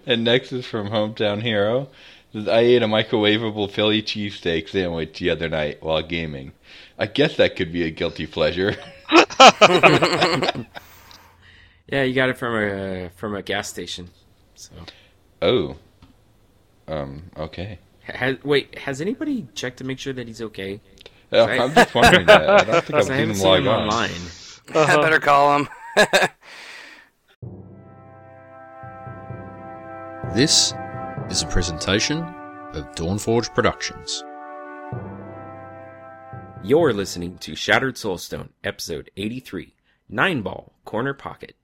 and next is from Hometown Hero. I ate a microwavable Philly cheesesteak sandwich the other night while gaming. I guess that could be a guilty pleasure. yeah, you got it from a from a gas station. So. Oh. Um. Okay. Has, wait, has anybody checked to make sure that he's okay? Uh, I'm just wondering that. I don't think I've seen him log on. online. Uh-huh. I better call him. This is a presentation of Dawnforge Productions. You're listening to Shattered Soulstone, episode 83, Nine Ball Corner Pocket.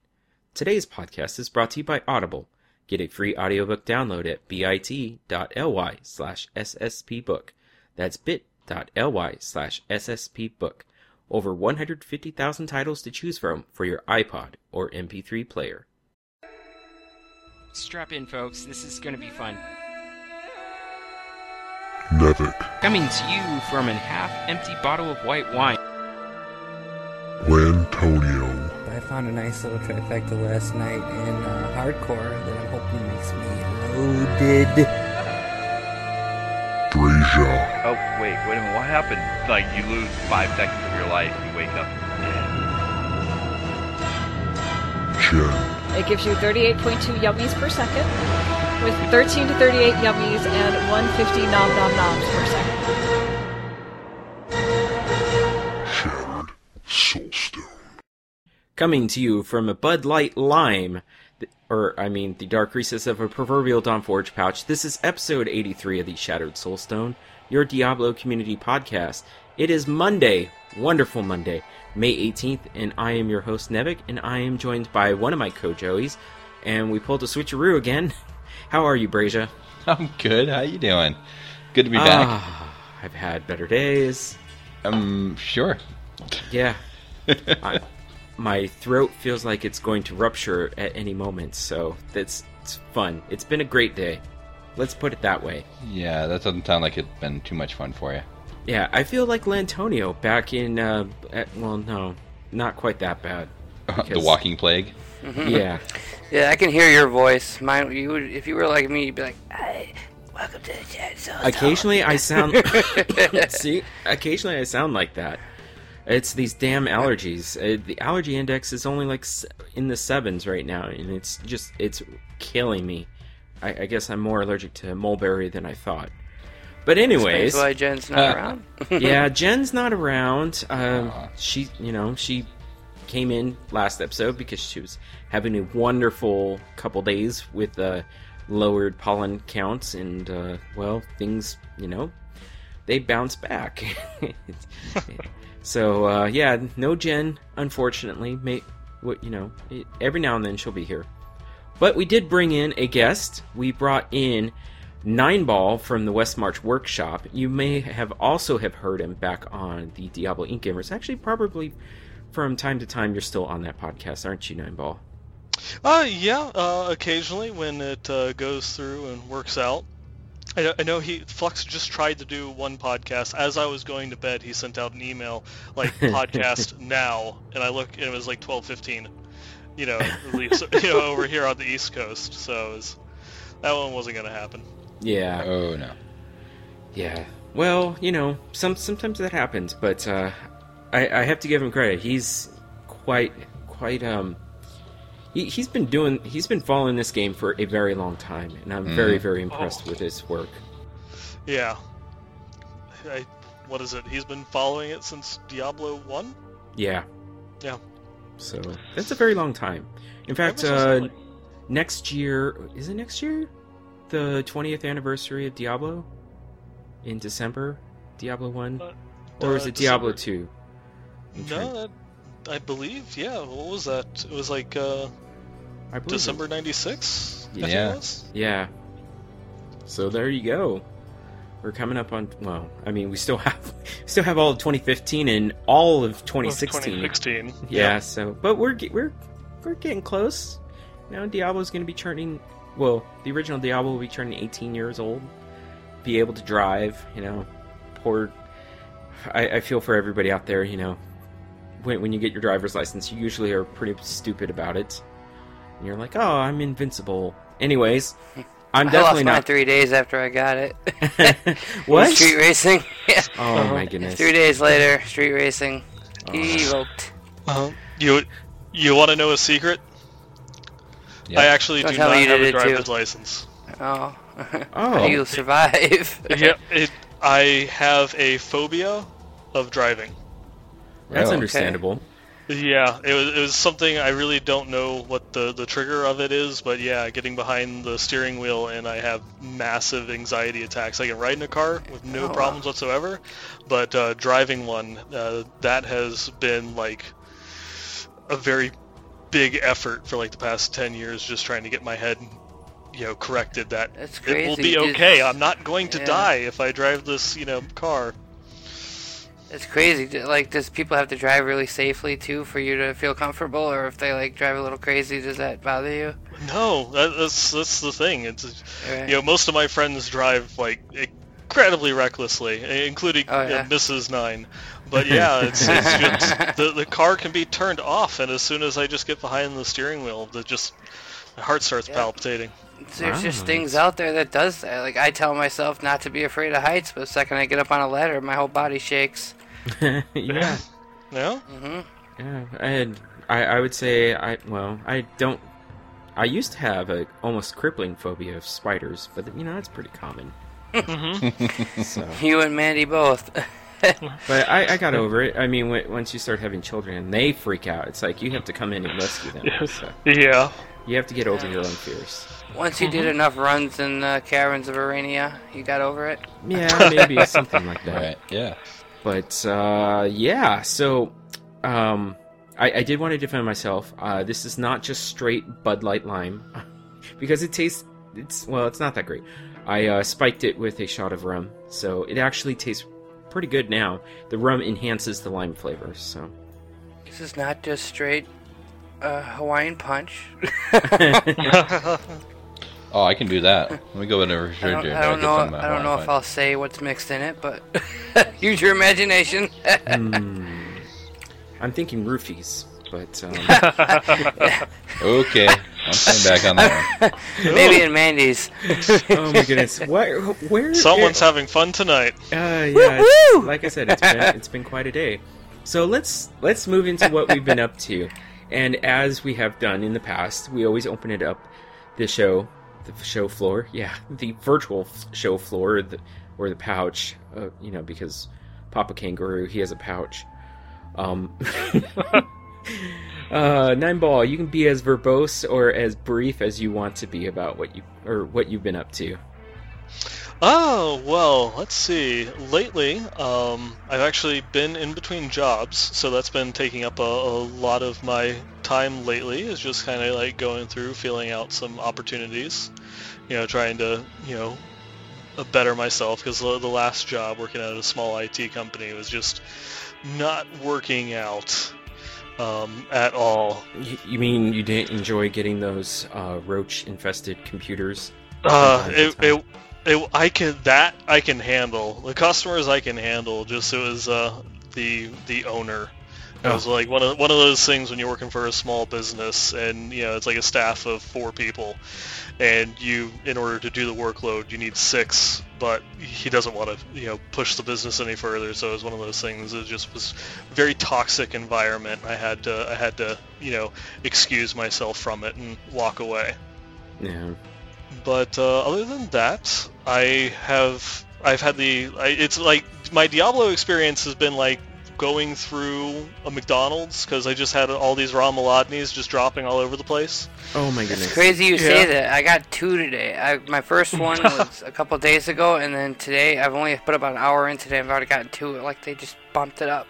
Today's podcast is brought to you by Audible. Get a free audiobook download at bit.ly slash sspbook. That's bit.ly slash sspbook. Over 150,000 titles to choose from for your iPod or MP3 player. Strap in, folks. This is going to be fun. Nevik. Coming to you from a half empty bottle of white wine. Lantonio. I found a nice little trifecta last night in uh, hardcore that I'm hoping makes me loaded. Drasia. Oh, wait, wait a minute. What happened? Like, you lose five seconds of your life, you wake up dead. Jen. It gives you 38.2 yummies per second, with 13 to 38 yummies and 150 nom nom noms per second. Shattered Soulstone. Coming to you from a Bud Light Lime, or I mean, the dark recess of a proverbial Don Dawnforge pouch. This is episode 83 of the Shattered Soulstone, your Diablo community podcast. It is Monday, wonderful Monday, May 18th, and I am your host, Nevik, and I am joined by one of my co-joeys, and we pulled a switcheroo again. How are you, Brasia? I'm good. How you doing? Good to be back. Uh, I've had better days. Um, sure. Yeah. I, my throat feels like it's going to rupture at any moment, so that's it's fun. It's been a great day. Let's put it that way. Yeah, that doesn't sound like it's been too much fun for you. Yeah, I feel like Lantonio back in. Uh, at, well, no, not quite that bad. the walking plague. Mm-hmm. Yeah. Yeah, I can hear your voice. Mine, you would, if you were like me, you'd be like, "Hey, welcome to the chat." So occasionally, I sound. see, occasionally I sound like that. It's these damn allergies. Uh, the allergy index is only like in the sevens right now, and it's just it's killing me. I, I guess I'm more allergic to mulberry than I thought. But anyways, why Jen's not uh, around. yeah, Jen's not around. Um, she, you know, she came in last episode because she was having a wonderful couple days with uh, lowered pollen counts, and uh, well, things, you know, they bounce back. so uh, yeah, no Jen, unfortunately. May, what you know, every now and then she'll be here. But we did bring in a guest. We brought in Nine Ball from the West March Workshop. You may have also have heard him back on the Diablo Inc. Gamers. Actually, probably from time to time, you're still on that podcast, aren't you, Nine Ball? Uh, yeah. Uh, occasionally, when it uh, goes through and works out. I, I know he Flux just tried to do one podcast. As I was going to bed, he sent out an email like podcast now, and I look, and it was like twelve fifteen. You know, you know, over here on the East Coast. So was, that one wasn't going to happen. Yeah. Oh no. Yeah. Well, you know, some sometimes that happens, but uh, I, I have to give him credit. He's quite quite um he, has been doing he's been following this game for a very long time and i'm mm. very very impressed oh. with his work yeah I, what is it he's been following it since diablo 1 yeah yeah so that's a very long time in fact uh, next year is it next year the 20th anniversary of Diablo in December? Diablo 1? Uh, or is uh, it Diablo 2? No, I believe, yeah. What was that? It was like uh, December 96? Yeah. Yeah. So there you go. We're coming up on well, I mean, we still have still have all of 2015 and all of 2016. 2016. Yeah, yeah, so but we're we're we're getting close. Now Diablo's going to be turning well, the original Diablo will be turning 18 years old, be able to drive. You know, poor. I, I feel for everybody out there. You know, when when you get your driver's license, you usually are pretty stupid about it. And you're like, oh, I'm invincible. Anyways, I'm I definitely lost mine not. three days after I got it. what? Street racing. yeah. Oh my goodness. Three days later, street racing. Oh. Evoked. Uh-huh. You you want to know a secret? Yeah. I actually Don't do not have a did it too. driver's license. Oh. Oh. You'll survive. yeah, it, I have a phobia of driving. That's Really? understandable. Yeah, it was, it was something I really don't know what the, the trigger of it is, but yeah, getting behind the steering wheel and I have massive anxiety attacks. I can ride in a car with no Oh, wow. problems whatsoever, but uh, driving one, uh, that has been like a very big effort for like the past 10 years just trying to get my head you know corrected that That's it will be okay. I'm not going to Yeah. die if I drive this, you know, car. It's crazy. Like, does people have to drive really safely too for you to feel comfortable, or if they like drive a little crazy, does that bother you? No, that, that's that's the thing. It's Right. you know most of my friends drive like incredibly recklessly, including Oh, uh. Mrs. Nine. But yeah, it's, it's just, the the car can be turned off, and as soon as I just get behind the steering wheel, the just my heart starts Yeah. palpitating. There's just things out there that does that. Like I tell myself not to be afraid of heights, but the second I get up on a ladder, my whole body shakes. yeah. No, hmm Yeah, I had. I, I would say I well I don't. I used to have a almost crippling phobia of spiders, but you know that's pretty common. so, You and Mandy both. but I, I got over it. I mean, w- once you start having children and they freak out, it's like you have to come in and rescue them. So yeah, you have to get over your own fears. Once you did enough runs in the caverns of Araneae, you got over it. Yeah, maybe something like that. Right. Yeah. But uh, yeah, so um, I, I did want to defend myself. Uh, this is not just straight Bud Light lime because it tastes. It's well, it's not that great. I uh, spiked it with a shot of rum, so it actually tastes pretty good now. The rum enhances the lime flavor. So This is not just straight uh, Hawaiian punch. Oh, I can do that. Let me go in the I don't, refrigerator. I don't and know. get some, I don't know Hawaiian if I'll say what's mixed in it, but use your imagination. Hmm. I'm thinking roofies, but um. Okay, I'm coming back on that one. Maybe in Mandy's. oh my goodness, where where someone's having fun tonight. Uh, yeah, it's, like I said, it's been it's been quite a day. So let's let's move into what we've been up to, and as we have done in the past, we always open it up, the show, the show floor, yeah, the virtual show floor, the, or the pouch, uh, you know, because Papa Kangaroo he has a pouch. Um, uh, nine ball, you can be as verbose or as brief as you want to be about what you or what you've been up to. Oh, well, let's see. Lately, um, I've actually been in between jobs, so that's been taking up a, a lot of my time lately, is just kind of like going through, feeling out some opportunities, you know, trying to, you know, better myself, because the last job working at a small IT company was just not working out um, at all. You, you mean you didn't enjoy getting those uh, roach-infested computers? Uh, it, it, it, I can that I can handle. The customers I can handle. Just it was uh, the the owner. It was like one of one of those things when you're working for a small business and you know it's like a staff of four people, and you in order to do the workload you need six, but he doesn't want to you know push the business any further. So it was one of those things. It just was very toxic environment. I had to I had to you know excuse myself from it and walk away. Yeah. But uh, other than that, I have I've had the I, it's like my Diablo experience has been like going through a McDonald's because I just had all these Ramaladni's just dropping all over the place. Oh my goodness. It's crazy you say that. I got two today. I, my first one was a couple days ago, and then today I've only put about an hour in today. I've already gotten two. Like they just bumped it up.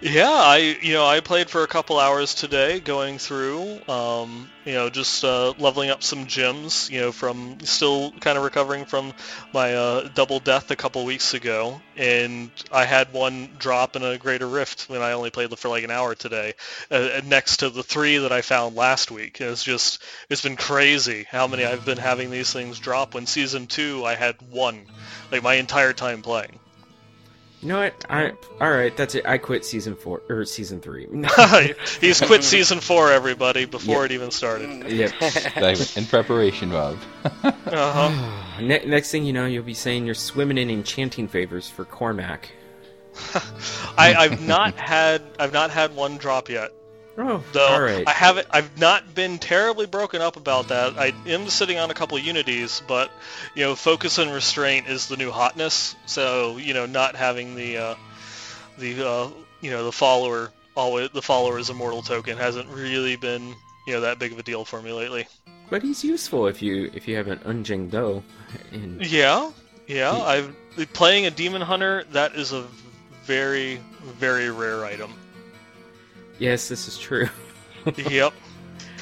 Yeah, I you know I played for a couple hours today, going through, um, you know, just uh, leveling up some gems, you know, from still kind of recovering from my uh, double death a couple weeks ago, and I had one drop in a greater rift when I only played for like an hour today, uh, next to the three that I found last week. It's just it's been crazy how many I've been having these things drop. When season two, I had one, like my entire time playing. You know what? I all right. That's it. I quit season four or season three. He's quit season four, everybody, before Yeah. it even started. yep. In preparation of. Uh-huh. Ne- next thing you know, you'll be saying you're swimming in enchanting favors for Kormac. I, I've not had I've not had one drop yet. Oh, Though all right. I haven't I've not been terribly broken up about that. I am sitting on a couple unities, but you know, focus and restraint is the new hotness. So, you know, not having the uh the uh you know, the follower always the follower's immortal token hasn't really been, you know, that big of a deal for me lately. But he's useful if you if you have an Unjing Do. And Yeah, yeah. I've playing a demon hunter. That is a very, very rare item. Yes, this is true. yep.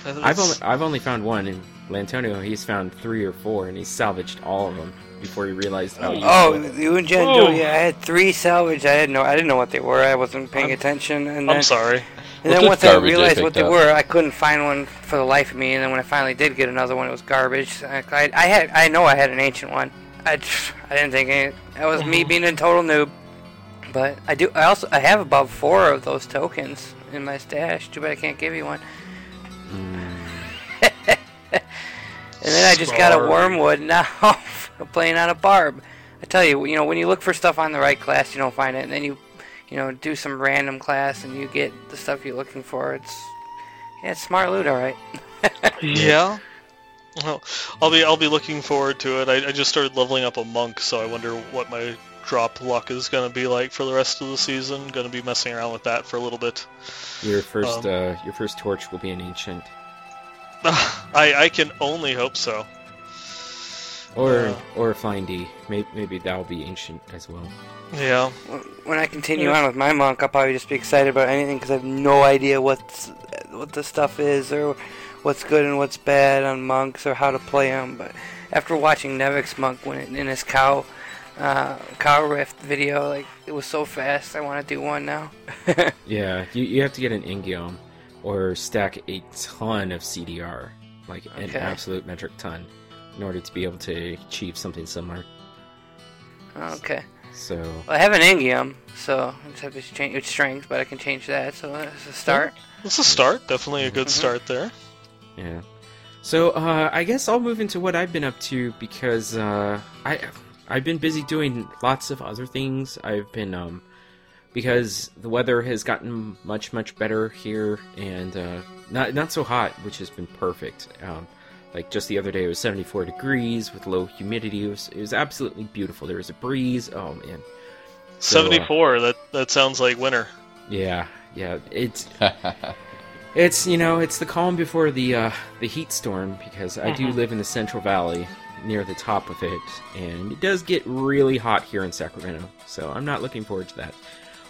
I've only I've only found one, and Lantonio he's found three or four, and he's salvaged all of them before he realized how useful. Oh, it is. you and Jen, Whoa. yeah, I had three salvage. I had no, I didn't know what they were. I wasn't paying I'm- attention, and then I'm sorry. and then once I garbage I realized what they up. were, I couldn't find one for the life of me. And then when I finally did get another one, it was garbage. I, I, I had, I know I had an ancient one. I, I didn't think any, that was me mm-hmm. being a total noob. But I do. I also I have about four of those tokens in my stash. Too bad I can't give you one. Hmm. and then I just got a Sorry. wormwood now, playing on a barb. I tell you, you know, when you look for stuff on the right class, you don't find it, and then you, you know, do some random class and you get the stuff you're looking for. It's, yeah, it's smart loot, all right. Yeah. Well, I'll be I'll be looking forward to it. I, I just started leveling up a monk, so I wonder what my drop luck is going to be like for the rest of the season. Going to be messing around with that for a little bit. Your first Um, uh, your first torch will be an ancient, I I can only hope so. or Uh. or a flying D. Maybe maybe that'll be ancient as well. Yeah. When I continue Yeah. on with my monk, I'll probably just be excited about anything because I have no idea what's what the stuff is or what's good and what's bad on monks or how to play them. But after watching Nevik's monk when in his cow uh, cow rift video, like it was so fast, I want to do one now. Yeah, you you have to get an In-geom, or stack a ton of CDR, like an absolute metric ton, in order to be able to achieve something similar. okay. So Well, I have an In-geom, so I just have to change its strength, but I can change that, so that's a start. It's a start. Definitely a good Mhm. start there. Yeah. So uh, I guess I'll move into what I've been up to because uh, I I've been busy doing lots of other things. I've been um because the weather has gotten much much better here and uh, not not so hot, which has been perfect. Um, like just the other day, it was 74 degrees with low humidity. It was, it was absolutely beautiful. There was a breeze. Oh man. So, uh, Seventy-four. That that sounds like winter. Yeah, yeah. It's It's you know it's the calm before the uh, the heat storm because I do Mhm. live in the Central Valley near the top of it, and it does get really hot here in Sacramento. So I'm not looking forward to that.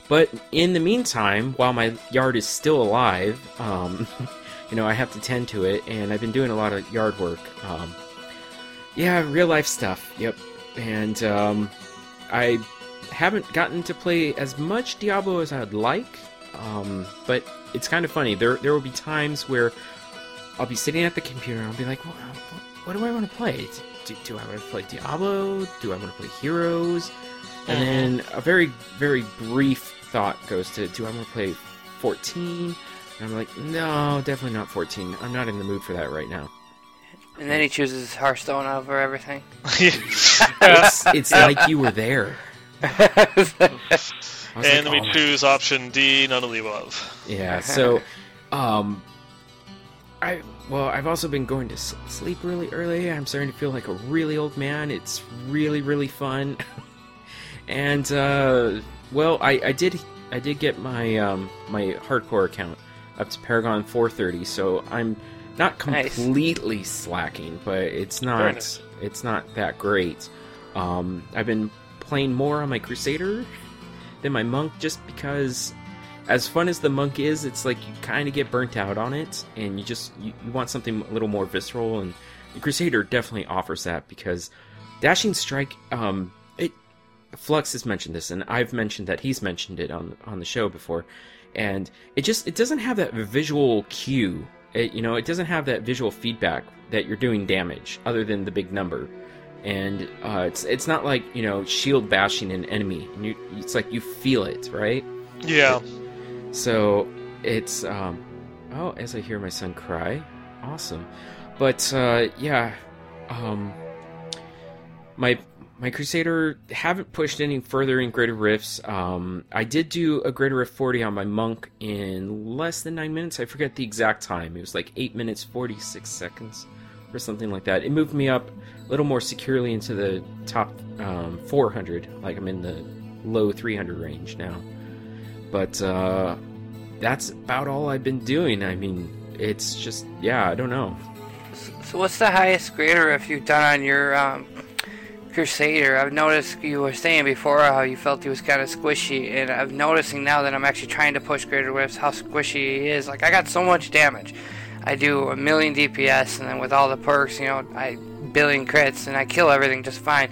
But in the meantime, while my yard is still alive, um, you know I have to tend to it, and I've been doing a lot of yard work. Um, yeah, real life stuff. Yep, and um, I haven't gotten to play as much Diablo as I'd like, um, but it's kind of funny. There there will be times where I'll be sitting at the computer and I'll be like, well, what, what do I want to play? Do, do I want to play Diablo? Do I want to play Heroes? And then a very very brief thought goes to, do I want to play 14? And I'm like, no, definitely not 14. I'm not in the mood for that right now. And then he chooses Hearthstone over everything. It's, it's like you were there. And like, we "Oh choose option D, none of the above. Yeah, so um I well, I've also been going to sleep really early. I'm starting to feel like a really old man. It's really really fun. and uh well, I I did I did get my um my hardcore account up to Paragon 430, so I'm not Nice. completely slacking, but it's not it's not that great. Um I've been playing more on my Crusader than my monk just because as fun as the monk is it's like you kind of get burnt out on it and you just you, you want something a little more visceral and the crusader definitely offers that because dashing strike um it flux has mentioned this and i've mentioned that he's mentioned it on on the show before and it just it doesn't have that visual cue it, you know it doesn't have that visual feedback that you're doing damage other than the big number and uh, it's it's not like you know shield bashing an enemy. And you, it's like you feel it, right? Yeah. So it's um, oh, as I hear my son cry, awesome. But uh, yeah, um, my my Crusader haven't pushed any further in Greater Rifts. Um, I did do a Greater Rift 40 on my Monk in less than nine minutes. I forget the exact time. It was like eight minutes 46 seconds or something like that. It moved me up a little more securely into the top um, 400, like I'm in the low 300 range now. But uh, that's about all I've been doing. I mean, it's just yeah, I don't know. So what's the highest Greater if you've done on your um, Crusader? I've noticed you were saying before how you felt he was kind of squishy, and I'm noticing now that I'm actually trying to push Greater Rifts how squishy he is. Like I got so much damage. I do a million DPS, and then with all the perks, you know, I billion crits, and I kill everything just fine.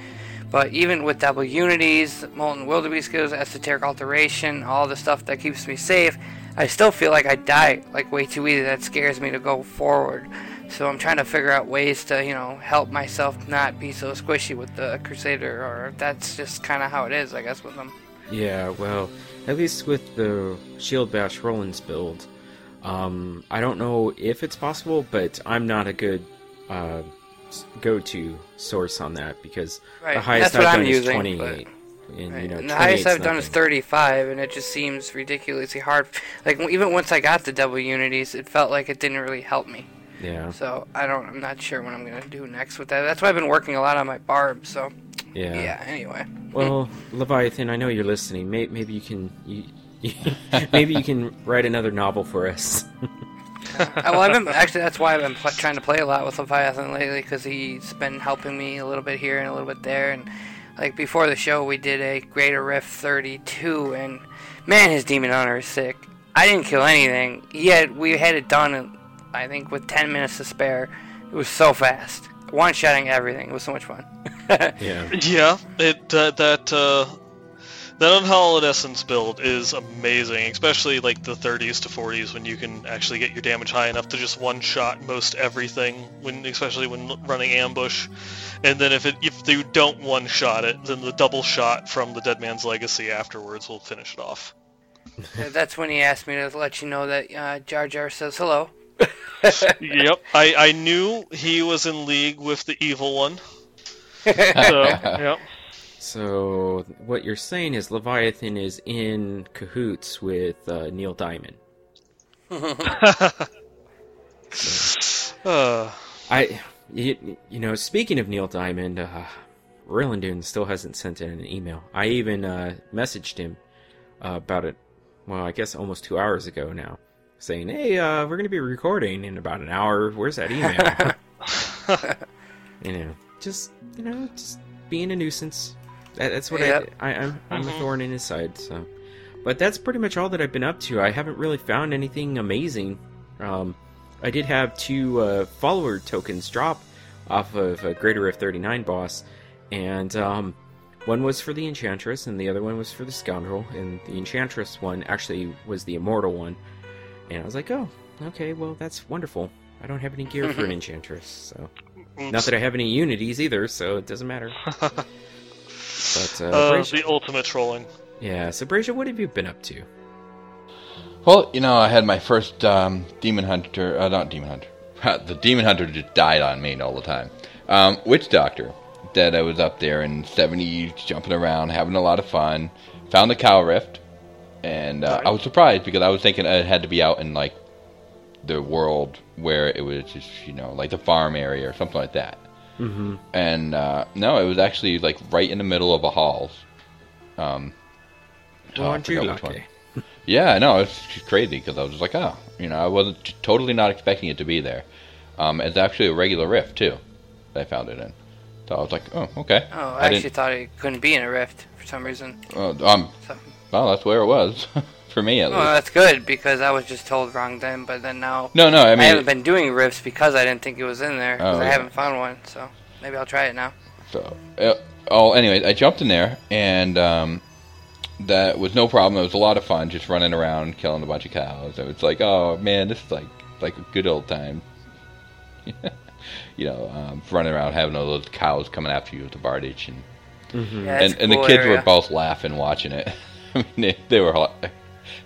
But even with double unities, molten wildebeest skills, esoteric alteration, all the stuff that keeps me safe, I still feel like I die like way too easy. That scares me to go forward. So I'm trying to figure out ways to, you know, help myself not be so squishy with the Crusader, or that's just kind of how it is, I guess, with them. Yeah, well, at least with the Shield Bash Roland's build, um, I don't know if it's possible, but I'm not a good uh, go-to source on that because Right, the highest I've I'm done is using, 28. And, Right. you know, and the highest I've done is 35, and it just seems ridiculously hard. Like even once I got the double unities, it felt like it didn't really help me. Yeah, So I don't. I'm not sure what I'm gonna do next with that. That's why I've been working a lot on my barb. So yeah. yeah. Anyway. Well, Leviathan, I know you're listening. May- Maybe you can you, maybe you can write another novel for us. Well, I've been actually. That's why I've been pl- trying to play a lot with Leviathan lately because he's been helping me a little bit here and a little bit there. And like before the show, we did a Greater Rift 32, and man, his Demon Hunter is sick. I didn't kill anything. Yet we had it done, in, I think, with 10 minutes to spare. It was so fast. One shotting everything. It was so much fun. yeah. Yeah, it uh, that uh, that unhallowed essence build is amazing, especially like the 30s to 40s when you can actually get your damage high enough to just one shot most everything when especially when running ambush. And then if it if you don't one shot it, then the double shot from the Dead Man's Legacy afterwards will finish it off. That's when he asked me to let you know that uh, Jar Jar says hello. yep, I, I knew he was in league with the evil one. So, yep. So what you're saying is Leviathan is in cahoots with uh, Neil Diamond. Uh, I, you, you know, speaking of Neil Diamond, uh, Rillandune still hasn't sent in an email. I even uh, messaged him uh, about it. Well, I guess almost two hours ago now, saying, "Hey, uh, we're going to be recording in about an hour. Where's that email?" you know, just you know, just being a nuisance. That, that's what Yep. I, I I'm I'm a thorn in his side. So, but that's pretty much all that I've been up to. I haven't really found anything amazing. Um, I did have two uh, follower tokens drop off of a Greater Rift 39 boss, and um, one was for the Enchantress, and the other one was for the Scoundrel. And the Enchantress one actually was the Immortal one, and I was like, oh, okay, well that's wonderful. I don't have any gear for an Enchantress, so not that I have any unities either, so it doesn't matter. But uh, uh, Bracia- the ultimate trolling. yeah, so Bracia, what have you been up to? Well, you know, I had my first um, demon hunter. Uh, not demon hunter. the demon hunter just died on me all the time. Um, witch doctor. That I was up there in 70s, jumping around, having a lot of fun. Found the cow rift, and uh, I was surprised because I was thinking it had to be out in like the world where it was just you know like the farm area or something like that. Mm-hmm. And uh, no, it was actually like right in the middle of a hall. Um, oh, I Aren't you lucky? Yeah, no, it's crazy because I was just like, oh, you know, I wasn't totally not expecting it to be there. Um, it's actually a regular rift too. That I found it in. So I was like, oh, okay. Oh, I, actually didn't. thought it couldn't be in a rift for some reason. Uh, um, So, well, that's where it was for me at well, least. that's good because I was just told wrong then. But then now No, no, I mean. I haven't been doing riffs because I didn't think it was in there. 'cause Oh, I yeah. haven't found one, so maybe I'll try it now. So, uh, oh, anyway, I jumped in there, and um, that was no problem. It was a lot of fun, just running around, killing a bunch of cows. It was like, oh man, this is like like a good old time. you know, um, running around having all those cows coming after you with the Bardage, and Yeah, and, a and the kids area. were both laughing watching it. I mean, they, they were ho-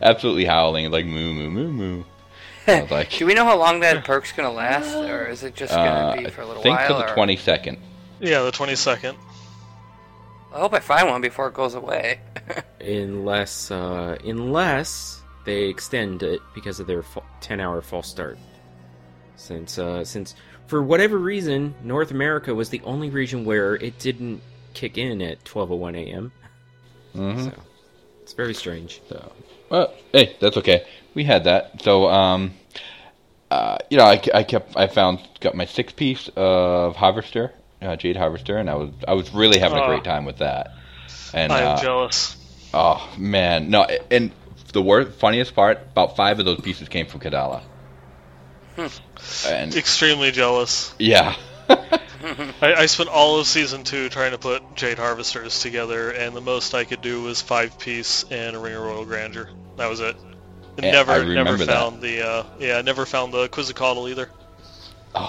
absolutely howling like moo moo moo moo. I like, Do we know how long that perk's gonna last, or is it just gonna uh, be for a little I think while? till the or- twenty second. Yeah, the 22nd. I hope I find one before it goes away. unless uh, unless they extend it because of their 10 hour false start since uh, since for whatever reason north america was the only region where it didn't kick in at 12:01 a.m. Mm-hmm. so it's very strange So, well, hey, that's okay. We had that. So, um, uh, you know, I, I kept, I found, got my six piece of Harvester, uh, Jade Harvester, and I was, I was really having a great time with that. And I am uh, jealous. oh man, no, and the worst, funniest part, about five of those pieces came from Kadala. And Extremely jealous. yeah, I, I spent all of season two trying to put Jade Harvesters together, and the most I could do was five piece and a Ring of Royal Grandeur. That was it. And Yeah, never, I never remember that. found the, uh, yeah, never found the Quetzalcoatl either. I,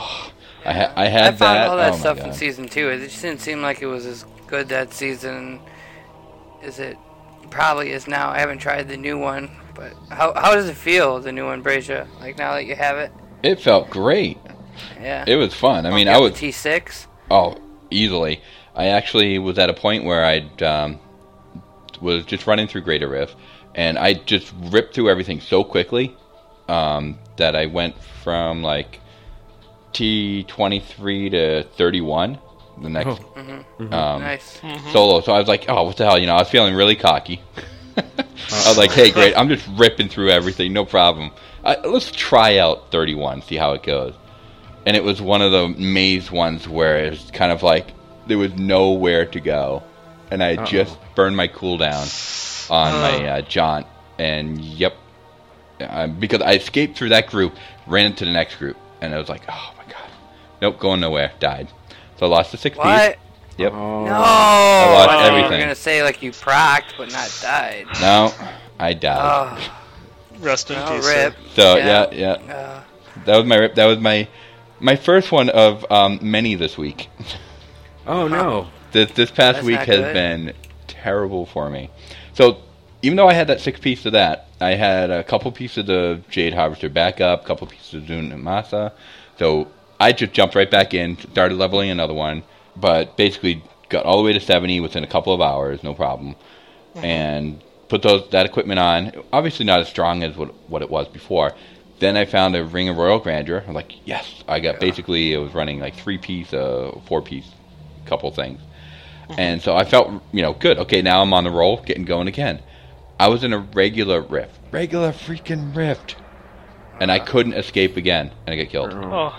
ha- I I had found that. all that oh stuff in season two. It just didn't seem like it was as good that season as it probably is now. I haven't tried the new one, but how how does it feel, the new one, Brazia? Like now that you have it? It felt great. Yeah. It was fun. I mean, I was T6. Oh, easily. I actually was at a point where I um, was just running through Greater Rift, and I just ripped through everything so quickly um, that I went from like T twenty three to thirty one. The next um, Nice. solo, so I was like, "Oh, what the hell?" You know, I was feeling really cocky. I was like, "Hey, great! I'm just ripping through everything, no problem. I, let's try out 31, see how it goes." And it was one of the maze ones where it was kind of like there was nowhere to go, and I had just burned my cooldown on my uh, jaunt, and yep, uh, because I escaped through that group, ran into the next group, and I was like, "Oh my god, nope, going nowhere." Died, so I lost the six What? piece. Yep. oh No. lost I thought You were gonna say like you procked, but not died. No, I died. Oh, Rest in no, peace. rip. So yeah, yeah, Uh, that was my rip. That was my my first one of um, many this week. oh no This this past That's week has good. been terrible for me. So even though I had that six piece of that, I had a couple pieces of Jade Harvester backup, a couple pieces of Zunimassa. So I just jumped right back in, started leveling another one, but basically got all the way to seventy within a couple of hours, no problem, and put those that equipment on. Obviously not as strong as what what it was before. Then I found a Ring of Royal Grandeur. I'm like, yes, I got basically it was running like three piece, uh, four piece, couple things. And so I felt, you know, good. Okay, now I'm on the roll, getting going again. I was in a regular rift, regular freaking rift, and I couldn't escape again, and I got killed. Oh,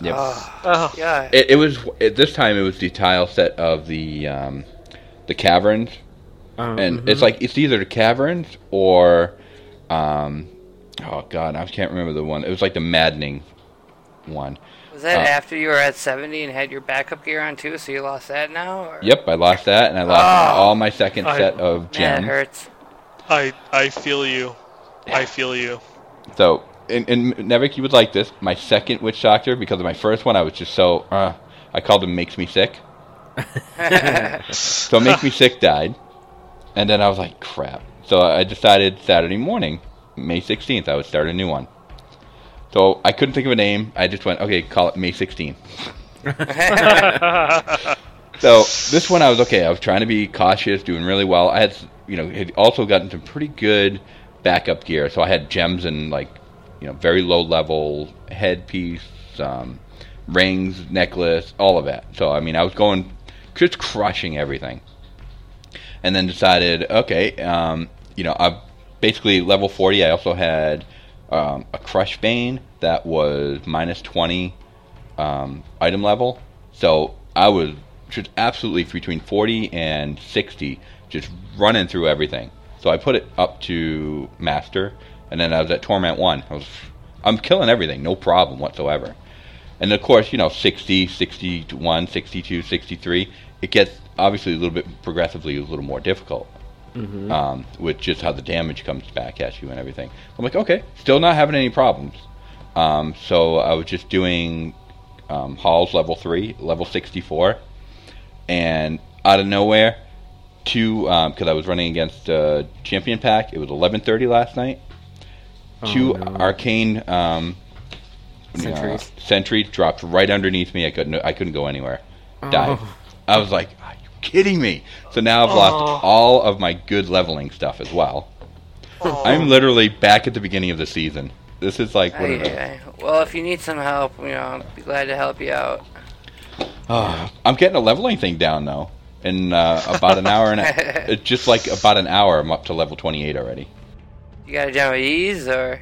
Yep. oh. yeah. It, it was at this time. It was the tile set of the um, the caverns, um, and it's like it's either the caverns or, um, oh god, I can't remember the one. It was like the maddening one. Was that uh, after you were at 70 and had your backup gear on too, so you lost that now? Or? Yep, I lost that, and I lost Oh. all my second I- set of Man, it gems. hurts. I, I feel you. I feel you. So, and, and Nevik, you would like this. My second Witch Doctor, because of my first one, I was just so, uh, I called him Makes Me Sick. so Make Me Sick died. And then I was like, crap. So I decided Saturday morning, May 16th, I would start a new one. So I couldn't think of a name. I just went, okay, call it May 16th. So this one I was okay. I was trying to be cautious, doing really well. I had, you know, had also gotten some pretty good backup gear. So I had gems and like, you know, very low level headpiece, um, rings, necklace, all of that. So I mean, I was going, just crushing everything. And then decided, okay, um, you know, I basically level forty. I also had um, a crush bane that was minus twenty um, item level. So I was just absolutely between 40 and 60, just running through everything. So I put it up to master, and then I was at torment one. I was, I'm killing everything, no problem whatsoever. And of course, you know, 60, 61, 62, 63, it gets obviously a little bit progressively a little more difficult. Um, with just how the damage comes back at you and everything. I'm like, okay, still not having any problems. Um, so I was just doing um, Halls level three, level sixty-four, and out of nowhere, two because I was running against uh, Champion Pack. It was eleven thirty last night. Oh, two no. arcane um, Sentries. uh, sentries dropped right underneath me. I couldn't I couldn't go anywhere. Died. Oh. I was like, "Are you kidding me?" So now I've lost all of my good leveling stuff as well. I'm literally back at the beginning of the season. This is like what Aye, it is. Well, if you need some help, you know, I'd be glad to help you out. I'm getting a leveling thing down though. In uh, about an hour and a, it's just like about an hour, I'm up to level 28 already. You got it down with ease, or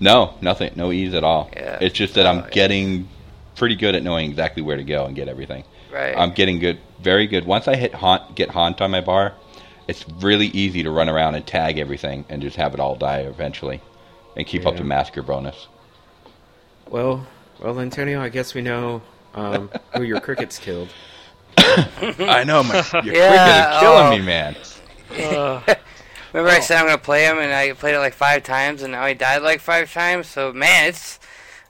No, nothing, no ease at all. Yeah. It's just that I'm Oh, yeah. getting pretty good at knowing exactly where to go and get everything. right? I'm getting good, very good. Once I hit haunt, get haunt on my bar, it's really easy to run around and tag everything and just have it all die eventually, and keep up Yeah. the massacre bonus. Well, well, Antonio, I guess we know um, who your crickets killed. I know, my your Yeah, cricket is killing oh. me, man. Remember I said I'm gonna play him, and I played it like five times, and now he died like five times. So man, it's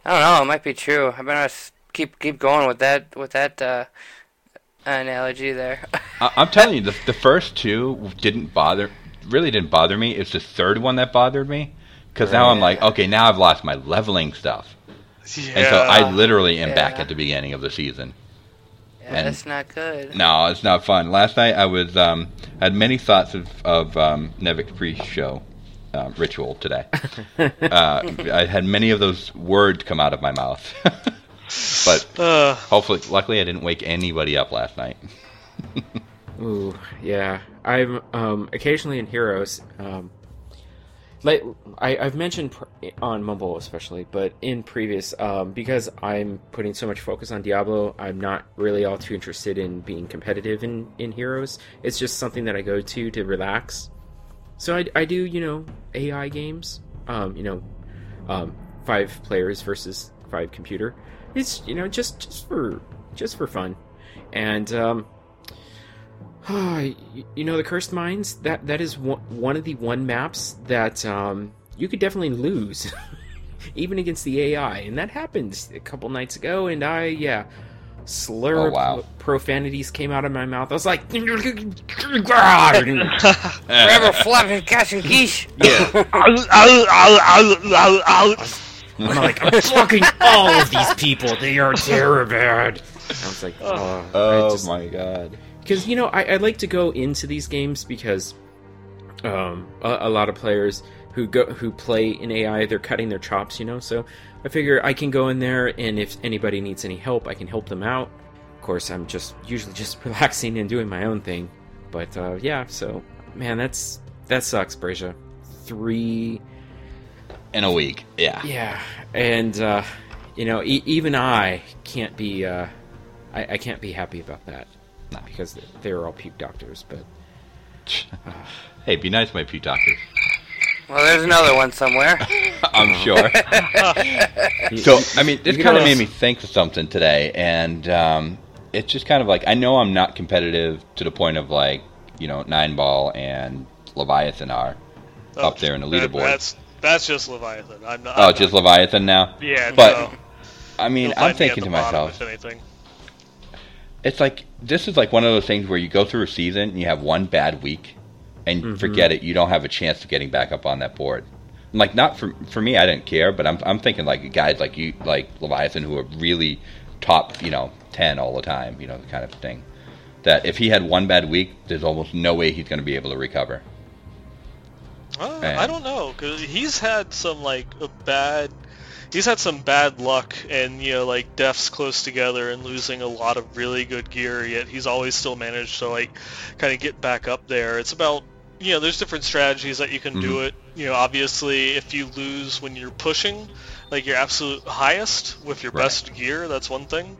I don't know. It might be true. I better s- keep keep going with that with that uh, analogy there. I- I'm telling you, the, the first two didn't bother, really didn't bother me. It's the third one that bothered me, because now I'm like, okay, now I've lost my leveling stuff, Yeah. and so I literally am back at the beginning of the season. yeah, And- that's not good. No, it's not fun. Last night I was um, had many thoughts of of um, Nevik's pre-show um, ritual today. uh, I had many of those words come out of my mouth, but Uh, hopefully, luckily, I didn't wake anybody up last night. Ooh, yeah. I'm um, occasionally in Heroes. Um, like I, I've mentioned pr- on Mumble especially, but in previous, um, because I'm putting so much focus on Diablo, I'm not really all too interested in being competitive in in Heroes. It's just something that I go to to relax. So I, I do, you know, AI games. Um, you know, um, five players versus five computer. It's you know just just for just for fun, and um, y- you know the cursed mines that that is one, one of the one maps that um, you could definitely lose even against the ai and that happened a couple nights ago and i yeah slur Oh, of wow. profanities came out of my mouth i was like Forever flapping cash and quiche. I'm like i'm fucking all of these people they are terrible. bad i was like oh, Oh just- my god! because you know I, I like to go into these games because um, a, a lot of players who go who play in AI they're cutting their chops, you know. So I figure I can go in there and if anybody needs any help, I can help them out. Of course, I'm just usually just relaxing and doing my own thing. But uh, yeah, so man, that's that sucks, Brescia. Three In a week, yeah. yeah, and uh, you know, e- even I can't be. Uh, I, I can't be happy about that No. because they're all puke doctors. But Hey, be nice to my puke doctors. Well, there's another one somewhere. I'm sure. So, I mean, this kind of made me think of something today, and um, it's just kind of like I know I'm not competitive to the point of like you know Nine Ball and Leviathan are up there in the Oh, that- leaderboard. That's that's just Leviathan. I'm not. oh, I'm just not- Leviathan now. Yeah, but no. I mean, You'll I'm find me thinking to myself, it's like this is like one of those things where you go through a season and you have one bad week and Mm-hmm. forget it. You don't have a chance of getting back up on that board. Like not for for me, I didn't care, but I'm I'm thinking like guys like you, like Leviathan, who are really top, you know, ten all the time, you know, the kind of thing. That if he had one bad week, there's almost no way he's going to be able to recover. Uh, Man. I don't know because he's had some like a bad. He's had some bad luck and you know like deaths close together and losing a lot of really good gear. Yet he's always still managed to like kind of get back up there. It's about you know there's different strategies that you can do Mhm. it. You know obviously if you lose when you're pushing like your absolute highest with your Right. best gear, that's one thing.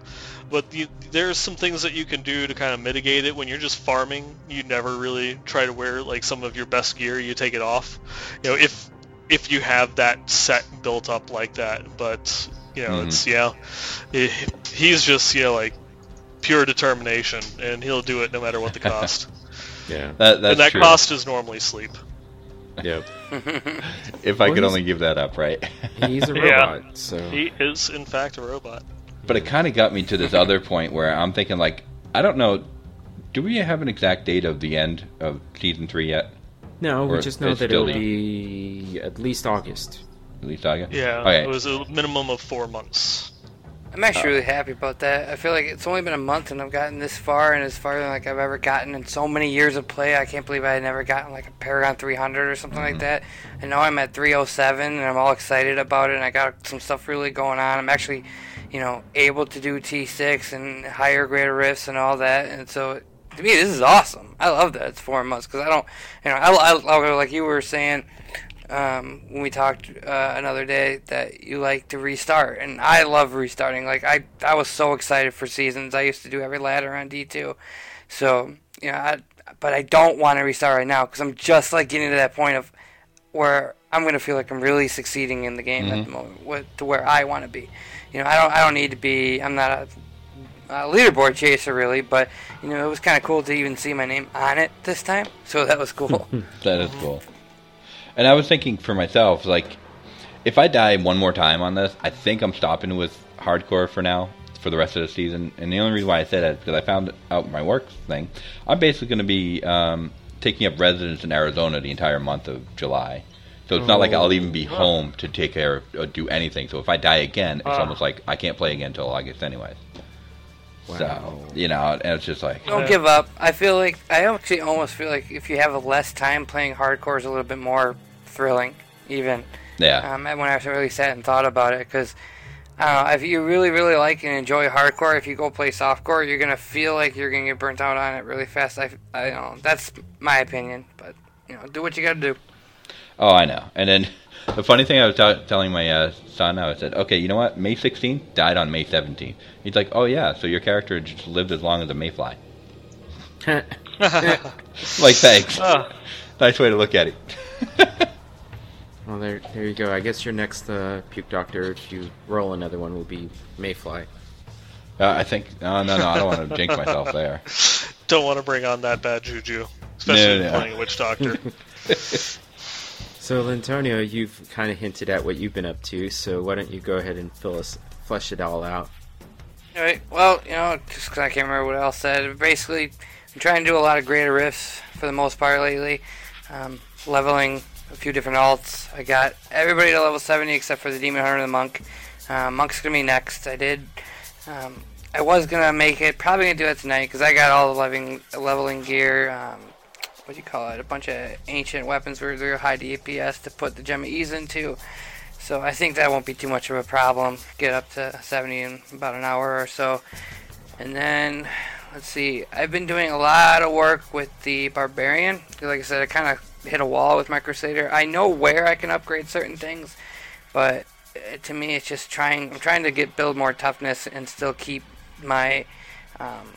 But you, there's some things that you can do to kind of mitigate it when you're just farming. You never really try to wear like some of your best gear. You take it off. You know, if if you have that set built up like that. But you know, Mhm. it's yeah, he- he's just you know like pure determination, and he'll do it no matter what the cost. yeah, That, that's and that true. cost is normally sleep. yep. if I Well, could only give that up, right? He's a Yeah. robot, so He is in fact a robot. But it kind of got me to this other point where I'm thinking, like, I don't know. Do we have an exact date of the end of season three yet? No, we just know that it'll be at least August. At least August. Yeah, oh, Okay. it was a minimum of four months. I'm actually oh. really happy about that. I feel like it's only been a month and I've gotten this far and as far than like I've ever gotten in so many years of play. I can't believe I had never gotten like a Paragon 300 or something like mm-hmm. that. And now I'm at 307 and I'm all excited about it and I got some stuff really going on. I'm actually, you know, able to do T6 and higher grade rifts and all that. And so to me, this is awesome. I love that it's four months because I don't, you know, I, I, I like you were saying um, when we talked uh, another day that you like to restart, and I love restarting. Like I, I was so excited for seasons. I used to do every ladder on D two, so you know, I, but I don't want to restart right now because I'm just like getting to that point of where I'm gonna feel like I'm really succeeding in the game at the moment, with, to where I want to be. You know, I don't, I don't need to be. I'm not a uh, leaderboard chaser really, but you know it was kind of cool to even see my name on it this time, so that was cool. That is cool. And I was thinking for myself, like, if I die one more time on this, I think I'm stopping with hardcore for now, for the rest of the season. And the only reason why I said that is because I found out my work thing. I'm basically going to be um, taking up residence in Arizona the entire month of July. So it's not like I'll even be home to take care of or do anything. So if I die again, it's almost like I can't play again until August anyway. So, you know, and it's just like, Don't give up. I feel like I actually almost feel like if you have less time playing hardcore is a little bit more thrilling, even. yeah. Um, and when I really sat and thought about it, because I don't know, if you really, really like and enjoy hardcore, if you go play softcore, you're gonna feel like you're gonna get burnt out on it really fast. I, I don't know. That's my opinion, but you know, do what you gotta do. Oh, I know. And then the funny thing I was t- telling my uh, son, I said, okay, you know what? May 16th died on May 17th. He's like, oh yeah, so your character just lived as long as a mayfly. Like, thanks. Ah. nice way to look at it. well, there, there you go. I guess your next uh, puke doctor, if you roll another one, will be Mayfly. Uh, I think, no, no, no, I don't want to jinx myself there. Don't want to bring on that bad juju, especially No, no. playing a witch doctor. So, Antonio, you've kind of hinted at what you've been up to. So, why don't you go ahead and fill us, flesh it all out? All right. Well, you know, just because I can't remember what else I said. Basically, I'm trying to do a lot of greater rifts for the most part lately. Um, leveling a few different alts. I got everybody to level 70 except for the Demon Hunter and the Monk. Uh, Monk's gonna be next. I did. Um, I was gonna make it. Probably gonna do it tonight because I got all the leveling leveling gear. Um, what do you call it? A bunch of ancient weapons with real high DPS to put the Gem of Ease into. So I think that won't be too much of a problem. Get up to 70 in about an hour or so. And then, let's see, I've been doing a lot of work with the Barbarian. Like I said, I kind of hit a wall with my Crusader. I know where I can upgrade certain things, but uh, to me, it's just trying. I'm trying to get build more toughness and still keep my um,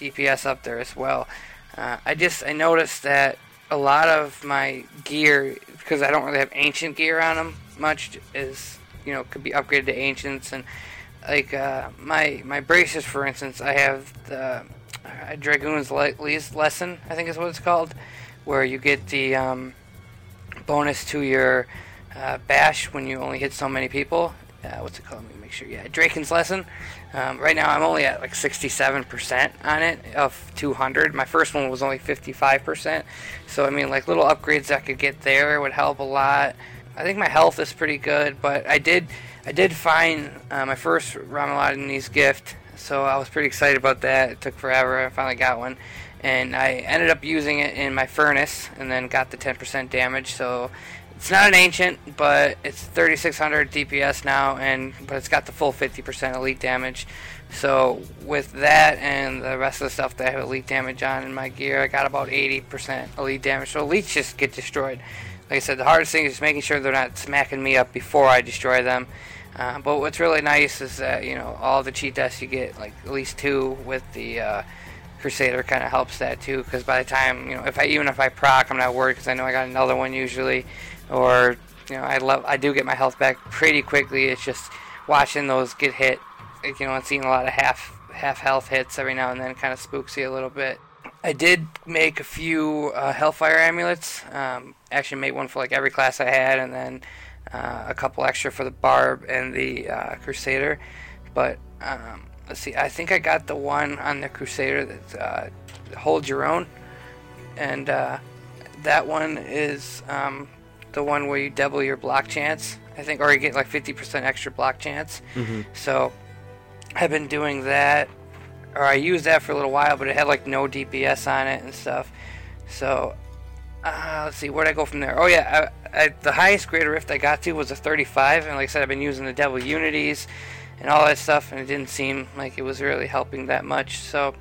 DPS up there as well. Uh, I just I noticed that a lot of my gear, because I don't really have ancient gear on them much, is you know could be upgraded to ancients and like uh, my my braces, for instance, I have the uh, Dragoon's Le- Lesson, I think is what it's called, where you get the um, bonus to your uh, bash when you only hit so many people. Uh, what's it called? Let me make sure. Yeah, Drakon's Lesson. Um, right now, I'm only at like 67% on it of 200. My first one was only 55%. So I mean, like little upgrades I could get there would help a lot. I think my health is pretty good, but I did I did find uh, my first Ramaladni's gift, so I was pretty excited about that. It took forever. I finally got one, and I ended up using it in my furnace, and then got the 10% damage. So it's not an ancient, but it's 3600 DPS now, and but it's got the full 50% elite damage. So with that and the rest of the stuff that I have elite damage on in my gear, I got about 80% elite damage. So elites just get destroyed. Like I said, the hardest thing is just making sure they're not smacking me up before I destroy them. Uh, but what's really nice is that you know all the cheat deaths you get, like at least two with the uh, Crusader, kind of helps that too. Because by the time you know, if I even if I proc, I'm not worried because I know I got another one usually. Or you know, I love I do get my health back pretty quickly. It's just watching those get hit, you know, and seeing a lot of half half health hits every now and then kind of spooks you a little bit. I did make a few uh, Hellfire amulets. Um, actually, made one for like every class I had, and then uh, a couple extra for the Barb and the uh, Crusader. But Um, let's see. I think I got the one on the Crusader that uh, hold your own, and uh, that one is um, the one where you double your block chance. I think, or you get like 50% extra block chance. Mm-hmm. So I've been doing that, or I used that for a little while, but it had like no DPS on it and stuff. So uh, let's see, where'd I go from there? Oh yeah, I, I, the highest Greater Rift I got to was a 35, and like I said, I've been using the Devil Unities and all that stuff, and it didn't seem like it was really helping that much. So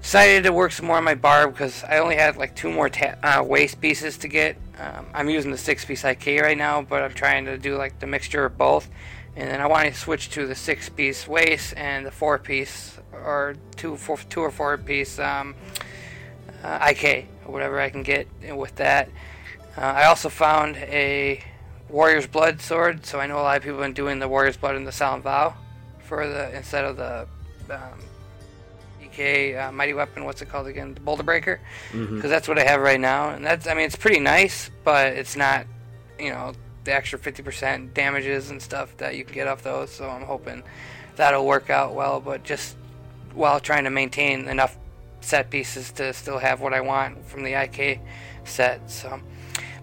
decided to work some more on my barb because I only had like two more ta- uh, waist pieces to get. Um, I'm using the six piece IK right now, but I'm trying to do like the mixture of both. And then I want to switch to the six piece waist and the four piece or two, four, two or four piece um, uh, IK or whatever I can get with that. Uh, I also found a Warrior's Blood sword, so I know a lot of people have been doing the Warrior's Blood and the Solemn Vow for the instead of the um, IK uh, Mighty Weapon. What's it called again? The Boulder Breaker, because Mhm. that's what I have right now, and that's I mean it's pretty nice, but it's not you know the extra 50% damages and stuff that you can get off those. So I'm hoping that'll work out well, but just while trying to maintain enough set pieces to still have what I want from the IK set. So,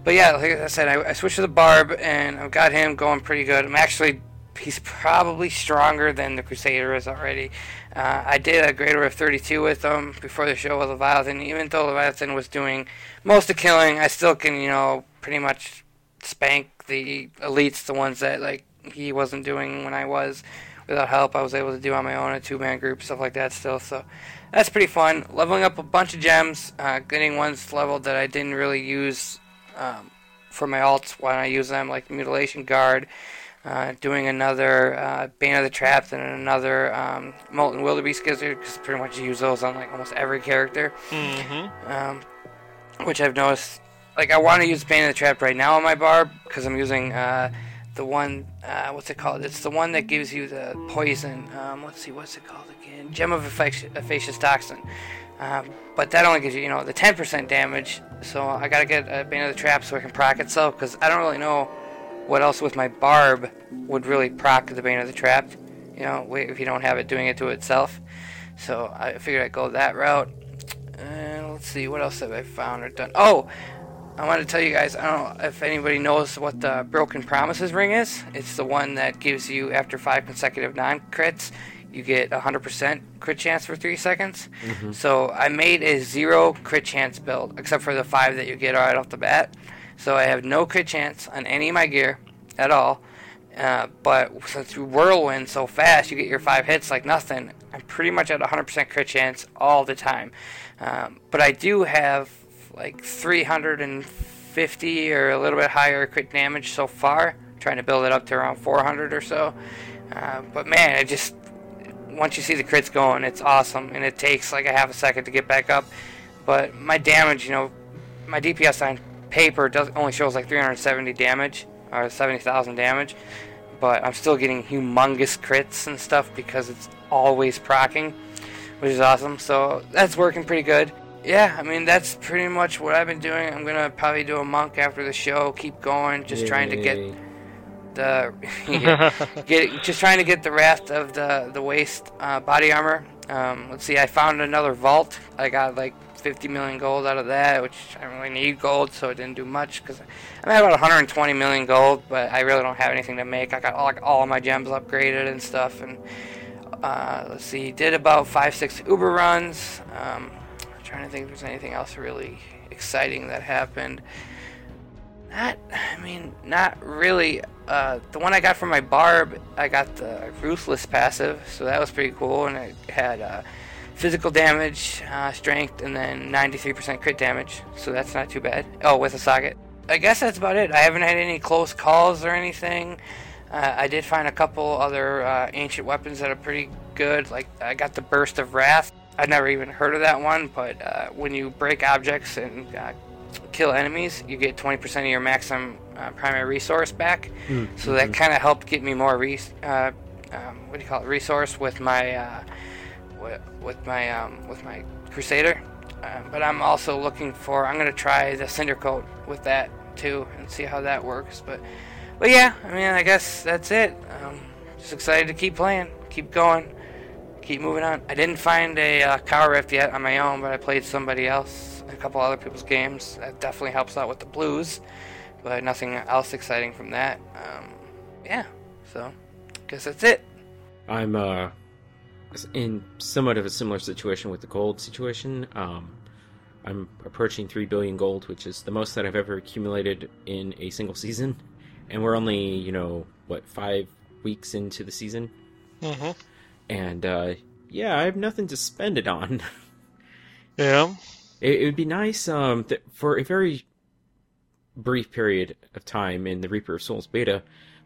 but yeah, like I said, I, I switched to the Barb and I've got him going pretty good. I'm actually he's probably stronger than the Crusader is already. Uh, I did a Greater of 32 with them before the show with Leviathan. Even though Leviathan was doing most of killing, I still can you know pretty much spank the elites, the ones that like he wasn't doing when I was without help. I was able to do on my own, a two man group, stuff like that. Still, so that's pretty fun. Leveling up a bunch of gems, uh, getting ones leveled that I didn't really use um, for my alts when I use them, like mutilation guard. Uh, doing another uh, Bane of the Trapped and another um, Molten Wildebeest Gizzard, because pretty much you use those on like almost every character Mm-hmm. um, which I've noticed. Like I want to use Bane of the Trap right now on my barb because I'm using uh, the one. Uh, what's it called? It's the one that gives you the poison. Um, let's see, what's it called again? Gem of Effac- Effacious Toxin. Um, but that only gives you, you know, the 10% damage. So I gotta get a Bane of the Trap so I can proc itself because I don't really know what else with my barb would really proc the Bane of the Trap. You know, if you don't have it doing it to itself. So I figured I'd go that route. And let's see, what else have I found or done? Oh, I want to tell you guys. I don't know if anybody knows what the Broken Promises ring is. It's the one that gives you after five consecutive non-crits, you get hundred percent crit chance for three seconds. Mm-hmm. So I made a zero crit chance build, except for the five that you get right off the bat. So I have no crit chance on any of my gear at all. Uh, but since you whirlwind so fast, you get your five hits like nothing. I'm pretty much at 100% crit chance all the time. Um, but I do have like 350 or a little bit higher crit damage so far. trying to build it up to around 400 or so. Uh, but man, it just once you see the crits going, it's awesome, and it takes like a half a second to get back up. But my damage, you know, my DPS on paper does only shows like 370 damage or 70,000 damage, but I'm still getting humongous crits and stuff because it's always procking, which is awesome. So that's working pretty good. Yeah, I mean that's pretty much what I've been doing. I'm gonna probably do a monk after the show. Keep going, just trying to get the get just trying to get the rest of the the waist uh, body armor. Um, let's see, I found another vault. I got like 50 million gold out of that, which I don't really need gold, so it didn't do much because I'm at about 120 million gold, but I really don't have anything to make. I got all, like all my gems upgraded and stuff, and uh, let's see, did about five six Uber runs. Um, I'm trying to think if there's anything else really exciting that happened. Not, I mean, not really. Uh, the one I got from my barb, I got the ruthless passive, so that was pretty cool, and it had uh, physical damage, uh, strength, and then 93% crit damage, so that's not too bad. Oh, with a socket. I guess that's about it. I haven't had any close calls or anything. Uh, I did find a couple other uh, ancient weapons that are pretty good. Like I got the burst of wrath. I'd never even heard of that one, but uh, when you break objects and uh, kill enemies, you get 20% of your maximum uh, primary resource back. So that kind of helped get me more res- uh, um, what do you call it? Resource with my with my um, with my Crusader. Uh, but I'm also looking for. I'm gonna try the Cinder Coat with that too and see how that works. But but yeah, I mean, I guess that's it. Um, just excited to keep playing, keep going. keep moving on. I didn't find a uh, Cow Rift yet on my own, but I played somebody else, a couple other people's games. That definitely helps out with the blues, but nothing else exciting from that. Um, yeah, so guess that's it. I'm uh in somewhat of a similar situation with the gold situation. Um, I'm approaching three billion gold, which is the most that I've ever accumulated in a single season, and we're only you know what five weeks into the season, Mm-hmm. and uh, yeah, I have nothing to spend it on. Yeah. It, it would be nice um, th- for a very brief period of time in the Reaper of Souls beta,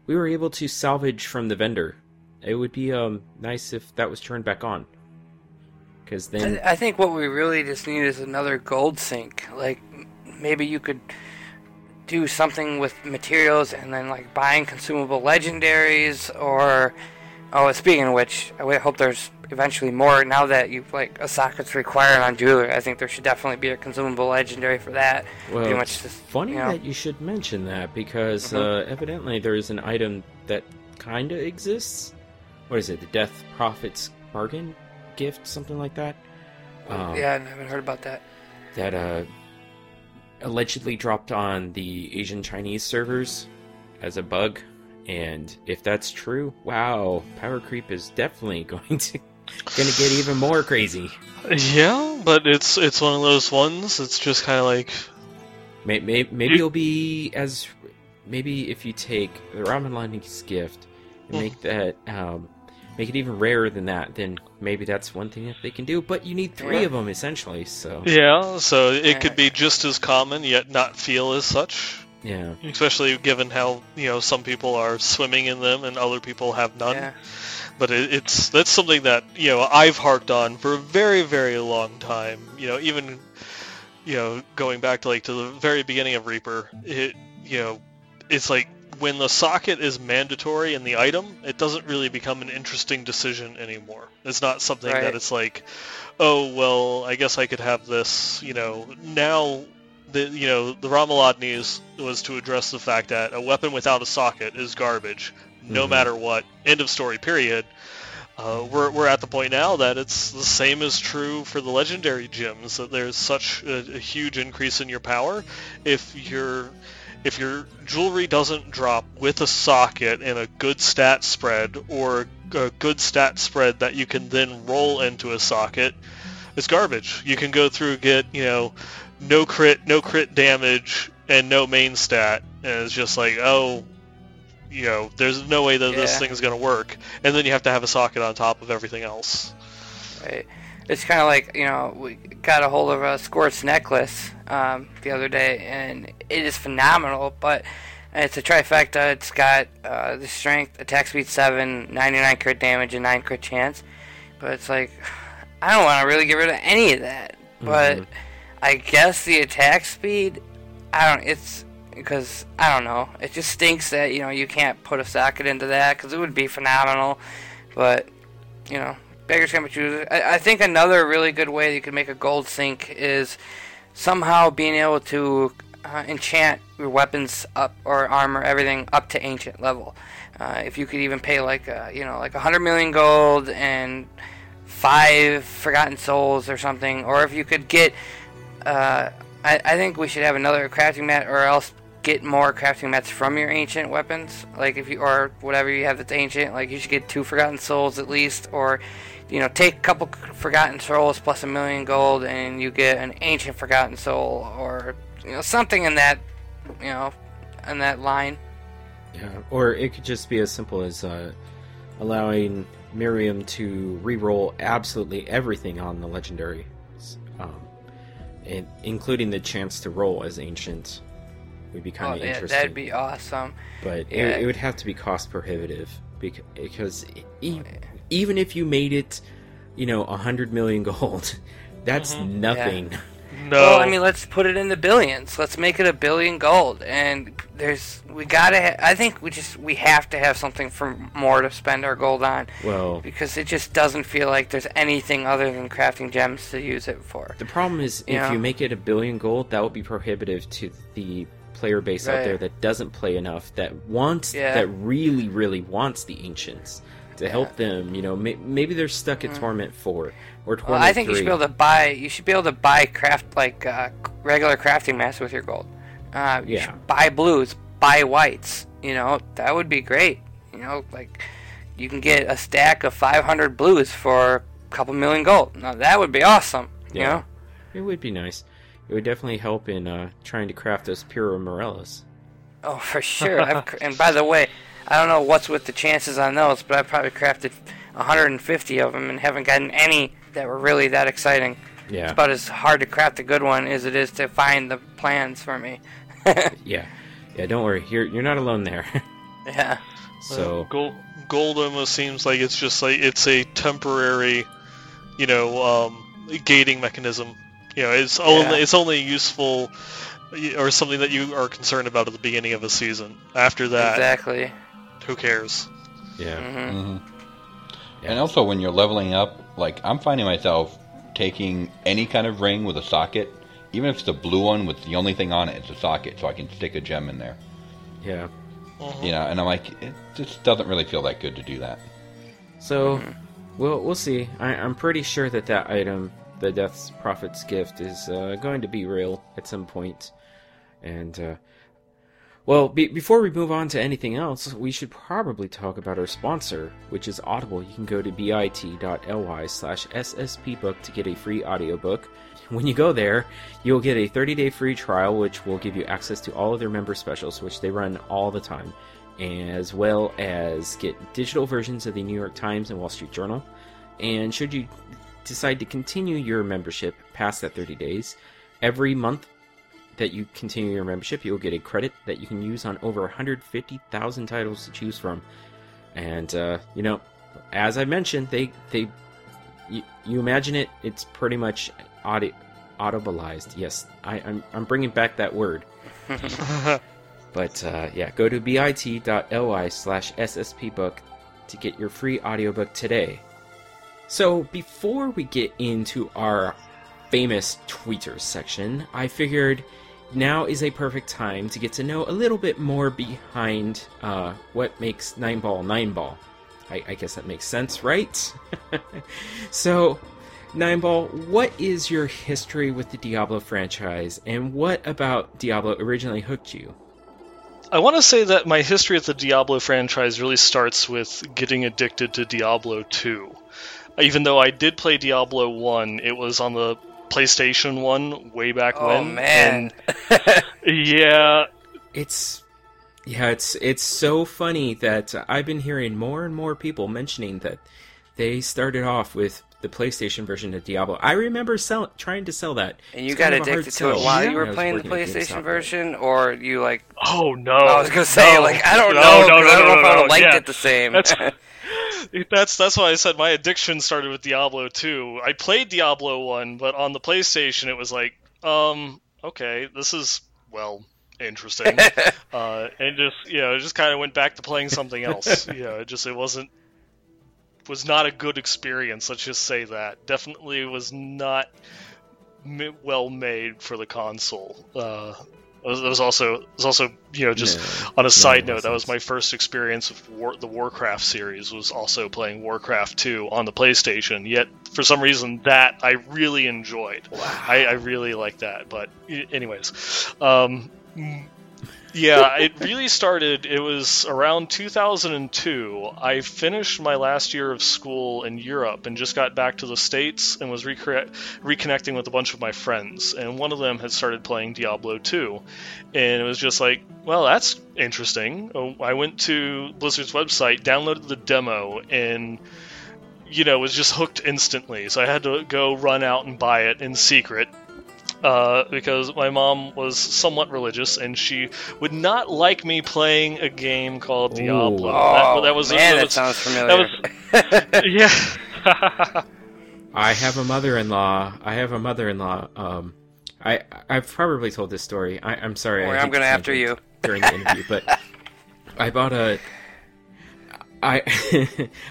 we were able to salvage from the vendor. It would be um, nice if that was turned back on. Because then, I, I think what we really just need is another gold sink. Like maybe you could do something with materials and then like buying consumable legendaries or oh speaking of which I hope there's eventually more now that you like a socket's required on jeweler I think there should definitely be a consumable legendary for that. well, Pretty much just funny you know. that you should mention that because Mhm. uh, evidently there is an item that kind of exists. What is it? The Death Prophet's Bargain Gift, something like that. Um, yeah, I haven't heard about that. that uh, allegedly dropped on the Asian Chinese servers as a bug. And if that's true, wow, power creep is definitely going to gonna get even more crazy. Yeah, but it's it's one of those ones. It's just kind of like May, may, maybe it'll be as maybe if you take the Ramaladni's gift and Hmm. make that um, make it even rarer than that, then maybe that's one thing that they can do. But you need three Yeah. of them essentially, so yeah. So it could be just as common yet not feel as such. yeah. Especially given how you know some people are swimming in them and other people have none. Yeah. But it, it's that's something that you know I've harped on for a very very long time. You know even you know going back to like to the very beginning of Reaper, it you know it's like when the socket is mandatory in the item, it doesn't really become an interesting decision anymore. It's not something Right. that it's like, oh well, I guess I could have this. You know now. The, you know the Ramaladni's was to address the fact that a weapon without a socket is garbage, no Mhm. matter what. End of story. Period. Uh, we're, we're at the point now that it's the same is true for the legendary gems that there's such a, a huge increase in your power if your if your jewelry doesn't drop with a socket and a good stat spread or a good stat spread that you can then roll into a socket it's garbage you can go through get you know no crit no crit damage and no main stat and it's just like oh you know there's no way that this Yeah. thing is going to work and then you have to have a socket on top of everything else Right. It's kind of like you know we got a hold of a Squirt's necklace um, the other day, and it is phenomenal. But it's a trifecta. It's got uh, the strength, attack speed seven, 99 crit damage, and nine crit chance. But it's like I don't want to really get rid of any of that. But Mhm. I guess the attack speed, I don't. It's because I don't know. It just stinks that you know you can't put a socket into that because it would be phenomenal. But you know, I, I think another really good way you can make a gold sink is somehow being able to uh, enchant your weapons up or armor, everything up to ancient level. Uh, if you could even pay like uh, you know like a hundred million gold and five forgotten souls or something, or if you could get, uh, I, I think we should have another crafting mat, or else get more crafting mats from your ancient weapons. Like if you or whatever you have that's ancient, like you should get two forgotten souls at least, or you know take a couple forgotten souls plus a million gold, and you get an ancient forgotten soul, or you know something in that, you know, in that line. Yeah, or it could just be as simple as uh, allowing Myriam to re-roll absolutely everything on the legendary, um, and including the chance to roll as ancient would be kind of Oh, yeah, interesting. that'd be awesome. but yeah. it, it would have to be cost prohibitive because, because e- even if you made it, you know, a hundred million gold, that's mm-hmm. nothing. no Well, I mean, let's put it in the billions. Let's make it a billion gold. And there's, we gotta. Ha- I think we just we have to have something for more to spend our gold on Well, because it just doesn't feel like there's anything other than crafting gems to use it for. The problem is, if Yeah. you make it a billion gold, that would be prohibitive to the player base out there that doesn't play enough, that wants, Yeah. that really, really wants the ancients to help them. You know, may, maybe they're stuck at Torment Four or Torment Mm. Well, I think you should be able to buy. You should be able to buy craft like uh, regular crafting mats with your gold. Uh, you Yeah. should buy blues, buy whites. You know that would be great. You know, like you can get a stack of 500 blues for a couple million gold. Now that would be awesome. You Yeah. know. It would be nice. It would definitely help in uh, trying to craft those Puro Morellas. Oh, for sure. I've, cr- and by the way, I don't know what's with the chances on those, but I've probably crafted 150 of them and haven't gotten any that were really that exciting. Yeah. It's about as hard to craft a good one as it is to find the plans for me. Yeah, yeah. Don't worry, you're you're not alone there. yeah. so Gold, gold almost seems like it's just like it's a temporary, you know, um, gating mechanism. You know, it's only Yeah. it's only useful or something that you are concerned about at the beginning of a season. After that, Exactly. Who cares? yeah, hmm And also, when you're leveling up, like I'm finding myself taking any kind of ring with a socket, even if it's a blue one with the only thing on it is a socket, so I can stick a gem in there. yeah. You know, and I'm like, it just doesn't really feel that good to do that. So we'll we'll see. I, I'm pretty sure that that item, the Death's Prophet's gift, is uh, going to be real at some point. And uh, well, be, before we move on to anything else, we should probably talk about our sponsor, which is Audible. You can go to bit.ly slash sspbook to get a free audiobook. When you go there, you'll get a 30-day free trial, which will give you access to all of their member specials, which they run all the time, as well as get digital versions of the New York Times and Wall Street Journal. And should you decide to continue your membership past that 30 days, every month that you continue your membership, you'll get a credit that you can use on over 150,000 titles to choose from. And uh, you know, as I mentioned, they they you, you imagine it, it's pretty much audi- audibleized. Yes, I, I'm I'm bringing back that word. But uh, yeah, go to bit.ly slash sspbook to get your free audiobook today. So before we get into our famous tweeters section, I figured now is a perfect time to get to know a little bit more behind uh, what makes Nine Ball Nine Ball. I, I guess that makes sense, right? so, Nine Ball, what is your history with the Diablo franchise, and what about Diablo originally hooked you? I want to say that my history with the Diablo franchise really starts with getting addicted to Diablo 2. Even though I did play Diablo 1, it was on the PlayStation 1 way back Oh when. man. and- yeah, It's yeah, it's it's so funny that I've been hearing more and more people mentioning that they started off with the PlayStation version of Diablo. I remember sell, trying to sell that. and you It's got kind of a hard addicted to it while when you were playing the PlayStation version, or you like? Oh no! I was gonna say no, like I don't no, know. No, 'cause no, I don't no, know if I would have liked yeah. it the same. That's- That's why I said my addiction started with Diablo 2. I played Diablo 1, but on the PlayStation it was like, um, okay, this is well interesting. uh, and just you know, it just kind of went back to playing something else. you know, it just it wasn't was not a good experience. Let's just say that. Definitely was not well made for the console. Uh, it was, also was also you know just No, on a side no, note, that was my first experience with War, the Warcraft series. Was also playing Warcraft 2 on the PlayStation. Yet for some reason that I really enjoyed. I, I really like that. But anyways, um, yeah, it really started. It was around 2002. I finished my last year of school in Europe and just got back to the states and was recre- reconnecting with a bunch of my friends. And one of them had started playing Diablo 2, and it was just like, well, that's interesting. Oh, I went to Blizzard's website, downloaded the demo, and you know was just hooked instantly. So I had to go run out and buy it in secret uh, because my mom was somewhat religious and she would not like me playing a game called Diablo. Oh, that, that was man, that that was- sounds familiar. That was, yeah. I have a mother-in-law. I have a mother-in-law. Um, I I've probably told this story. I, I'm sorry. Or I I'm gonna after you. during the interview, but I bought a. I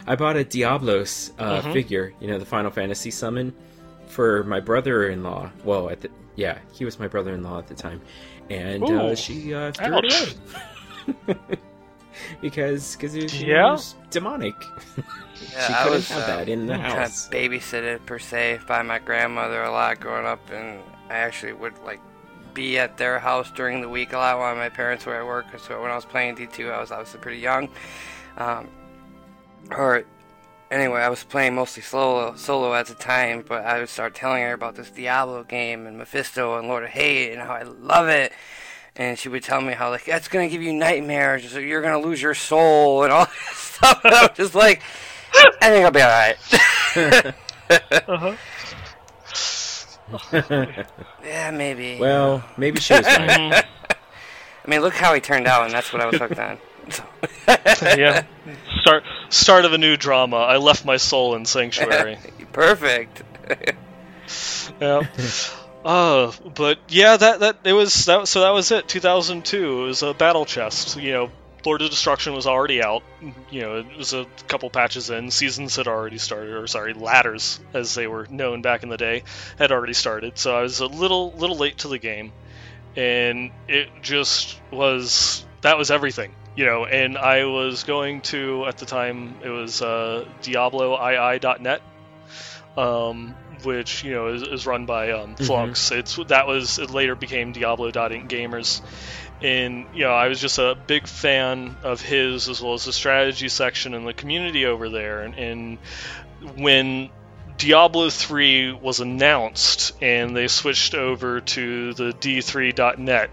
I bought a Diablos uh, Mhm. figure. You know the Final Fantasy summon for my brother-in-law. Well, at the yeah, he was my brother-in-law at the time, and uh, she uh, threw it away. because because it, was- it Yeah? was demonic. Yeah, she I couldn't was have uh, that in the kind of house. babysitted per se by my grandmother a lot growing up, and I actually would like be at their house during the week a lot while my parents were at work. So when I was playing D2, I was obviously pretty young. Um, or anyway, I was playing mostly solo solo at the time, but I would start telling her about this Diablo game and Mephisto and Lord of Hate and how I love it. And she would tell me how like that's gonna give you nightmares, so you're gonna lose your soul and all this stuff. And I was just like, I think I'll be alright. Uh-huh. yeah, maybe. well, maybe she was right. Mhm. I mean, look how he turned out, and that's what I was hooked on. Yeah. Start start of a new drama. I left my soul in sanctuary. Perfect. yeah. Uh, but yeah, that that it was that. So that was it. 2002. It was a battle chest. You know, Lord of Destruction was already out. You know, it was a couple patches in. Seasons had already started, or sorry, ladders as they were known back in the day had already started. So I was a little little late to the game, and it just was that was everything. You know, and I was going to at the time it was uh, DiabloII.net um, which you know is, is run by um, Flux. It's that was it later became Diablo. Gamers, and you know I was just a big fan of his as well as the strategy section and the community over there. And, and when Diablo 3 was announced and they switched over to the D3.net.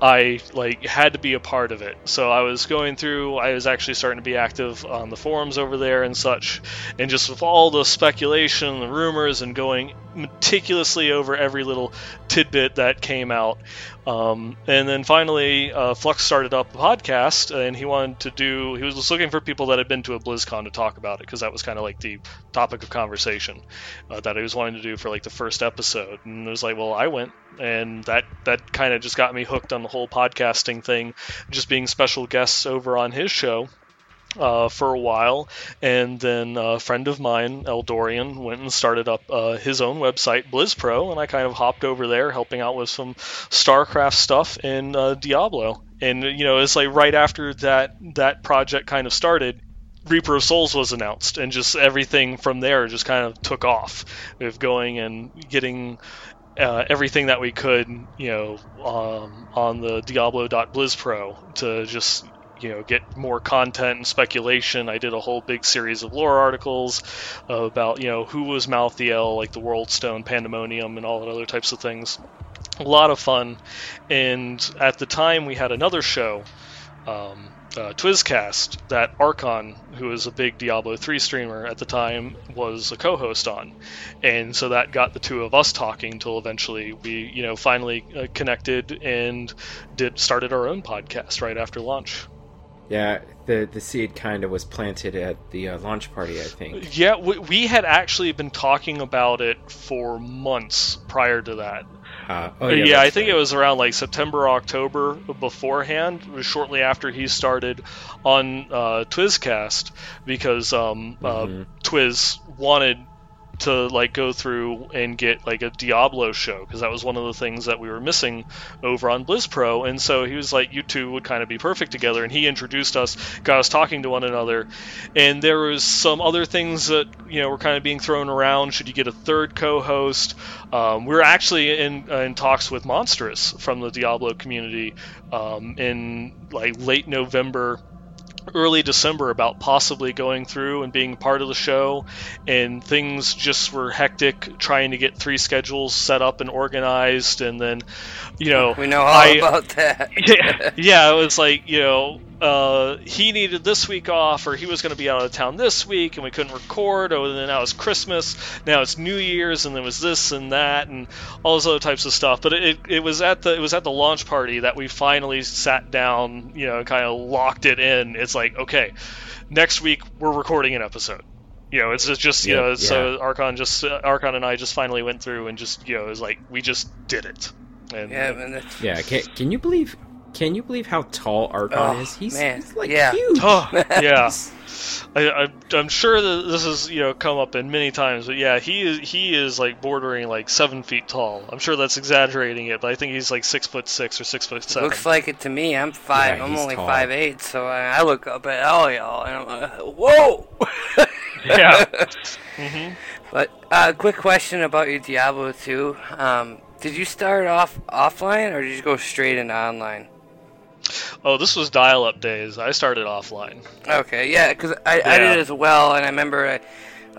I like had to be a part of it. So I was going through I was actually starting to be active on the forums over there and such and just with all the speculation, the rumors, and going meticulously over every little tidbit that came out. Um, and then finally, uh, Flux started up a podcast, and he wanted to do. He was looking for people that had been to a BlizzCon to talk about it because that was kind of like the topic of conversation uh, that he was wanting to do for like the first episode. And it was like, well, I went, and that that kind of just got me hooked on the whole podcasting thing, just being special guests over on his show uh, for a while, and then a friend of mine, El Eldorian, went and started up uh, his own website, BlizzPro, and I kind of hopped over there, helping out with some StarCraft stuff in uh, Diablo. And you know, it's like right after that that project kind of started. Reaper of Souls was announced, and just everything from there just kind of took off with going and getting uh, everything that we could, you know, um, on the Diablo.BlizzPro to just you know get more content and speculation. I did a whole big series of lore articles about you know who was Malthael, like the World Stone, Pandemonium, and all that other types of things. A lot of fun, and at the time we had another show. Um, uh, Twizcast that Archon, who was a big Diablo 3 streamer at the time, was a co-host on, and so that got the two of us talking until eventually we, you know, finally uh, connected and did started our own podcast right after launch. Yeah, the the seed kind of was planted at the uh, launch party, I think. Yeah, we, we had actually been talking about it for months prior to that. Uh, oh, yeah, yeah, I think right. it was around like September, October beforehand, shortly after he started on uh, Twizcast, because um, Mhm. uh, Twiz wanted to like go through and get like a Diablo show because that was one of the things that we were missing over on BlizzPro, and so he was like, you two would kind of be perfect together, and he introduced us, got us talking to one another, and there was some other things that you know were kind of being thrown around. Should you get a third co-host? Um, we were actually in uh, in talks with Monstrous from the Diablo community um, in like late November early December about possibly going through and being part of the show, and things just were hectic trying to get three schedules set up and organized, and then, you know, We know all I- about that. yeah, yeah, it was like you know, uh, he needed this week off, or he was going to be out of town this week, and we couldn't record. Oh, and then now it's Christmas, now it's New Year's, and there was this and that, and all those other types of stuff. But it, it was at the it was at the launch party that we finally sat down, you know, kind of locked it in. It's like okay, next week we're recording an episode. You know, it's just, just you Yeah, know, so Archon just uh, Archon and I just finally went through and just you know, it was like we just did it. And yeah, man, Yeah, can, can you believe Can you believe how tall Archon Oh, is? He's, man, he's like yeah. huge. Oh, yeah. I, I, I'm sure that this has you know come up in many times, but yeah, he is he is like bordering like seven feet tall. I'm sure that's exaggerating it, but I think he's like six foot six or six foot seven. Looks like it to me. I'm five. Yeah, I'm only tall. five eight, so I, I look up at all y'all and I'm like, whoa. yeah. hmm But uh, quick question about your Diablo 2. Um, did you start off offline or did you go straight into online? Oh, this was dial-up days. I started offline. Okay, yeah, because I, I Yeah. did as well, and I remember, I,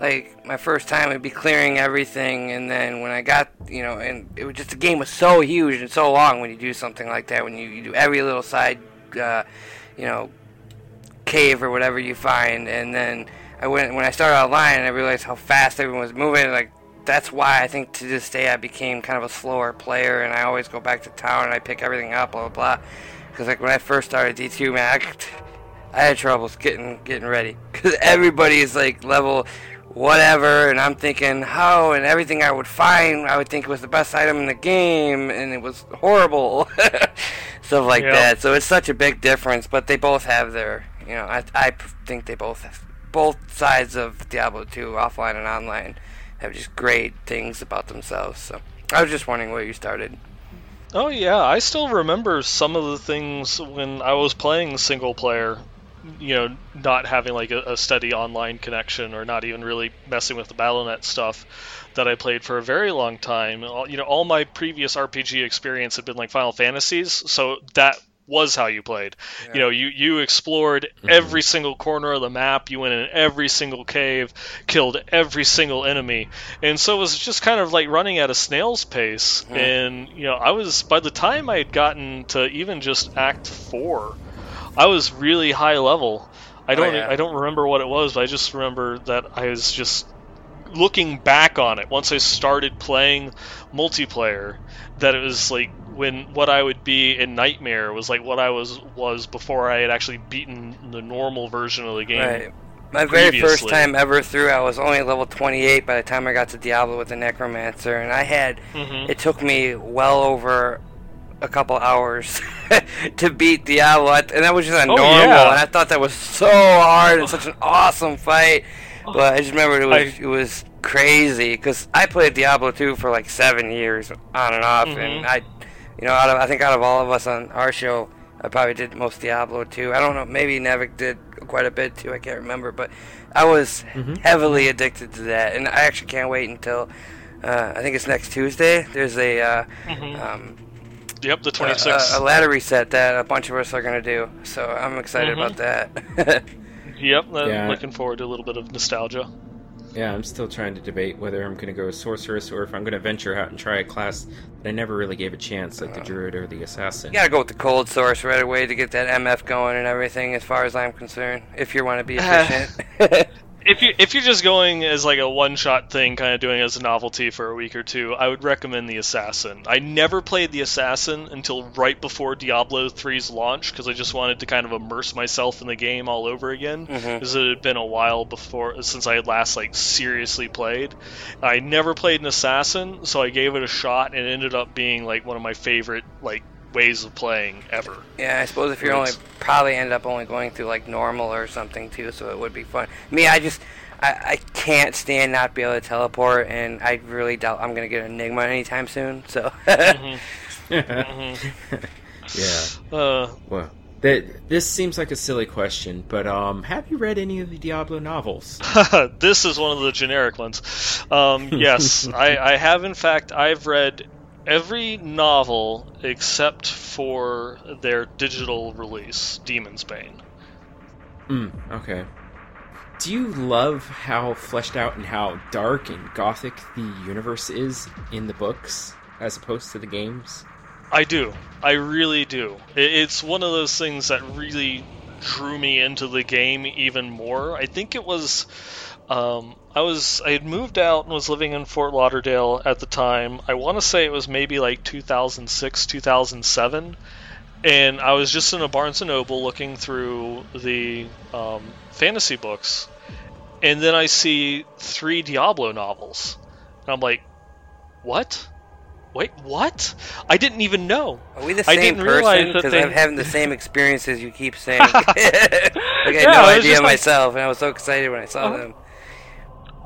like, my first time I'd be clearing everything, and then when I got, you know, and it was just the game was so huge and so long when you do something like that, when you, you do every little side, uh, you know, cave or whatever you find, and then I went when I started online, I realized how fast everyone was moving. Like that's why I think to this day I became kind of a slower player, and I always go back to town and I pick everything up, blah blah blah. Because like when I first started D2, man, I, I had troubles getting getting ready because everybody is like level whatever, and I'm thinking how and everything I would find, I would think was the best item in the game, and it was horrible, stuff like Yep. that. So it's such a big difference, but they both have their, you know, I, I think they both have, both sides of Diablo 2, offline and online, have just great things about themselves. So I was just wondering where you started. Oh yeah, I still remember some of the things when I was playing single player. You know, not having like a, a steady online connection, or not even really messing with the BattleNet stuff that I played for a very long time. All- You know, all my previous RPG experience had been like Final Fantasies, so that was how you played. You know, you you explored mm-hmm. every single corner of the map, you went in every single cave, killed every single enemy, and so it was just kind of like running at a snail's pace. And you know, I was by the time I had gotten to even just Act Four, I was really high level. I oh, don't yeah. I don't remember what it was, but I just remember that I was just looking back on it once I started playing multiplayer that it was like when what I would be in Nightmare was like what I was was before I had actually beaten the normal version of the game. Right. My very first time ever through, I was only level 28 by the time I got to Diablo with the Necromancer, and I had. Mhm. It took me well over a couple hours to beat Diablo, and that was just a Oh, normal. yeah. And I thought that was so hard and such an awesome fight. But I just remember it was I- it was crazy because I played Diablo 2 for like seven years on and off, Mhm. and I, you know, out of I think out of all of us on our show, I probably did most Diablo 2. I don't know, maybe Nevik did quite a bit too. I can't remember, but I was heavily addicted to that, and I actually can't wait until. Uh, I think it's next Tuesday. There's a uh, um, Yep, the a, 26. a, a ladder reset that a bunch of us are gonna do. So I'm excited Mhm. about that. yep, I'm Yeah. looking forward to a little bit of nostalgia. Yeah, I'm still trying to debate whether I'm going to go a sorceress or if I'm going to venture out and try a class that I never really gave a chance, like the uh. druid or the assassin. You gotta go with the cold sorc right away to get that MF going and everything, as far as I'm concerned. If you want to be efficient. If you if you're just going as like a one shot thing, kind of doing it as a novelty for a week or two, I would recommend the Assassin. I never played the Assassin until right before Diablo 3's launch because I just wanted to kind of immerse myself in the game all over again. Mm-hmm. Because it had been a while before since I had last like seriously played. I never played an Assassin, so I gave it a shot and it ended up being like one of my favorite like ways of playing ever. yeah, I suppose if you're only probably end up only going through like normal or something too, so it would be fun. Me, I just I, I can't stand not be able to teleport, and I really doubt I'm gonna get Enigma anytime soon. So yeah. Uh, Well, that this seems like a silly question, but um, have you read any of the Diablo novels? this is one of the generic ones. Um, yes, I, I have. In fact, I've read every novel except for their digital release, Demonsbane. Mm, okay. Do you love how fleshed out and how dark and gothic the universe is in the books as opposed to the games? I do. I really do. It's one of those things that really drew me into the game even more. I think it was. Um, I was I had moved out and was living in Fort Lauderdale at the time. I want to say it was maybe like 2006, 2007, and I was just in a Barnes and Noble looking through the um, fantasy books, and then I see three Diablo novels, and I'm like, what? wait, what? I didn't even know. Are we the I same didn't realize person? Because they- I'm having the same experiences you keep saying. like I had Yeah, no idea just like- myself, and I was so excited when I saw Uh-huh. them.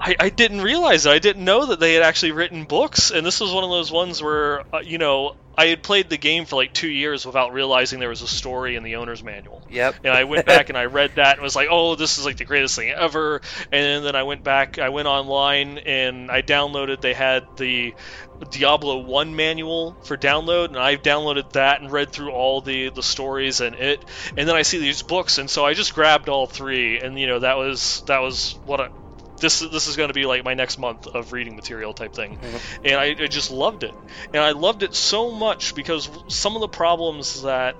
I, I didn't realize it. I didn't know that they had actually written books, and this was one of those ones where, uh, you know, I had played the game for like two years without realizing there was a story in the owner's manual. Yep. And I went back and I read that and was like, oh, this is like the greatest thing ever. And then I went back, I went online and I downloaded, they had the Diablo 1 manual for download, and I downloaded that and read through all the, the stories and it. And then I see these books, and so I just grabbed all three, and, you know, that was, that was what I. This, this is going to be like my next month of reading material type thing. Uh-huh. And I, I just loved it. And i loved it so much because some of the problems that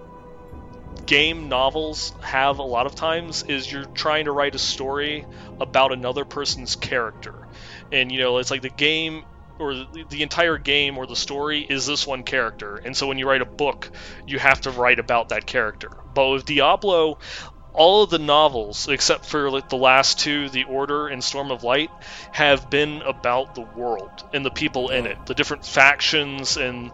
game novels have a lot of times is you're trying to write a story about another person's character. And you know it's like the game or the entire game or the story is this one character. And so when you write a book you have to write about that character. But with diablo all of the novels except for like the last two the order and storm of light have been about the world and the people in hmm. it. The different factions and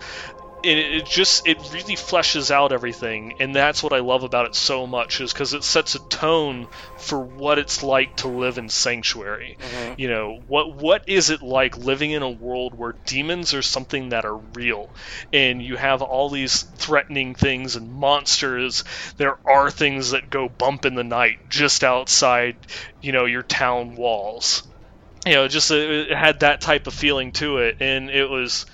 it, it just it really fleshes out everything and that's what i love about it so much is because it sets a tone for what it's like to live in sanctuary. You know what what is it like living in a world where demons are something that are real? And you have all these threatening things and monsters. There are things that go bump in the night just outside you know your town walls. You know just uh, it had that type of feeling to it and it was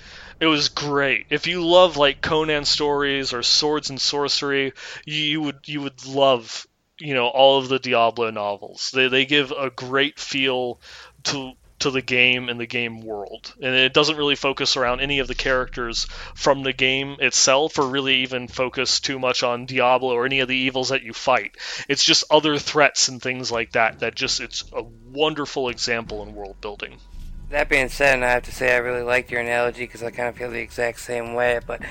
it was great. If you love like Conan stories or swords and sorcery, you, you would you would love you know all of the Diablo novels. They they give a great feel to to the game and the game world, and it doesn't really focus around any of the characters from the game itself, or really even focus too much on Diablo or any of the evils that you fight. It's just other threats and things like that. That just it's a wonderful example in world building. That being said, and I have to say I really like your analogy because I kind of feel the exact same way. But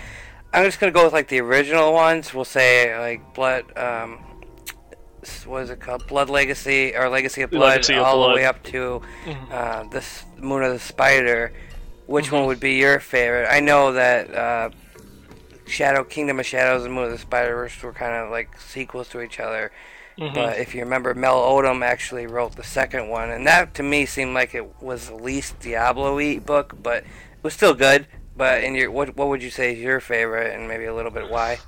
I'm just gonna go with like the original ones. We'll say like Blood. Um, what is it called? Blood Legacy or Legacy of Blood, Legacy of all Blood. the way up to Mhm. uh, this Moon of the Spider. Which Mm-hmm. one would be your favorite? I know that uh, Shadow Kingdom of Shadows and Moon of the Spider Verse were kind of like sequels to each other. Mhm. But if you remember, Mel Odom actually wrote the second one, and that to me seemed like it was the least Diablo-y book, but it was still good. But in your what what would you say is your favorite, and maybe a little bit why?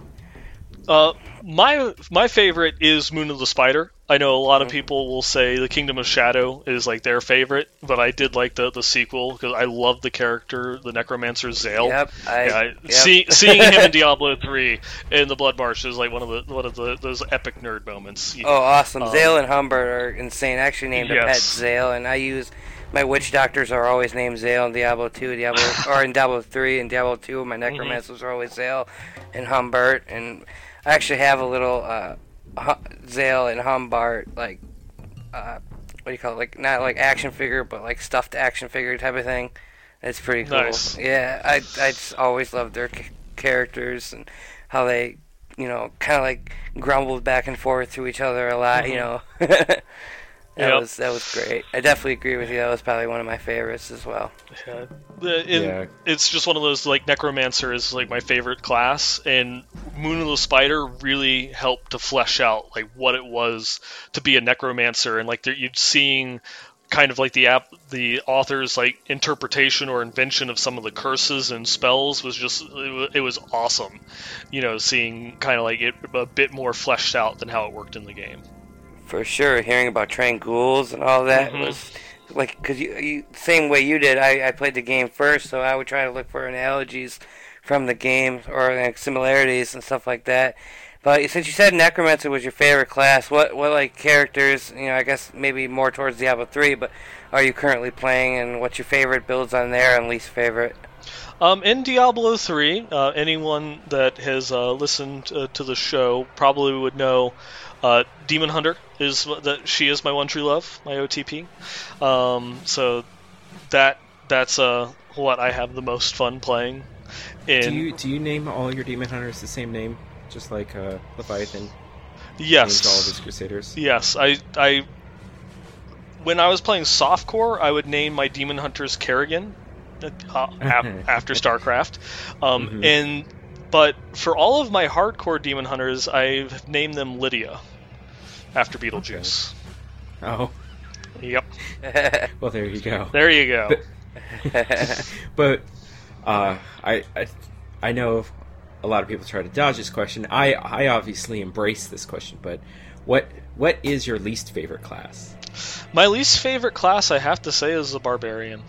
Uh, my my favorite is Moon of the Spider. I know a lot of people will say the Kingdom of Shadow is like their favorite, but I did like the the sequel because I love the character, the Necromancer Zayl. Yep, I- Yeah, yep. See, seeing him in Diablo three in the Blood Marsh is like one of the one of the those epic nerd moments. You- Oh, awesome! Um, Zayl and Humbert are insane. I actually named a pet Yes. Zayl, and I use my witch doctors are always named Zayl in Diablo two, Diablo or in Diablo three and Diablo two. My necromancers are always Zayl and Humbert, and I actually have a little uh, Zayl and Humbert like uh, what do you call it? Like not like action figure, but like stuffed action figure type of thing. It's pretty cool. Nice. Yeah, I I just always loved their c- characters and how they, you know, kind of like grumbled back and forth to each other a lot. You know, that Yep. was that was great. I definitely agree with you. That was probably one of my favorites as well. Yeah. The- and Yeah. It's just one of those like Necromancer is like my favorite class, and Moon of the Spider really helped to flesh out like what it was to be a Necromancer, and like you'd seeing kind of like the app the author's like interpretation or invention of some of the curses and spells was just it was awesome you know seeing kind of like it a bit more fleshed out than how it worked in the game For sure, hearing about trained ghouls and all that Mhm. was like because you, you same way you did. I, I played the game first, so I would try to look for analogies from the game or like similarities and stuff like that. But since you said Necromancer was your favorite class, what what like characters? You know, I guess maybe more towards Diablo three, but are you currently playing, and what's your favorite builds on there and least favorite? Um, in Diablo 3, uh, anyone that has uh, listened uh, to the show probably would know uh, Demon Hunter is that she is my one true love, my OTP. Um, so that that's uh, what I have the most fun playing. In Do you do you name all your demon hunters the same name, just like uh, Leviathan yes, all of his crusaders? Yes, I I when I was playing softcore, I would name my demon hunters Kerrigan, uh, af- after StarCraft, um, Mhm. and but for all of my hardcore demon hunters, I've named them Lydia after Beetlejuice. Oh, Yep, well, there you go. there you go. but uh, I, I I know a lot of people try to dodge this question. I I obviously embrace this question, but what what is your least favorite class? My least favorite class, I have to say, is the barbarian.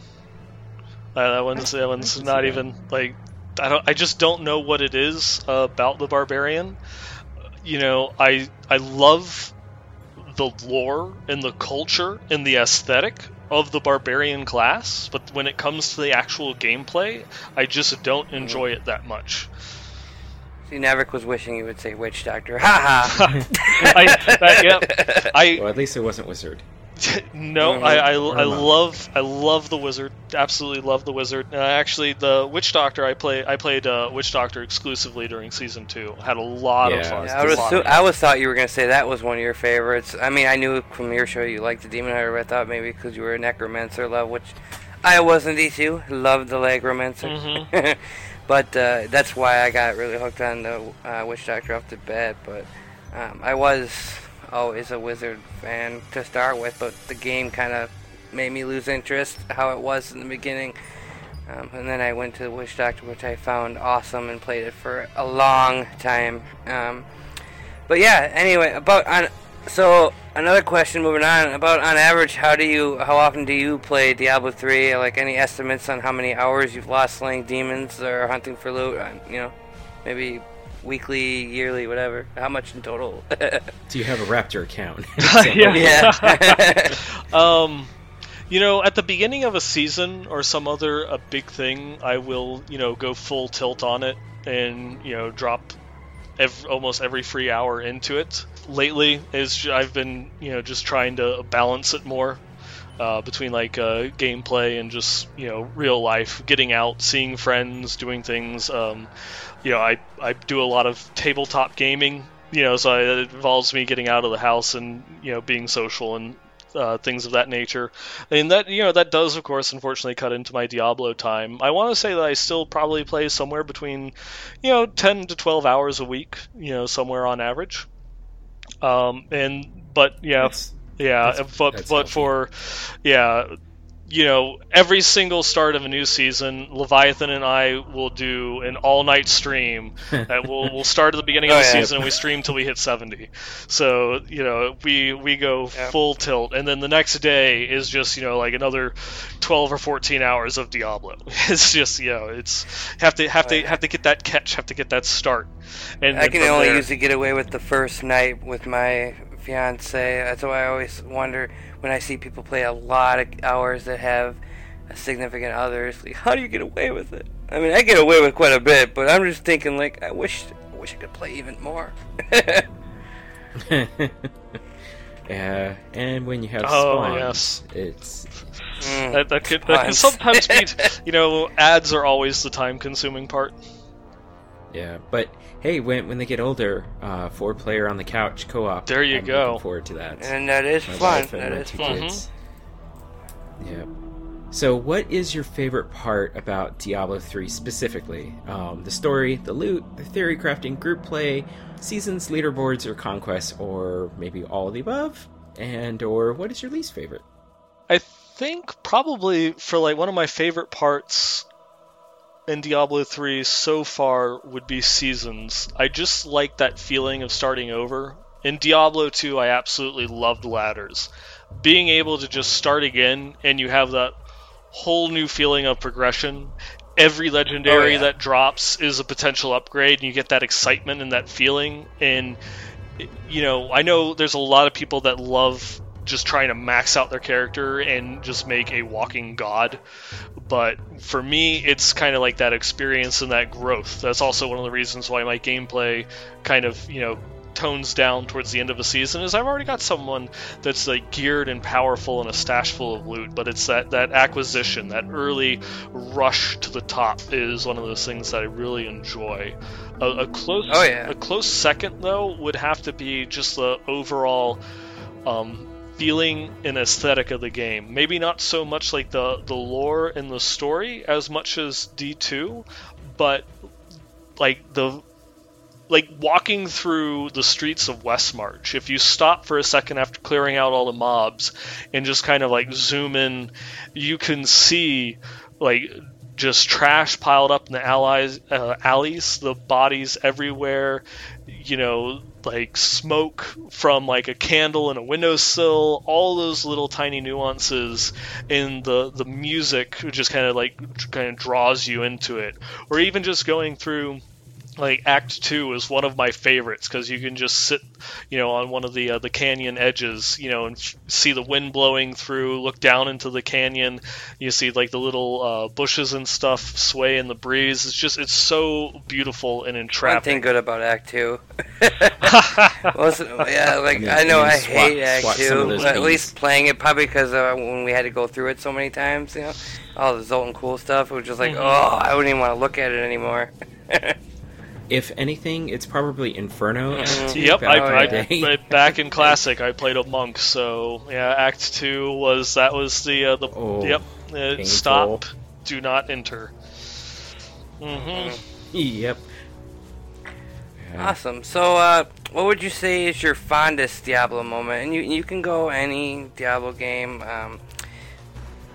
Uh, that one's that one's not that. even like I don't. I just don't know what it is about the barbarian. You know, I I love the lore and the culture and the aesthetic of the barbarian class, but when it comes to the actual gameplay, I just don't mm-hmm. enjoy it that much. See, Nevik was wishing you would say witch doctor. Ha ha. I, that, yep. I Well, at least it wasn't wizard. no. I, I, I love I love the wizard. Absolutely love the wizard. Uh, actually, the witch doctor I play I played uh, witch doctor exclusively during season two. Had a lot of fun. Yeah, I, would A lot assu- of- I always thought you were gonna say that was one of your favorites. I mean, I knew from your show you liked the Demon Hunter. But I thought maybe because you were a necromancer, love which I wasn't. These two loved the legromancer, Mhm. but uh, that's why I got really hooked on the uh, witch doctor off the bat. But um, I was always a wizard fan to start with, but the game kind of made me lose interest how it was in the beginning. Um, and then I went to Witch Doctor, which I found awesome and played it for a long time. Um, but yeah, anyway, about on. So another question, moving on. About on average, how do you, how often do you play Diablo three? Like any estimates on how many hours you've lost slaying demons or hunting for loot? Uh, You know, maybe weekly, yearly, whatever. How much in total? Do you have a Raptr account? yeah. yeah. um, you know, at the beginning of a season or some other a big thing, I will you know go full tilt on it and you know drop ev- almost every free hour into it. Lately, is I've been you know just trying to balance it more. Uh, between like uh, gameplay and just you know real life, getting out, seeing friends, doing things. Um, you know, I I do a lot of tabletop gaming. You know, so it involves me getting out of the house and you know being social and uh, things of that nature. And that you know that does of course unfortunately cut into my Diablo time. I want to say that I still probably play somewhere between you know 10 to 12 hours a week. You know, somewhere on average. Um, and but yeah, That's- yeah, That's- but that's but healthy. for yeah, you know, every single start of a new season, Leviathan and I will do an all-night stream. that we'll we'll start at the beginning of Oh, the yeah. season and we stream till we hit 70. So you know, we we go Yeah. full tilt, and then the next day is just you know like another 12 or 14 hours of Diablo. It's just you know, it's have to have Oh, to yeah. have to get that catch, have to get that start. And I can only there- usually get away with the first night with my fiance. That's why I always wonder when I see people play a lot of hours that have a significant others. Like, how do you get away with it? I mean, I get away with quite a bit, but I'm just thinking like, I wish, I wish I could play even more. yeah, and when you have Oh, spawns, yes. it's Mm, that, that could that can sometimes be you know ads are always the time consuming part. yeah. But hey, when when they get older, uh, four player on the couch co-op. There you I'm go. Looking forward to that. and that is My fun. wife and That my is two fun. kids. Yeah. So, what is your favorite part about Diablo 3 specifically? Um, the story, the loot, the theory crafting, group play, seasons, leaderboards, or conquests, or maybe all of the above? And or what is your least favorite? I think probably for like one of my favorite parts in Diablo 3 so far would be seasons. I just like that feeling of starting over. In Diablo 2, I absolutely loved ladders. Being able to just start again and you have that whole new feeling of progression. Every legendary Oh, yeah. that drops is a potential upgrade, and you get that excitement and that feeling. And you know, I know there's a lot of people that love just trying to max out their character and just make a walking god. But for me, it's kind of like that experience and that growth. That's also one of the reasons why my gameplay kind of, you know, tones down towards the end of a season is I've already got someone that's like geared and powerful and a stash full of loot, but it's that that acquisition, that early rush to the top is one of those things that I really enjoy. A, a close Oh, yeah. a close second though would have to be just the overall um, feeling and aesthetic of the game. Maybe not so much like the the lore and the story as much as D2, but like the like walking through the streets of Westmarch, if you stop for a second after clearing out all the mobs and just kind of like zoom in, you can see like just trash piled up in the allies, uh, alleys, the bodies everywhere, you know, like smoke from like a candle in a windowsill, all those little tiny nuances in the the music just kind of like kind of draws you into it, or even just going through like act two is one of my favorites because you can just sit you know on one of the uh, the canyon edges you know and f- see the wind blowing through look down into the canyon you see like the little uh, bushes and stuff sway in the breeze it's just it's so beautiful and entrapping. One entrapping thing good about Act Two. Listen, yeah, like I mean- I know I I, swat- hate Act swat Two, but at bees. least playing it probably because uh, when we had to go through it so many times, you know, all the Zoltun Kulle stuff, it was just like, Mhm. oh, I wouldn't even want to look at it anymore. If anything, it's probably Inferno. Act Two Yep, back I, in I. I- back in classic, I played a monk. So yeah, Act Two was that was the uh, the Oh, yep. Uh, stop, do not enter. hmm Yep. Yeah. Awesome. So, uh, what would you say is your fondest Diablo moment? And you you can go any Diablo game. Um,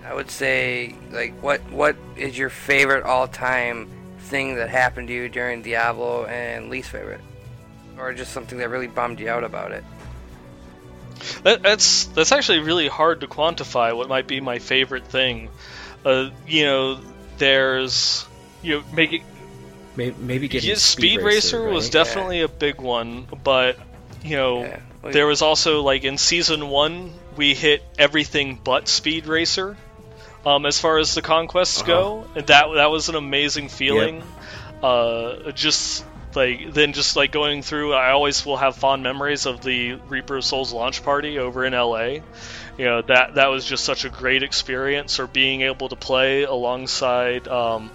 I would say, like, what what is your favorite all time thing that happened to you during Diablo, and least favorite, or just something that really bummed you out about it? That, that's that's actually really hard to quantify. What might be my favorite thing? Uh, you know, there's you know making Maybe, maybe getting yeah, Speed Racer, was right? definitely a big one, but you know. Yeah. Well, There was also like in season one, we hit everything but Speed Racer, um, as far as the conquests go, and that that was an amazing feeling. Uh, just like then, just like going through, I always will have fond memories of the Reaper of Souls launch party over in LA. You know that that was just such a great experience, or being able to play alongside. Um,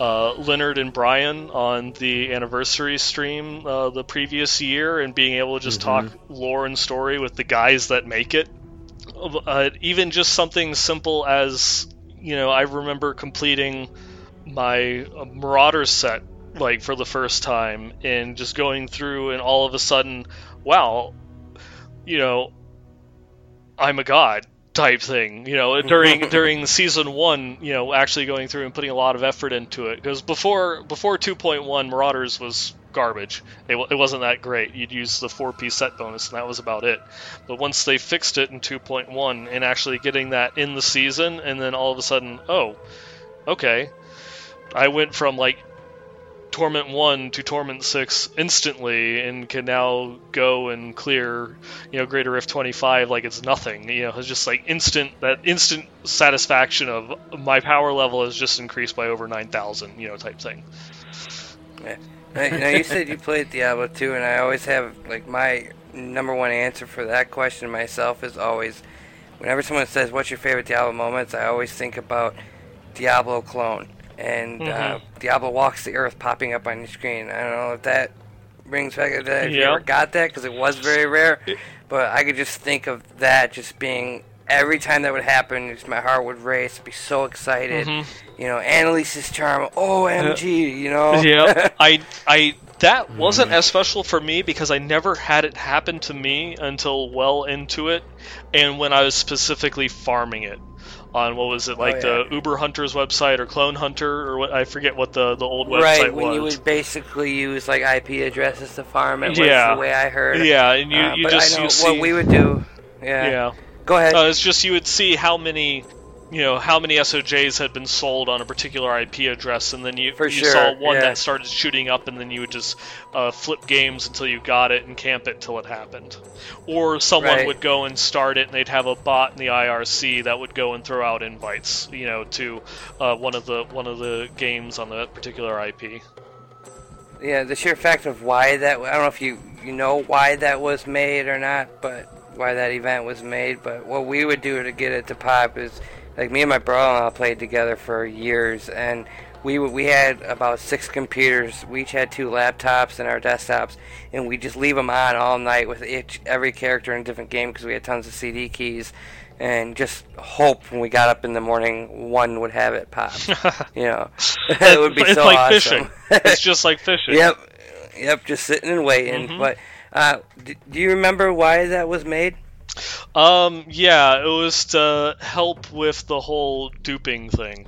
uh, Leonard and Brian on the anniversary stream uh, the previous year, and being able to just talk lore and story with the guys that make it. Uh, even just something simple as you know, I remember completing my uh, Marauder set like for the first time, and just going through, and all of a sudden, wow, you know, I'm a god type thing you know during during season one you know actually going through and putting a lot of effort into it. Because before before 2.1 marauders was garbage. It, it wasn't that great. You'd use the four piece set bonus and that was about it. But once they fixed it in 2.1 and actually getting that in the season and then all of a sudden oh okay. I went from like Torment 1 to Torment 6 instantly and can now go and clear, you know, Greater Rift 25 like it's nothing. You know, it's just like instant, that instant satisfaction of my power level has just increased by over 9,000, you know, type thing. Now, now you said you played Diablo 2, and I always have like my number one answer for that question myself is always, whenever someone says what's your favorite Diablo moments, I always think about Diablo clone and uh, Mhm. Diablo walks the earth popping up on your screen. I don't know if that brings back if you Yeah. ever got that because it was very rare, but I could just think of that just being. Every time that would happen, just my heart would race, be so excited. Mhm. You know, Annihilus charm, OMG, you know? yeah, I, I, that wasn't as special for me because I never had it happen to me until well into it, and when I was specifically farming it on what was it like Oh, yeah. the Uber Hunters website or Clone Hunter or what I forget what the the old website Right, was. Right, when you would basically use like IP addresses to farm it, was Yeah. the way I heard. Yeah, and you- Uh, you but just- I know you what see- we would do. Yeah. yeah. Go ahead. Uh, it's just you would see how many, you know, how many SOJs had been sold on a particular IP address, and then you For you sure, saw one yeah. that started shooting up, and then you would just uh, flip games until you got it and camp it till it happened, or someone Right. would go and start it, and they'd have a bot in the IRC that would go and throw out invites, you know, to uh, one of the one of the games on that particular IP. yeah, the sheer fact of why that I don't know if you you know why that was made or not, but why that event was made. But what we would do to get it to pop is like me and my brother-in-law played together for years, and we we had about six computers. We each had two laptops and our desktops, and we just leave them on all night with each every character in a different game because we had tons of CD keys, and just hope when we got up in the morning one would have it pop. you know, it would be it's so like awesome. fishing. it's just like fishing. Yep, yep, just sitting and waiting. Mhm. But uh, d- do you remember why that was made? Um, yeah, it was to help with the whole duping thing.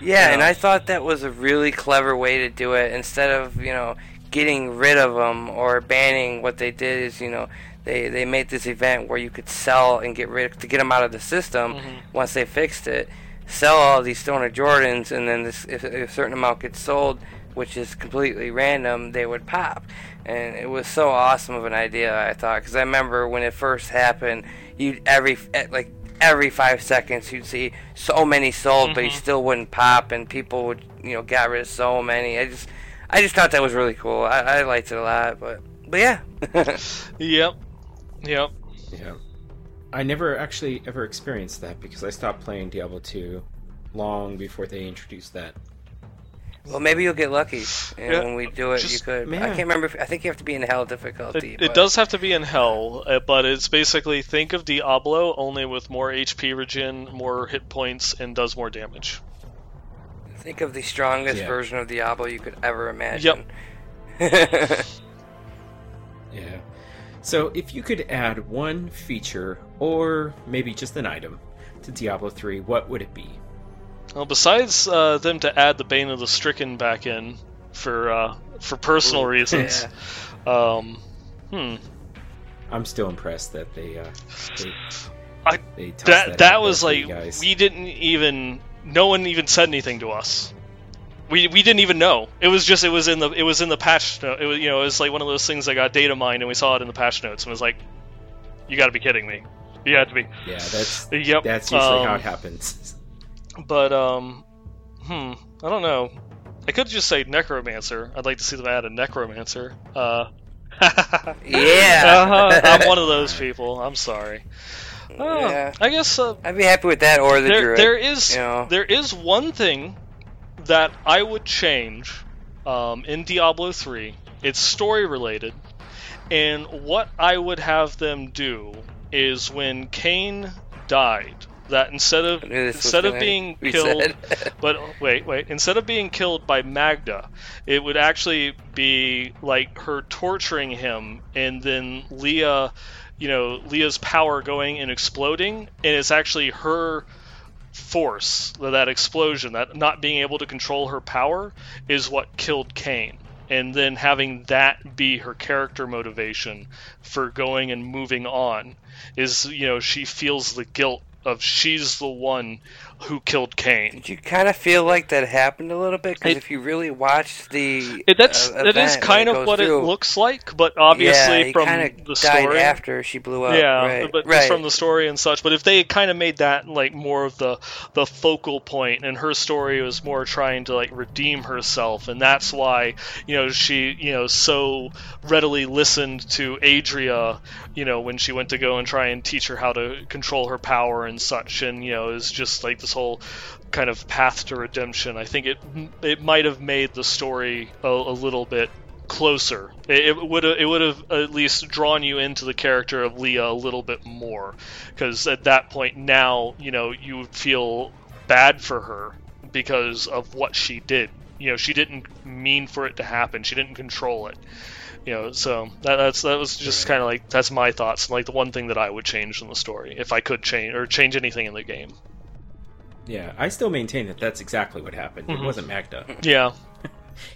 Yeah, and I thought that was a really clever way to do it. Instead of you know getting rid of them or banning, what they did is you know they they made this event where you could sell and get rid to get them out of the system Mhm. once they fixed it. Sell all these Stone of Jordans, and then this, if a certain amount gets sold, which is completely random, they would pop. And it was so awesome of an idea, I thought, because I remember when it first happened, you every like every five seconds you'd see so many sold, but you Mhm. still wouldn't pop, and people would you know got rid of so many. I just I just thought that was really cool. I, I liked it a lot, but but yeah. Yep. Yep. Yeah. I never actually ever experienced that because I stopped playing Diablo 2 long before they introduced that. Well, maybe you'll get lucky, and Yeah, when we do it, you just- could. I can't remember. If, I think you have to be in hell difficulty. It, it does have to be in hell, uh, but it's basically think of Diablo only with more HP regen, more hit points, and does more damage. Think of the strongest Yeah. version of Diablo you could ever imagine. Yep. Yeah. So if you could add one feature or maybe just an item to Diablo 3, what would it be? Well, besides uh, them to add the Bane of the Stricken back in for uh, for personal reasons, um, hmm, I'm still impressed that they uh, they, I- they tossed that that was like we didn't even no one even said anything to us. We, we didn't even know. It was just it was in the it was in the patch note. It was you know it was like one of those things that got data mined and we saw it in the patch notes and was like, you got to be kidding me. You got to be. Yeah, that's Yep. that's usually how um, it happens. But um, hmm, I don't know. I could just say necromancer. I'd like to see them add a necromancer. Uh, Yeah. uh-huh. I'm one of those people. I'm sorry. Oh, Yeah. I guess uh, I'd be happy with that or the there, druid. there is you know. there is one thing that I would change um, in Diablo 3. It's story related, and what I would have them do is when Cain died, that instead of I knew this was instead of being killed, but wait, wait, instead of being killed by Magda, it would actually be like her torturing him, and then Leah, you know, Leah's power going and exploding, and it's actually her force, that explosion, that not being able to control her power, is what killed Cain. And then having that be her character motivation for going and moving on is, you know, she feels the guilt of she's the one who killed Cain. Did you kind of feel like that happened a little bit? Because if you really watch the It, that's uh, that is kind of what through, it looks like, but obviously yeah, from the story, after she blew up. yeah, right, but right. from the story and such. But if they kind of made that like more of the the focal point, and her story was more trying to like redeem herself, and that's why you know she you know so readily listened to Adria, you know when she went to go and try and teach her how to control her power and such, and you know is just like this whole kind of path to redemption. I think it it might have made the story a, a little bit closer. It, it would it would have at least drawn you into the character of Leah a little bit more, because at that point now you know you would feel bad for her because of what she did. You know she didn't mean for it to happen. She didn't control it. You know, so that, that's that was just kind of like that's my thoughts. Like the one thing that I would change in the story if I could change or change anything in the game. Yeah, I still maintain that that's exactly what happened. Mhm. It wasn't Magda. Yeah.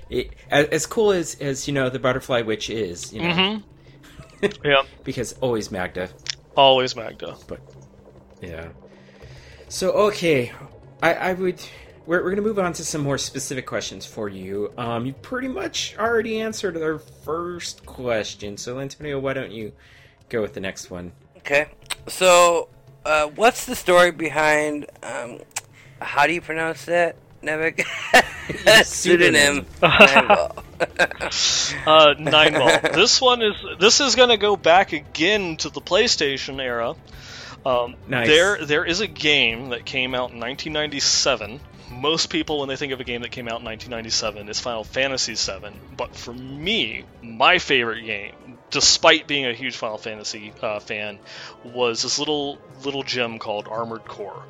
It, as, as cool as as you know the butterfly witch is, you know, Mm-hmm. yeah. because always Magda. Always Magda. But, yeah. So okay, I, I would. We're, we're going to move on to some more specific questions for you. Um, you pretty much already answered our first question, so Antonio, why don't you go with the next one? Okay, so uh, what's the story behind? Um, how do you pronounce that? Nevik? Pseudonym. Nightball. uh, nine ball. This one is this is going to go back again to the PlayStation era. Um, Nice. There, there is a game that came out in 1997 most people, when they think of a game that came out in 1997, is Final Fantasy VII. But for me, my favorite game, despite being a huge Final Fantasy uh, fan, was this little little gem called Armored Core.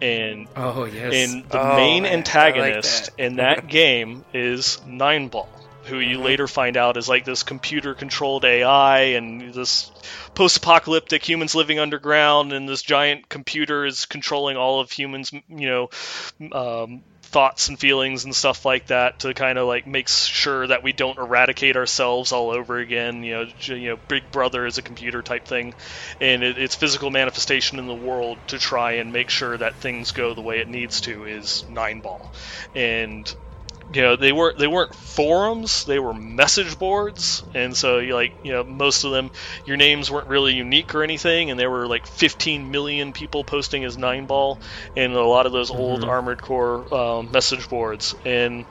And Oh yes. and the Oh, main I- I like antagonist that. in that game is Nineball, who you later find out is like this computer-controlled AI and this post-apocalyptic humans living underground, and this giant computer is controlling all of humans, you know, um, thoughts and feelings and stuff like that to kind of like make sure that we don't eradicate ourselves all over again. You know, you know, Big Brother is a computer type thing, and it, its physical manifestation in the world to try and make sure that things go the way it needs to is Nine Ball, and you know they weren't they weren't forums they were message boards. And so you like you know most of them your names weren't really unique or anything and there were like 15 million people posting as nine ball in a lot of those old armored core um, message boards. And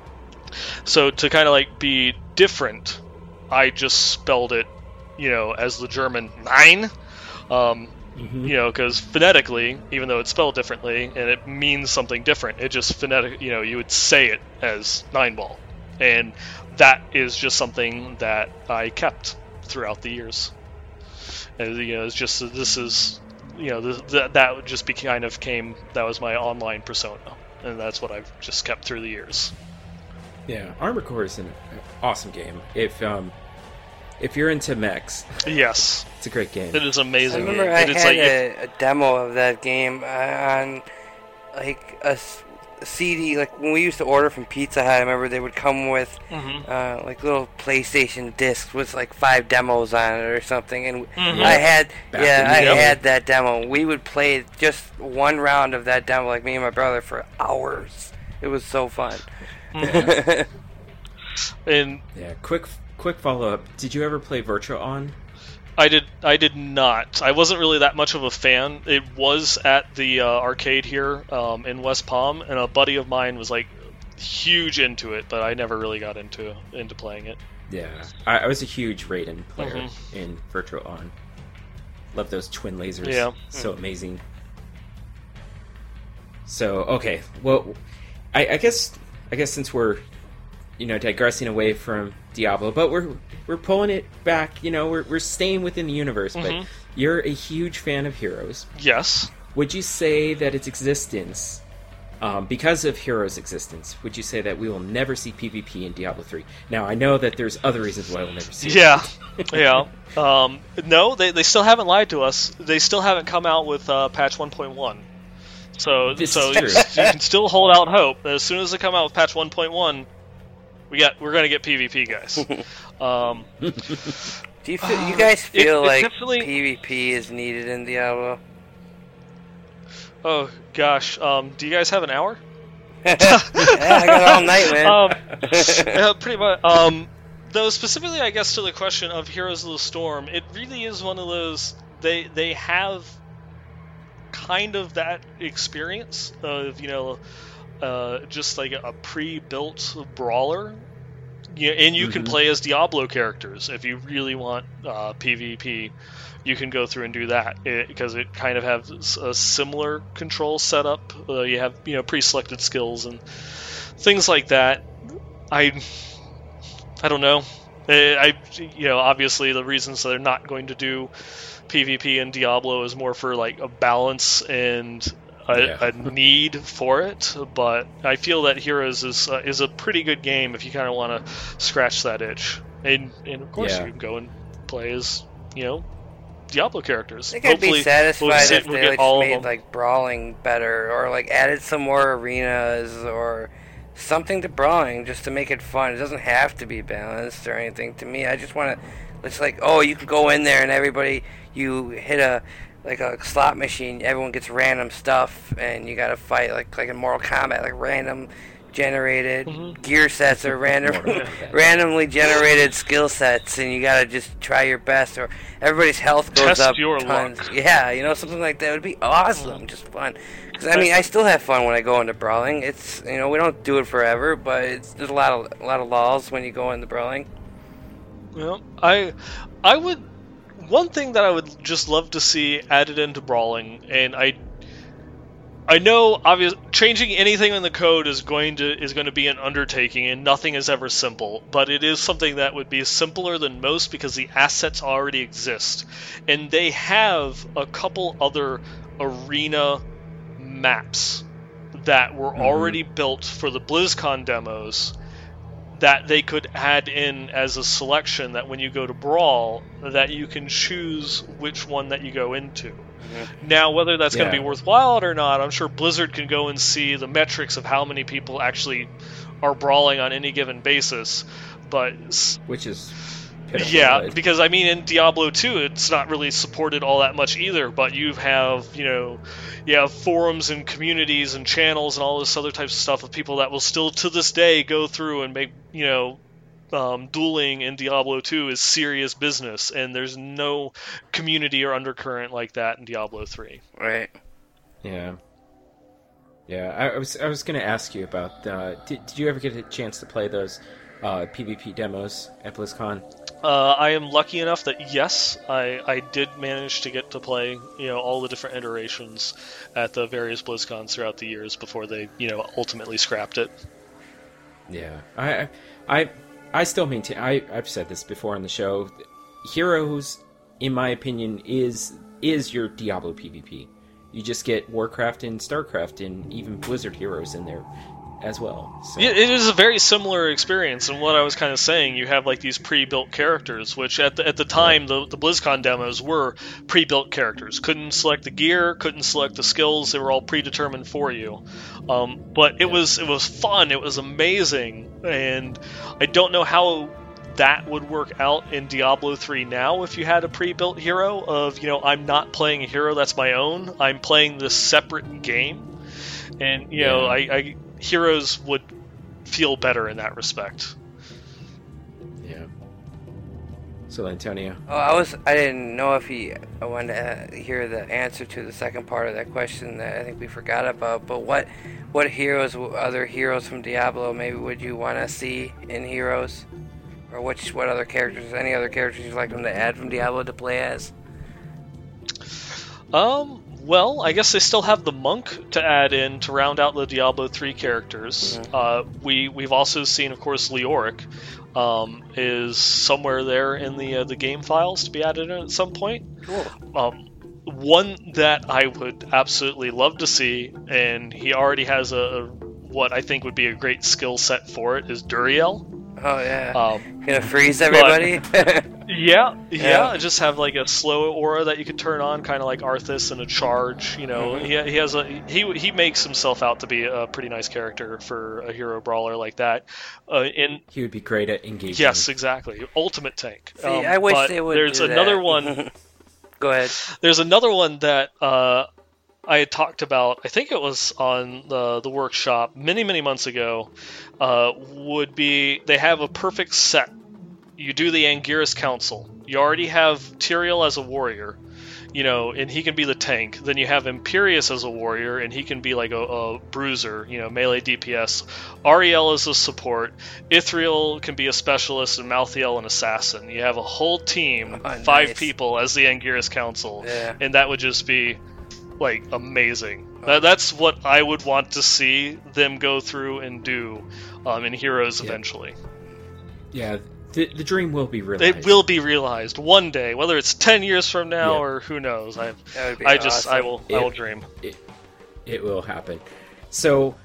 so to kind of like be different i just spelled it you know as the german nine. Um, Mhm. you know, because phonetically, even though it's spelled differently and it means something different, it just phonetic, you know, you would say it as nine ball, and that is just something that I kept throughout the years. And, you know, it's just this is, you know, th- th- that just be kind of came that was my online persona, and that's what I've just kept through the years. Yeah, Armored Core is an awesome game. If um, if you're into mechs, Yes, it's a great game. it is amazing. I amazing. remember I it's had like if- a, a demo of that game uh, on like a CD. Like when we used to order from Pizza Hut, I remember they would come with Mhm. uh, like little PlayStation discs with like five demos on it or something. And Mhm. I had Back yeah, I the day. had that demo. We would play just one round of that demo, like me and my brother, for hours. It was so fun. and Yeah, quick quick follow up. Did you ever play Virtua On? I did. I did not. I wasn't really that much of a fan. It was at the uh, arcade here um, in West Palm, and a buddy of mine was like huge into it, but I never really got into into playing it. Yeah, I, I was a huge Raiden player Mhm. in Virtua On. Love those twin lasers. Yeah. so amazing. So okay, well, I, I guess I guess since we're you know digressing away from Diablo, but we're we're pulling it back. You know, we're we're staying within the universe. Mhm. But you're a huge fan of Heroes. Yes. Would you say that its existence, um, because of Heroes' existence, would you say that we will never see PvP in Diablo 3? Now, I know that there's other reasons why we'll never see it. Yeah. yeah. Um, no, they, they still haven't lied to us. They still haven't come out with uh, patch 1.1. So This so you, you can still hold out hope. that As soon as they come out with patch 1.1, we got we're gonna get PvP guys. Um, Do you feel, you guys feel it like definitely- PvP is needed in Diablo? oh gosh, um, do you guys have an hour? yeah, I got all night, man. Um, yeah, pretty much. Um, though specifically, I guess to the question of Heroes of the Storm, it really is one of those. They they have kind of that experience of you know, uh, just like a pre-built brawler. Yeah, and you can Mhm. play as Diablo characters if you really want uh, PvP. You can go through and do that because it, kind of has a similar control setup. Uh, you have you know pre-selected skills and things like that. I I don't know. I you know obviously the reasons they're not going to do PvP in Diablo is more for like a balance and a, Yeah. a need for it. But I feel that Heroes is uh, is a pretty good game if you kind of want to scratch that itch. And and of course Yeah. you can go and play as you know Diablo characters. I think I'd be satisfied we'll sit- if we'll they get like, made like brawling better, or like added some more arenas, or something to brawling just to make it fun. It doesn't have to be balanced or anything. To me, I just want to. It's like, oh, you can go in there and everybody, you hit a like a slot machine. Everyone gets random stuff, and you got to fight like like in Mortal Kombat, like random generated Mhm. gear sets or random randomly generated skill sets, and you gotta just try your best. Or everybody's health goes Test up your tons. luck. Yeah, you know something like that would be awesome, just fun. Because I mean, I still have fun when I go into brawling. It's you know we don't do it forever, but it's there's a lot of a lot of laws when you go into brawling. Yeah, I, I would. One thing that I would just love to see added into brawling, and I, I know, obvious changing anything in the code is going to is going to be an undertaking, and nothing is ever simple. But it is something that would be simpler than most because the assets already exist, and they have a couple other arena maps that were mm-hmm. already built for the BlizzCon demos that they could add in as a selection that when you go to Brawl that you can choose which one that you go into. Mm-hmm. Now, whether that's going to be worthwhile or not, I'm sure Blizzard can go and see the metrics of how many people actually are brawling on any given basis. But which is yeah, but- because I mean, in Diablo 2, it's not really supported all that much either. But you have, you know, you have forums and communities and channels and all this other types of stuff of people that will still to this day go through and make, you know, um, dueling in Diablo 2 is serious business, and there's no community or undercurrent like that in Diablo 3. Right. Yeah. Yeah, I, I was I was going to ask you about. Uh, did, did you ever get a chance to play those uh, PvP demos at BlizzCon? Uh, I am lucky enough that yes, I, I did manage to get to play you know all the different iterations at the various BlizzCons throughout the years before they you know ultimately scrapped it. Yeah, I I I still maintain. I I've said this before on the show. Heroes, in my opinion, is is your Diablo PvP. You just get Warcraft and Starcraft and even Blizzard heroes in there as well. So. Yeah, it is a very similar experience, and what I was kind of saying, you have like these pre-built characters, which at the, at the time the the BlizzCon demos were pre-built characters. Couldn't select the gear, couldn't select the skills; they were all predetermined for you. Um, but it was it was fun, it was amazing, and I don't know how that would work out in Diablo 3 now if you had a pre-built hero of you know I'm not playing a hero that's my own, I'm playing this separate game, and you know I, I heroes would feel better in that respect. Yeah. So Antonio, Oh, I was. I didn't know if he. I wanted to uh, hear the answer to the second part of that question that I think we forgot about. But what, what heroes, other heroes from Diablo, maybe would you want to see in Heroes, or which, what other characters, any other characters you'd like them to add from Diablo to play as? Um, well, I guess they still have the monk to add in to round out the Diablo 3 characters. Uh, we we've also seen, of course, Leoric um, is somewhere there in the uh, the game files to be added in at some point. Cool. Um, one that I would absolutely love to see, and he already has a, a what I think would be a great skill set for it, is Duriel. Oh yeah. Um, Gonna freeze everybody. Yeah, yeah, Yeah. Just have like a slow aura that you could turn on, kind of like Arthas and a charge. You know, Mhm. he, he has a he he makes himself out to be a pretty nice character for a hero brawler like that. Uh, in he would be great at engaging. yes, exactly, ultimate tank. See, Um, I wish but they would. There's do another that. one. Go ahead. There's another one that uh, I had talked about. I think it was on the the workshop many many months ago. Uh, would be they have a perfect set. You do the Angiris Council. You already have Tyrael as a warrior, you know, and he can be the tank. Then you have Imperius as a warrior, and he can be like a, a bruiser, you know, melee DPS. Auriel is a support. Itherael can be a specialist, and Malthael an assassin. You have a whole team, Oh, five nice. people as the Angiris Council, Yeah. and that would just be like amazing. That, that's what I would want to see them go through and do um, in Heroes Yeah. eventually. Yeah, the, the dream will be realized. It will be realized one day, whether it's ten years from now Yeah. or who knows. I, That would I just, I awesome. will, I will dream. It will happen. So,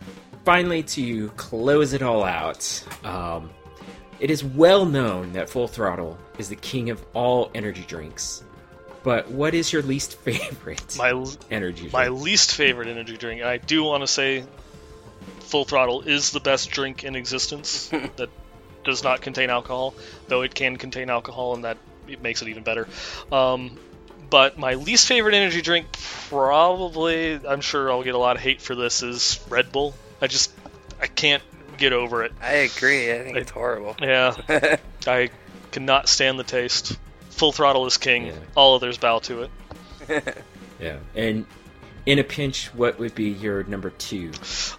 finally, to close it all out, um, it is well known that Full Throttle is the king of all energy drinks. But what is your least favorite My, energy drink? my least favorite energy drink, and I do want to say, Full Throttle is the best drink in existence that does not contain alcohol, though it can contain alcohol, and that it makes it even better. Um, but my least favorite energy drink, probably, I'm sure I'll get a lot of hate for this, is Red Bull. I just, I can't get over it. I agree. I think it's horrible. Yeah, I cannot stand the taste. Full Throttle is king. Yeah. All others bow to it. Yeah. And in a pinch, what would be your number two?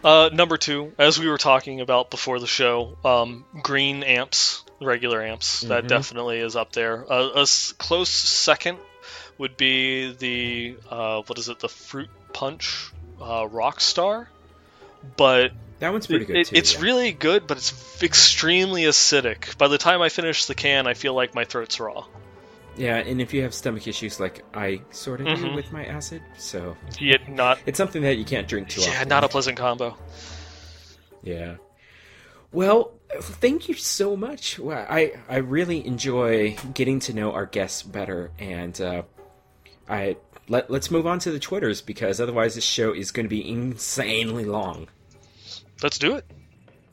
Uh, number two, as we were talking about before the show, um, green amps, regular amps, that Mhm. definitely is up there. Uh, a s- close second would be the uh, what is it? The fruit punch uh, Rockstar, but That one's pretty good it- too. it's yeah. really good, but it's extremely acidic. By the time I finish the can, I feel like my throat's raw. Yeah, and if you have stomach issues like I sort of do Mhm. with my acid, so Yet not, it's something that you can't drink too yeah, often. not a pleasant combo. Yeah. Well, thank you so much. I I really enjoy getting to know our guests better, and uh, I let let's move on to the twitters because otherwise this show is going to be insanely long. Let's do it.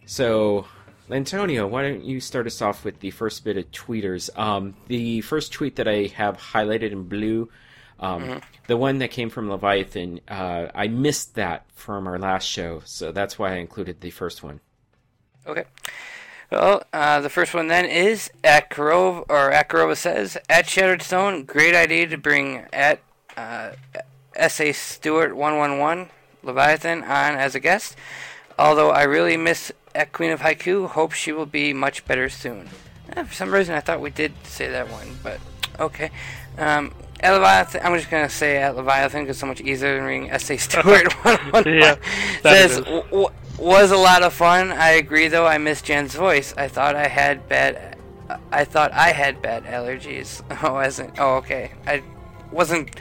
So, Antonio, why don't you start us off with the first bit of tweeters? Um, the first tweet that I have highlighted in blue, um, the one that came from Leviathan, uh, I missed that from our last show, so that's why I included the first one. Okay. Well, uh, the first one then is at Karov or at Karova says at Shattered Stone. Great idea to bring at uh, S.A. Stewart one one one Leviathan on as a guest. Although I really miss at Queen of Haiku. Hope she will be much better soon. Eh, for some reason, I thought we did say that one, but okay. Um, at Leviathan, I'm just gonna say at Leviathan because it's so much easier than reading S.A. Stewart Yeah. Says it is. w- w- was a lot of fun. I agree, though. I miss Jen's voice. I thought I had bad. I thought I had bad allergies. Oh, wasn't. Oh, okay. I wasn't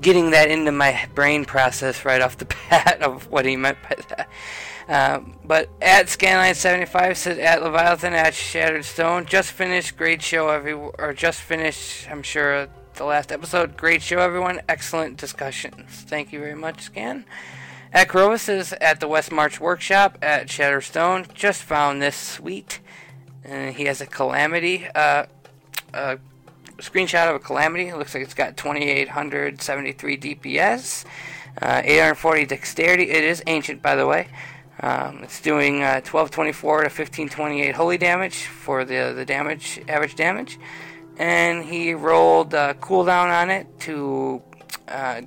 getting that into my brain process right off the bat of what he meant by that. Um, but at Scanline75 said at Leviathan at Shattered Stone just finished great show every or just finished I'm sure the last episode great show everyone excellent discussions thank you very much Scan at Crovis is at the West March Workshop at Shatterstone. Just found this sweet. And he has a Calamity, uh, a screenshot of a Calamity. It looks like it's got 2873 DPS, uh, 840 Dexterity. It is ancient, by the way. Um, it's doing uh, 1224 to 1528 holy damage for the the damage average damage, and he rolled uh, cooldown on it to uh,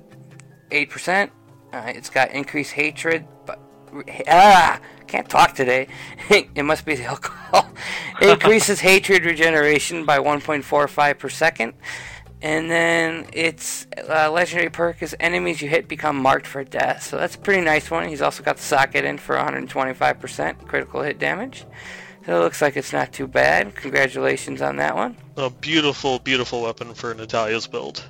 eight percent. Uh, it's got increased hatred, but ah, can't talk today. it must be the alcohol. Increases hatred regeneration by 1.45 per second. And then its uh, legendary perk is enemies you hit become marked for death. So that's a pretty nice one. He's also got the socket in for 125% critical hit damage. So it looks like it's not too bad. Congratulations on that one. A beautiful, beautiful weapon for Natalya's build.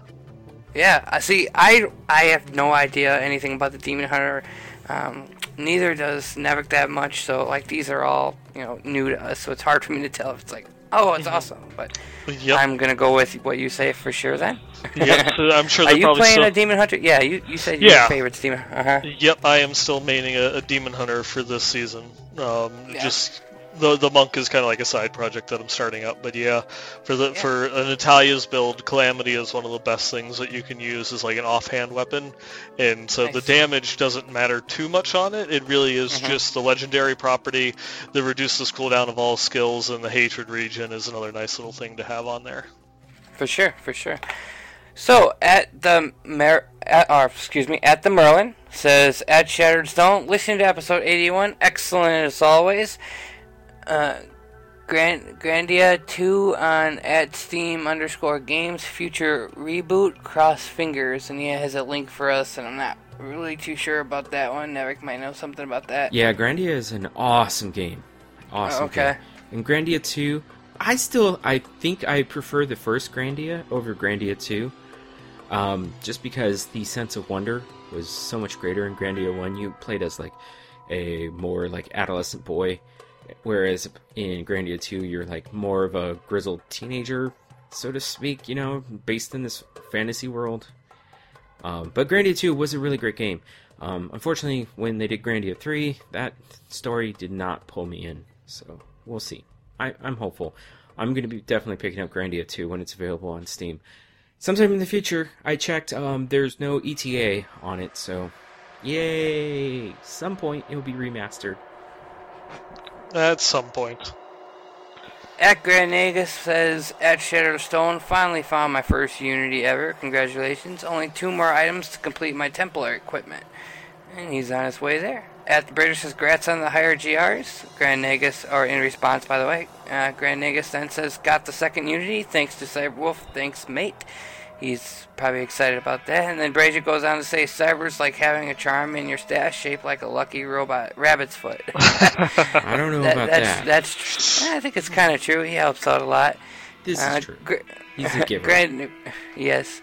Yeah, I see. I I have no idea anything about the Demon Hunter. Um, neither does Nevik that much. So like these are all you know new to us. So it's hard for me to tell if it's like oh it's awesome. But Yep. I'm gonna go with what you say for sure then. Yep, I'm sure Are you probably playing still. a Demon Hunter? Yeah, you you said your Yeah. favorite's Demon. Uh-huh. Yep, I am still maining a, a demon hunter for this season. Um, Yeah. Just the the monk is kind of like a side project that I'm starting up. But yeah, for the Yeah. for an Natalya's build, Calamity is one of the best things that you can use as like an offhand weapon, and so the damage doesn't matter too much on it. It really is Mhm. just the legendary property that reduces cooldown of all skills, and the hatred region is another nice little thing to have on there. For sure, for sure. So at the Mer, at, or excuse me, at the Merlin says at Shattered Stone. Listen to episode eighty-one. Excellent as always. Uh, Grand Grandia two on at Steam underscore Games future reboot. Cross fingers, and he has a link for us, and I'm not really too sure about that one. Nevik might know something about that. Yeah, Grandia is an awesome game. Awesome. Oh, okay. game. And Grandia 2, I still I think I prefer the first Grandia over Grandia 2. Um, just because the sense of wonder was so much greater in Grandia 1. You played as like a more like adolescent boy, whereas in Grandia 2 you're like more of a grizzled teenager, so to speak, you know, based in this fantasy world. Um, but Grandia 2 was a really great game. Um, unfortunately, when they did Grandia 3, that story did not pull me in. So we'll see. I, I'm hopeful. I'm going to be definitely picking up Grandia 2 when it's available on Steam. Sometime in the future, I checked, um, there's no ETA on it, so yay! Some point it'll be remastered. At some point. At Nagus says, at Shattered Stone, finally found my first Unity ever. Congratulations. Only two more items to complete my Templar equipment. And he's on his way there. At the British says, grats on the higher GRs. Grand Nagus, or in response, by the way, uh, then says, got the second Unity. Thanks to Cyberwolf. Thanks, mate. He's probably excited about that. And then Brazier goes on to say, "Cyber's like having a charm in your stash shaped like a lucky robot rabbit's foot." I don't know That- about that's that. that's. tr- I think it's kind of true. He helps out a lot. This Uh, is true. Gr- He's a giver. Grand, yes.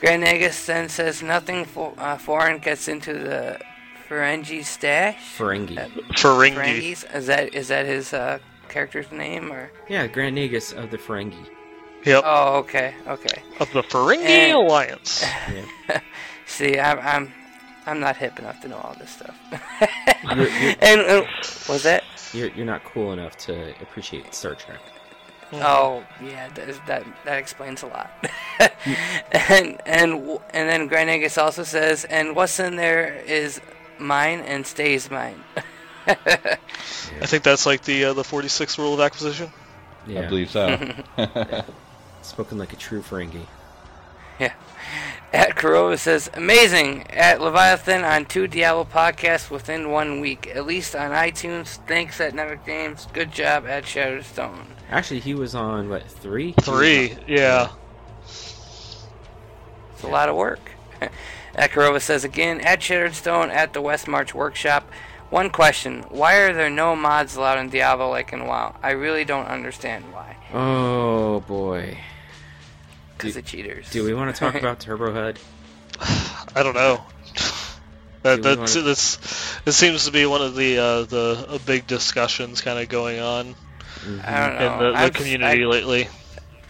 Grand Nagus then says nothing fo- uh, foreign gets into the Ferengi stash. Ferengi. Ferengi. Ferengis? Is that is that his uh, character's name or? Yeah, Grand Nagus of the Ferengi. Yep. Oh, okay, okay. Of the Ferengi And- Alliance. See, I'm I'm I'm not hip enough to know all this stuff. You're, you're, and uh, was that? you're, you're not cool enough to appreciate Star Trek. Oh, yeah, that is, that that explains a lot. and and and then Grand Nagus also says, and what's in there is mine and stays mine. I think that's like the uh, the 46th rule of acquisition. Yeah, I believe so. Spoken like a true Ferengi. Yeah. At Kurova says, amazing. At Leviathan on two Diablo podcasts within one week, at least on iTunes. Thanks at Nevik Games. Good job at Shadowstone. Actually, he was on what three? Three, yeah. It's a lot of work. at Kurova says again, at Shadowstone at the West March Workshop. One question: Why are there no mods allowed in Diablo like in WoW? I really don't understand why. Oh boy. Because Do- of cheaters. Do we want to talk about Turbo HUD? I don't know. That Do we that's wanna- that's it seems to be one of the uh, the uh, big discussions kind of going on I don't in the, the community I- lately.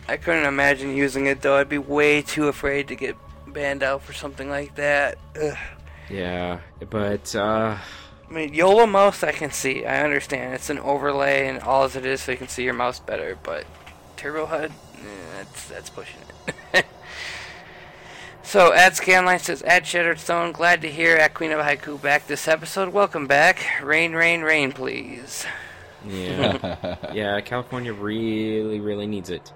I couldn't imagine using it though. I'd be way too afraid to get banned out for something like that. Ugh. Yeah, but uh, I mean, YOLO mouse I can see. I understand. It's an overlay and all as it is so you can see your mouse better. But Turbo HUD, eh, that's that's pushing it. So at Scanline says at Shattered Stone, glad to hear at Queen of Haiku back this episode. Welcome back. Rain, rain, rain, please. yeah, yeah, California really, really needs it.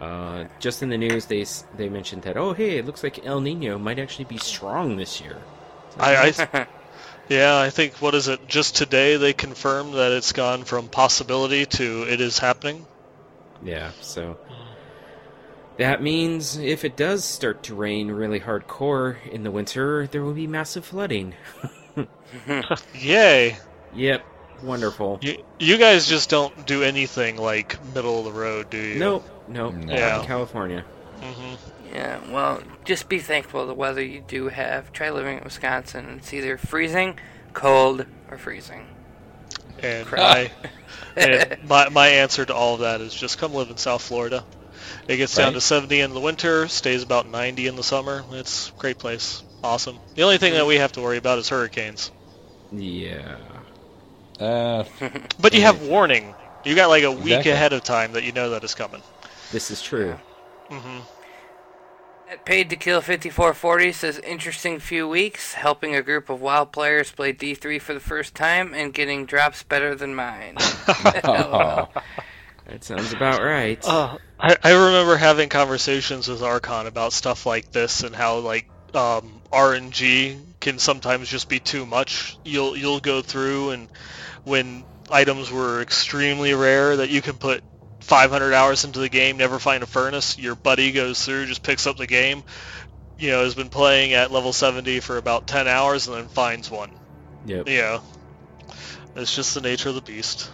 Uh, just in the news, they they mentioned that oh hey, it looks like El Nino might actually be strong this year. I, I yeah, I think what is it? Just today they confirmed that it's gone from possibility to it is happening. Yeah, so that means if it does start to rain really hardcore in the winter, there will be massive flooding. Yay! Yep, wonderful. You you guys just don't do anything like middle of the road, do you? Nope, nope, not Yeah. in California. hmm Yeah, well, just be thankful the weather you do have. Try living in Wisconsin. It's either freezing, cold, or freezing. And I, and my my answer to all of that is just come live in South Florida. It gets down to 70 in the winter, stays about 90 in the summer. It's a great place. Awesome. The only thing that we have to worry about is hurricanes. Yeah. Uh, But you have warning. You got like a week Exactly. ahead of time that you know that is coming. This is true. hmm At Paid to Kill 5440 says interesting few weeks, helping a group of wild players play D3 for the first time and getting drops better than mine. That sounds about right. Uh, I, I remember having conversations with Archon about stuff like this and how like um, RNG can sometimes just be too much. You'll you'll go through and when items were extremely rare that you can put 500 hours into the game, never find a furnace. Your buddy goes through, just picks up the game. You know, has been playing at level 70 for about 10 hours and then finds one. Yep. Yeah, it's just the nature of the beast.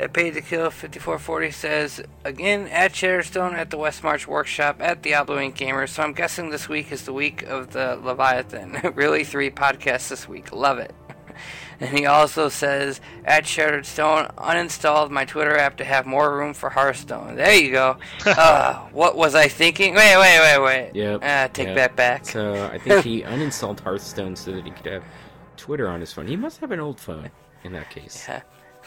At Paid to Kill 5440 says, again, at Shadowstone at the West March Workshop at Diablo Inc. Gamers. So I'm guessing this week is the week of the Leviathan. really, three podcasts this week. Love it. And he also says, at Shattered Stone, uninstalled my Twitter app to have more room for Hearthstone. There you go. uh, what was I thinking? Wait, wait, wait, wait. Yep. Uh, take yep. that back. So I think he uninstalled Hearthstone so that he could have Twitter on his phone. He must have an old phone in that case.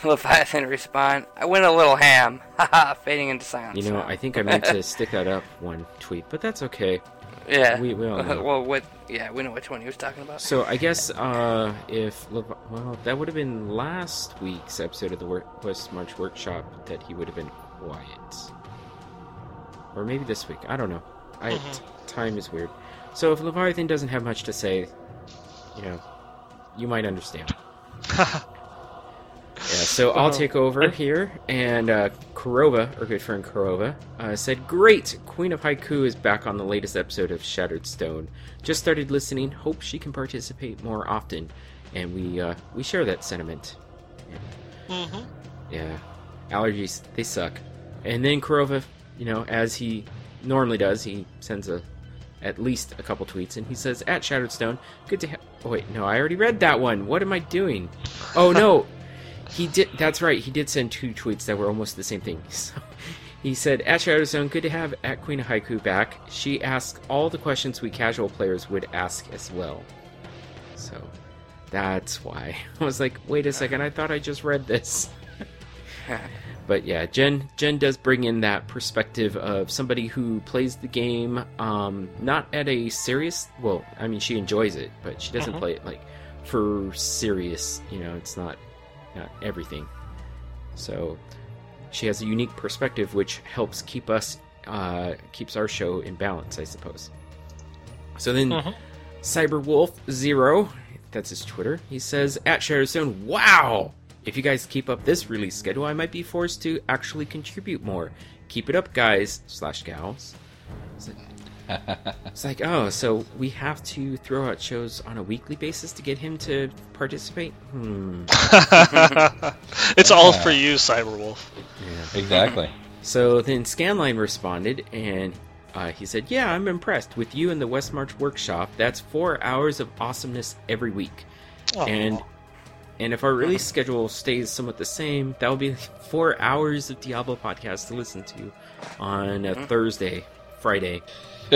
Leviathan respond, I went a little ham. Haha, fading into silence. You know, I think I meant to stick that up one tweet, but that's okay. Yeah. We, we all know. well, what? Yeah, we know which one he was talking about. So I guess uh, if Lev- well, that would have been last week's episode of the Wor- West March Workshop that he would have been quiet, or maybe this week. I don't know. I Mhm. t- time is weird. So if Leviathan doesn't have much to say, you know, you might understand. Yeah. So I'll take over here, and uh, Kurova, our good friend Kurova, uh, said, "Great, Queen of Haiku is back on the latest episode of Shattered Stone. Just started listening. Hope she can participate more often." And we uh, we share that sentiment. hmm Yeah, allergies they suck. And then Kurova, you know, as he normally does, he sends a at least a couple tweets, and he says, "At Shattered Stone, good to have." Oh wait, no, I already read that one. What am I doing? Oh no, he did. That's right. He did send two tweets that were almost the same thing. So, he said, "At Shattered Stone, good to have at Queen of Haiku back. She asked all the questions we casual players would ask as well." So. That's why. I was like, wait a second, I thought I just read this. but yeah, Jen Jen does bring in that perspective of somebody who plays the game um, not at a serious. Well, I mean, she enjoys it, but she doesn't Mhm. play it like for serious. You know, it's not not everything. So she has a unique perspective, which helps keep us uh, keeps our show in balance, I suppose. So then, Mhm. Cyberwolf Zero, that's his Twitter. He says at Shadowstone, "Wow." If you guys keep up this release schedule, I might be forced to actually contribute more. Keep it up, guys slash gals. It's like, oh, so we have to throw out shows on a weekly basis to get him to participate? Hmm. it's all for you, Cyberwolf. Exactly. So then Scanline responded, and uh, he said, "Yeah, I'm impressed with you and the West March workshop. That's four hours of awesomeness every week, Aw. and and if our release schedule stays somewhat the same, that will be four hours of Diablo podcast to listen to on a Thursday, Friday.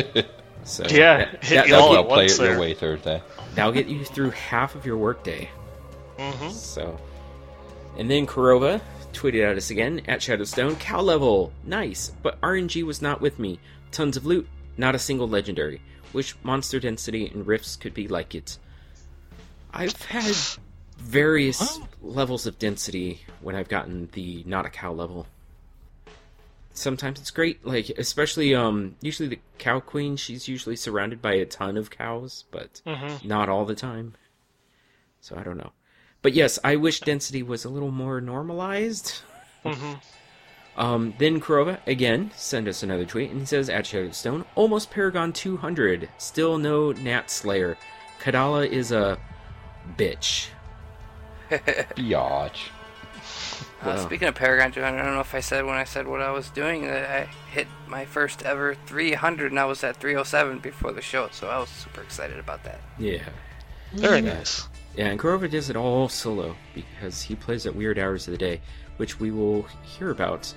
So Yeah, that, hit that, you all will get, Play it your way Thursday. that'll get you through half of your workday. hmm So, and then Kurova tweeted at us again at Shadowstone. Cow level, nice, but RNG was not with me. Tons of loot, not a single legendary. Wish monster density and rifts could be like it. I've had various levels of density when I've gotten the not a cow level. Sometimes it's great, like especially um usually the cow queen, she's usually surrounded by a ton of cows, but hmm not all the time. So I don't know. But yes, I wish density was a little more normalized. hmm Um, then Kurova, again, send us another tweet, and he says, at Shadowstone, almost Paragon 200, still no Nat Slayer. Kadala is a bitch. Biatch. Uh, Wow. speaking of Paragon 200, I don't know if I said when I said what I was doing that I hit my first ever 300 and I was at 307 before the show, so I was super excited about that. Yeah. Very nice. Yeah, and Kurova does it all solo, because he plays at weird hours of the day, which we will hear about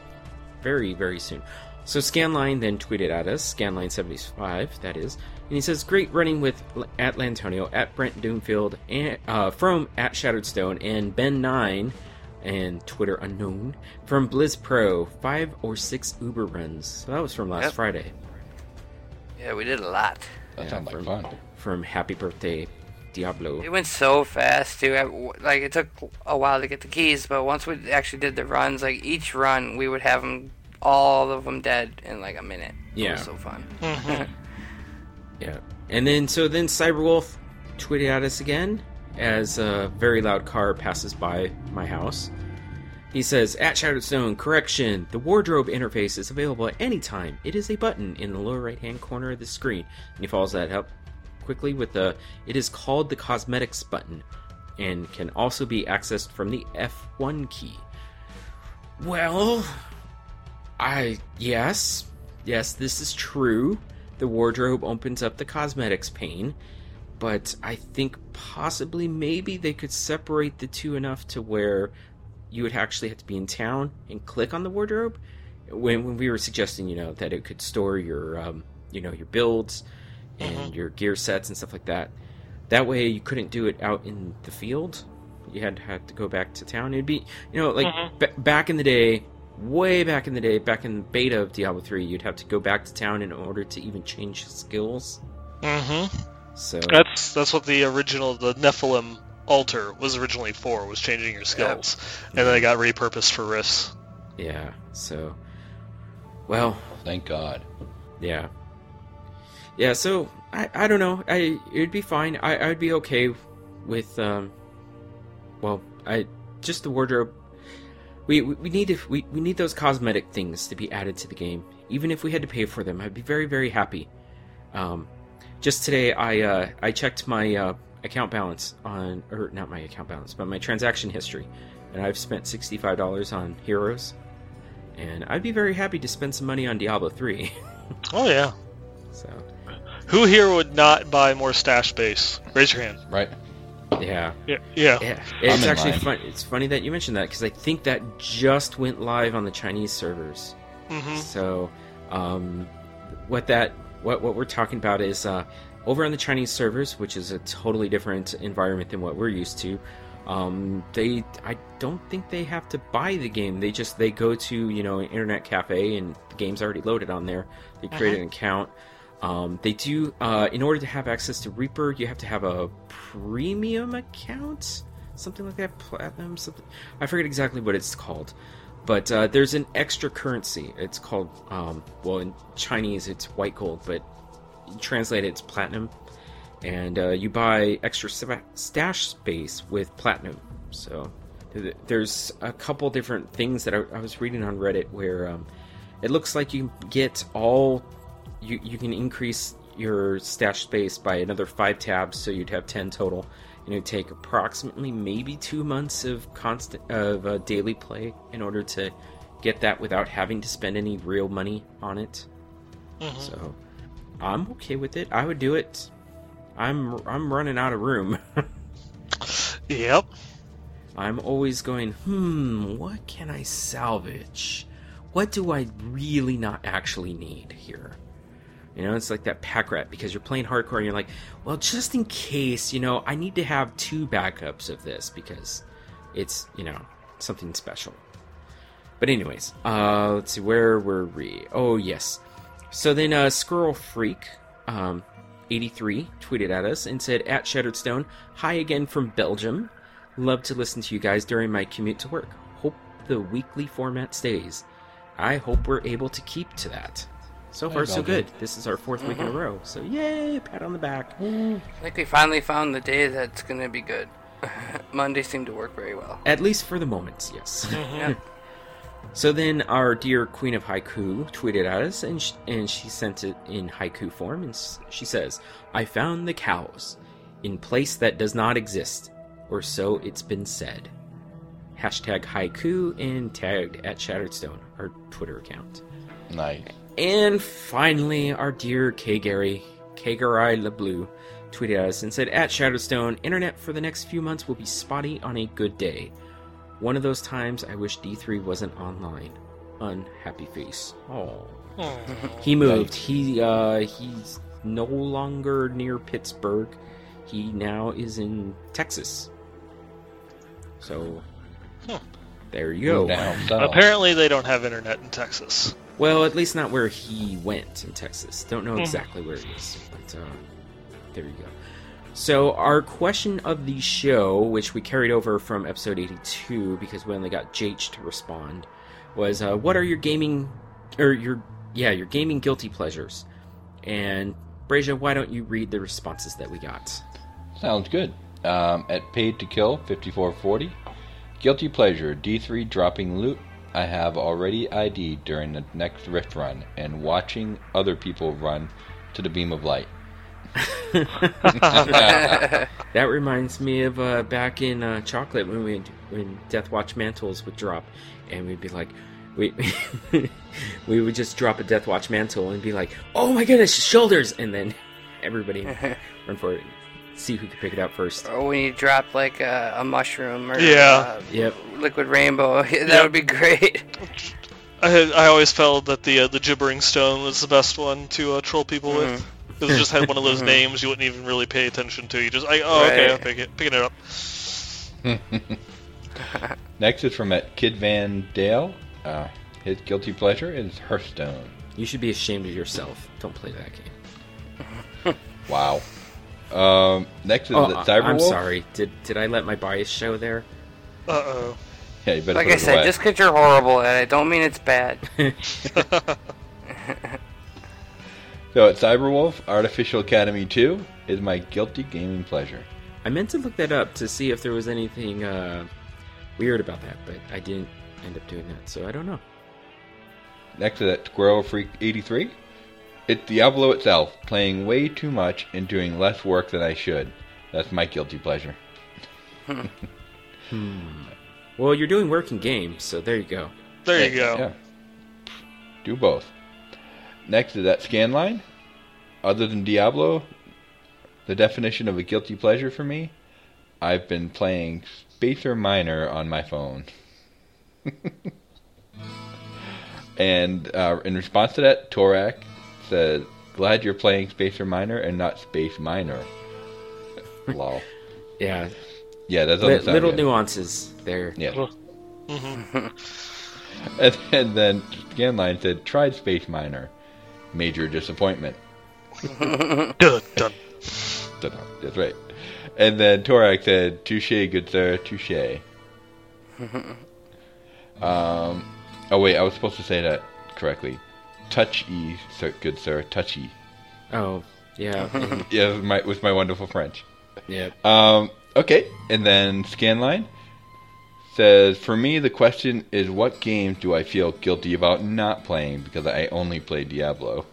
very, very soon. So Scanline then tweeted at us, Scanline75, that is, and he says, Great running with L- at Lantonio, at Brent Doomfield, and, uh, from at Shattered Stone, and Ben9, and Twitter unknown, from Blizz Pro, five or six Uber runs. So that was from last Yep. Friday. Yeah, we did a lot. That Yeah, sounds like from- fun. From Happy Birthday Diablo. It went so fast too. I- Like it took a while to get the keys, but once we actually did the runs, like each run, we would have them all of them dead in like a minute. It Yeah. was so fun. hmm Yeah. And then, so then Cyberwolf tweeted at us again as a very loud car passes by my house. He says, At Shadowstone, correction, the wardrobe interface is available at any time. It is a button in the lower right hand corner of the screen. And he follows that up quickly with the, it is called the cosmetics button and can also be accessed from the F1 key. Well, I, yes, yes, this is true. The wardrobe opens up the cosmetics pane, but I think possibly maybe they could separate the two enough to where you would actually have to be in town and click on the wardrobe. When, when we were suggesting, you know, that it could store your, um, you know, your builds and your gear sets and stuff like that. That way, you couldn't do it out in the field. You had to have to go back to town. It'd be, you know, like Mhm. ba- back in the day, way back in the day, back in beta of Diablo 3, you'd have to go back to town in order to even change skills. hmm So That's that's what the original the Nephilim altar was originally for was changing your skills, and then it got repurposed for rifts. yeah, so well, Thank God. yeah, yeah. So I I don't know. I it'd be fine. I I'd be okay with um, well, I just the wardrobe. We, we, we need to, we, we need those cosmetic things to be added to the game. Even if we had to pay for them, I'd be very very happy. Um, just today, I uh, I checked my uh, account balance on, or not my account balance, but my transaction history, and I've spent sixty five dollars on heroes, and I'd be very happy to spend some money on Diablo three. Oh yeah. so Who here would not buy more stash space? Raise your hand. Right. yeah, Yeah. Yeah. yeah. It's actually line. fun. It's funny that you mentioned that because I think that just went live on the Chinese servers. hmm So, um, what that what what we're talking about is uh, over on the Chinese servers, which is a totally different environment than what we're used to. Um, they I don't think they have to buy the game. They just they go to you know an internet cafe and the game's already loaded on there. They create an account. Um, they do uh, in order to have access to Reaper, you have to have a premium account, something like that, platinum, something. I forget exactly what it's called. But uh, there's an extra currency. It's called, um, well, in Chinese it's white gold, but translated it's platinum. And uh, you buy extra stash space with platinum. So there's a couple different things that I, I was reading on Reddit where um, it looks like you get all, you, you can increase your stash space by another five tabs, so you'd have 10 total. It'd take approximately maybe two months of constant of uh, daily play in order to get that without having to spend any real money on it. Mhm. So I'm okay with it. I would do it. I'm I'm running out of room. Yep. I'm always going, hmm, what can I salvage? What do I really not actually need here? You know, it's like that pack rat because you're playing hardcore and you're like, well, just in case, you know, I need to have two backups of this because it's, you know, something special. But anyways, uh, let's see, where were we? Oh yes. So then, uh, Squirrel Freak, um, 83 tweeted at us and said, at Shattered Stone, hi again from Belgium. Love to listen to you guys during my commute to work. Hope the weekly format stays. I hope we're able to keep to that. So far, so Belgium. good. This is our 4th week in a mm-hmm. row. So yay, pat on the back. Mm-hmm. I think we finally found the day that's gonna be good. Monday seemed to work very well. At least for the moment, yes. Mm-hmm. Yeah. So then, our dear Queen of Haiku tweeted at us, and sh- and she sent it in haiku form, and she says, "I found the cows in place that does not exist, or so it's been said." Hashtag haiku and tagged at Shattered Stone, our Twitter account. Nice. And finally, our dear K Gary, K Gary LeBlue, tweeted at us and said, At Shadowstone, internet for the next few months will be spotty on a good day. One of those times I wish D3 wasn't online. Unhappy face. Oh. He moved. He uh he's no longer near Pittsburgh. He now is in Texas. So there you go. Move down south. Apparently, they don't have internet in Texas. Well, at least not where he went in Texas. Don't know Mhm. exactly where he it is, but uh, there you go. So our question of the show, which we carried over from episode 82 because we only got Jh to respond, was uh, what are your gaming or your yeah your gaming guilty pleasures? And Brasia, why don't you read the responses that we got? Sounds good. Um, at Paid to Kill 5440, Guilty Pleasure D3 dropping loot. I have already ID'd during the next Rift run and watching other people run to the beam of light. That reminds me of uh, back in uh, Chocolate when we when Death Watch mantles would drop, and we'd be like, we we would just drop a Death Watch mantle and be like, oh my goodness, shoulders, and then everybody run for it, see who could pick it up first. Or when you drop like a, a mushroom or Yeah. uh, Yep. liquid rainbow, that Yep. would be great. I had, I always felt that the uh, the gibbering stone was the best one to uh, troll people with. Because it just had one of those names you wouldn't even really pay attention to. You just like, oh, okay, I'm pick it, picking it up. Next is from at Kid Van Dale. Uh, his guilty pleasure is Hearthstone. You should be ashamed of yourself. Don't play that game. Wow. Um, next is Oh, the I- Cyberwolf. I'm sorry. Did did I let my bias show there? Uh oh. Yeah, you better Like I said, away. just because you're horrible at it, don't mean it's bad. So at Cyberwolf, Artificial Academy 2 is my guilty gaming pleasure. I meant to look that up to see if there was anything uh, weird about that, but I didn't end up doing that. So I don't know. Next to that, Squirrel Freak 83. It's Diablo itself, playing way too much and doing less work than I should. That's my guilty pleasure. hmm. Well, you're doing work in games, so there you go. There you go. Yeah. Do both. Next to that scan line, other than Diablo, the definition of a guilty pleasure for me, I've been playing Spacer Minor on my phone. and uh, in response to that, Torak said, Glad you're playing Spacer Minor and not Space Minor. Lol. Yeah, Yeah, that's doesn't li- sound little good. nuances there. Yeah. and, and then Scanline said, tried Space Minor, Major disappointment. Dun, dun. Dunno. That's right. And then Torak said, touche, good sir, touche. um, oh, wait, I was supposed to say that correctly. Touchy, sir, good sir, touchy. Oh, yeah. Yeah, with my, with my wonderful French. yeah. Um, okay, and then Scanline says, For me, the question is what games do I feel guilty about not playing because I only play Diablo?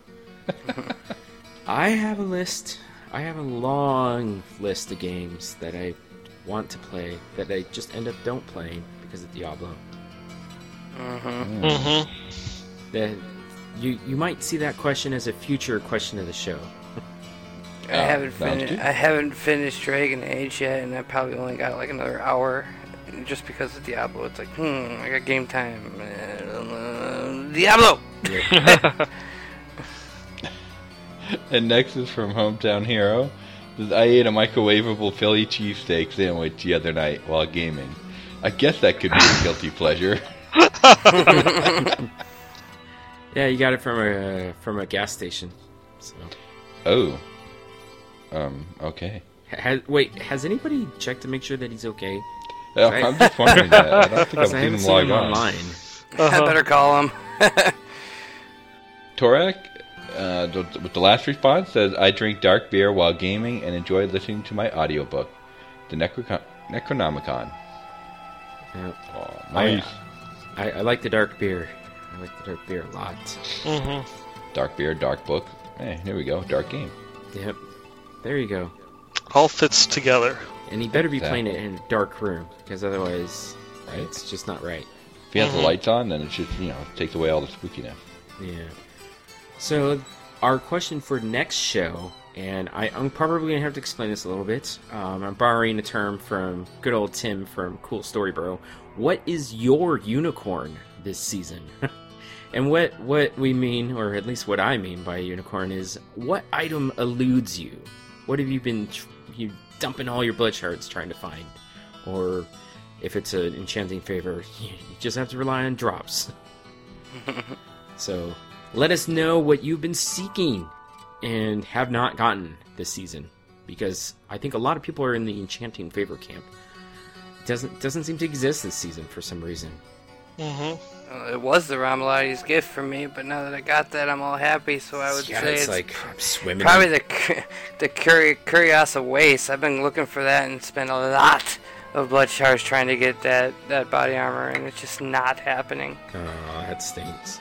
I have a list. I have a long list of games that I want to play that I just end up don't playing because of Diablo. Mm-hmm. That you you might see that question as a future question of the show. I Oh, haven't finished. I haven't finished Dragon Age yet, and I probably only got like another hour, just because of Diablo. It's like, hmm, I got game time. Uh, Diablo. And next is from Hometown Hero. I ate a microwavable Philly cheesesteak sandwich the other night while gaming. I guess that could be a guilty pleasure. Yeah, you got it from a from a gas station. So, Oh. Um, okay. has, wait, has anybody checked to make sure that he's okay? Oh, Right. I'm just wondering that. I don't think I've Because I seen haven't him seen log him on. online. I better call him. Torak, uh, th- with the last response, says, I drink dark beer while gaming and enjoy listening to my audiobook, the Necro- Necronomicon. Yeah. Oh, nice. I, I like the dark beer. I like the dark beer a lot. Mm-hmm. Dark beer, dark book. Hey, here we go. Dark game. Yep. There you go. All fits together. And he better be Exactly. playing it in a dark room, because otherwise, Right. it's just not right. If he has Mhm. the lights on, then it should, you know, takes away all the spookiness. Yeah. So, our question for next show, and I, I'm probably going to have to explain this a little bit. Um, I'm borrowing a term from good old Tim from Cool Story Bro. What is your unicorn this season? and what, what we mean, or at least what I mean by a unicorn, is what item eludes you? What have you been tr- you dumping all your blood shards trying to find? Or if it's an enchanting favor, you just have to rely on drops. So let us know what you've been seeking and have not gotten this season, because I think a lot of people are in the enchanting favor camp. It doesn't doesn't seem to exist this season for some reason. Mm-hmm. Uh, it was the Ramaladni's gift for me, but now that I got that, I'm all happy. So I would yeah, say it's, it's, like I'm swimming. probably in- the the Curi- Curiosa Waste. I've been looking for that and spent a lot of blood shards trying to get that that body armor, and it's just not happening. Oh, that stinks.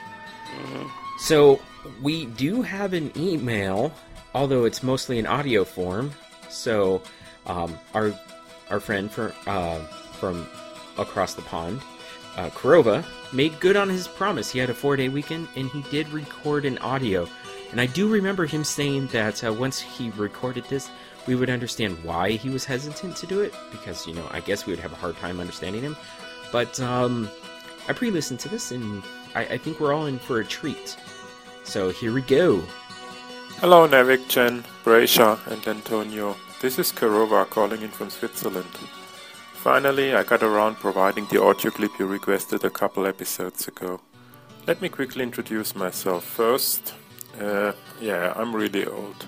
So we do have an email, although it's mostly in audio form. So um, our our friend from uh, from across the pond, uh, Kurova, made good on his promise. He had a four day weekend, and he did record an audio. And I do remember him saying that uh, once he recorded this, we would understand why he was hesitant to do it, because you know I guess we would have a hard time understanding him. But um, I pre-listened to this, and I, I think we're all in for a treat. So here we go. Hello, Nevik, Jen, Braysha, and Antonio. This is Kurova calling in from Switzerland. Finally, I got around providing the audio clip you requested a couple episodes ago. Let me quickly introduce myself. First, uh, yeah, I'm really old.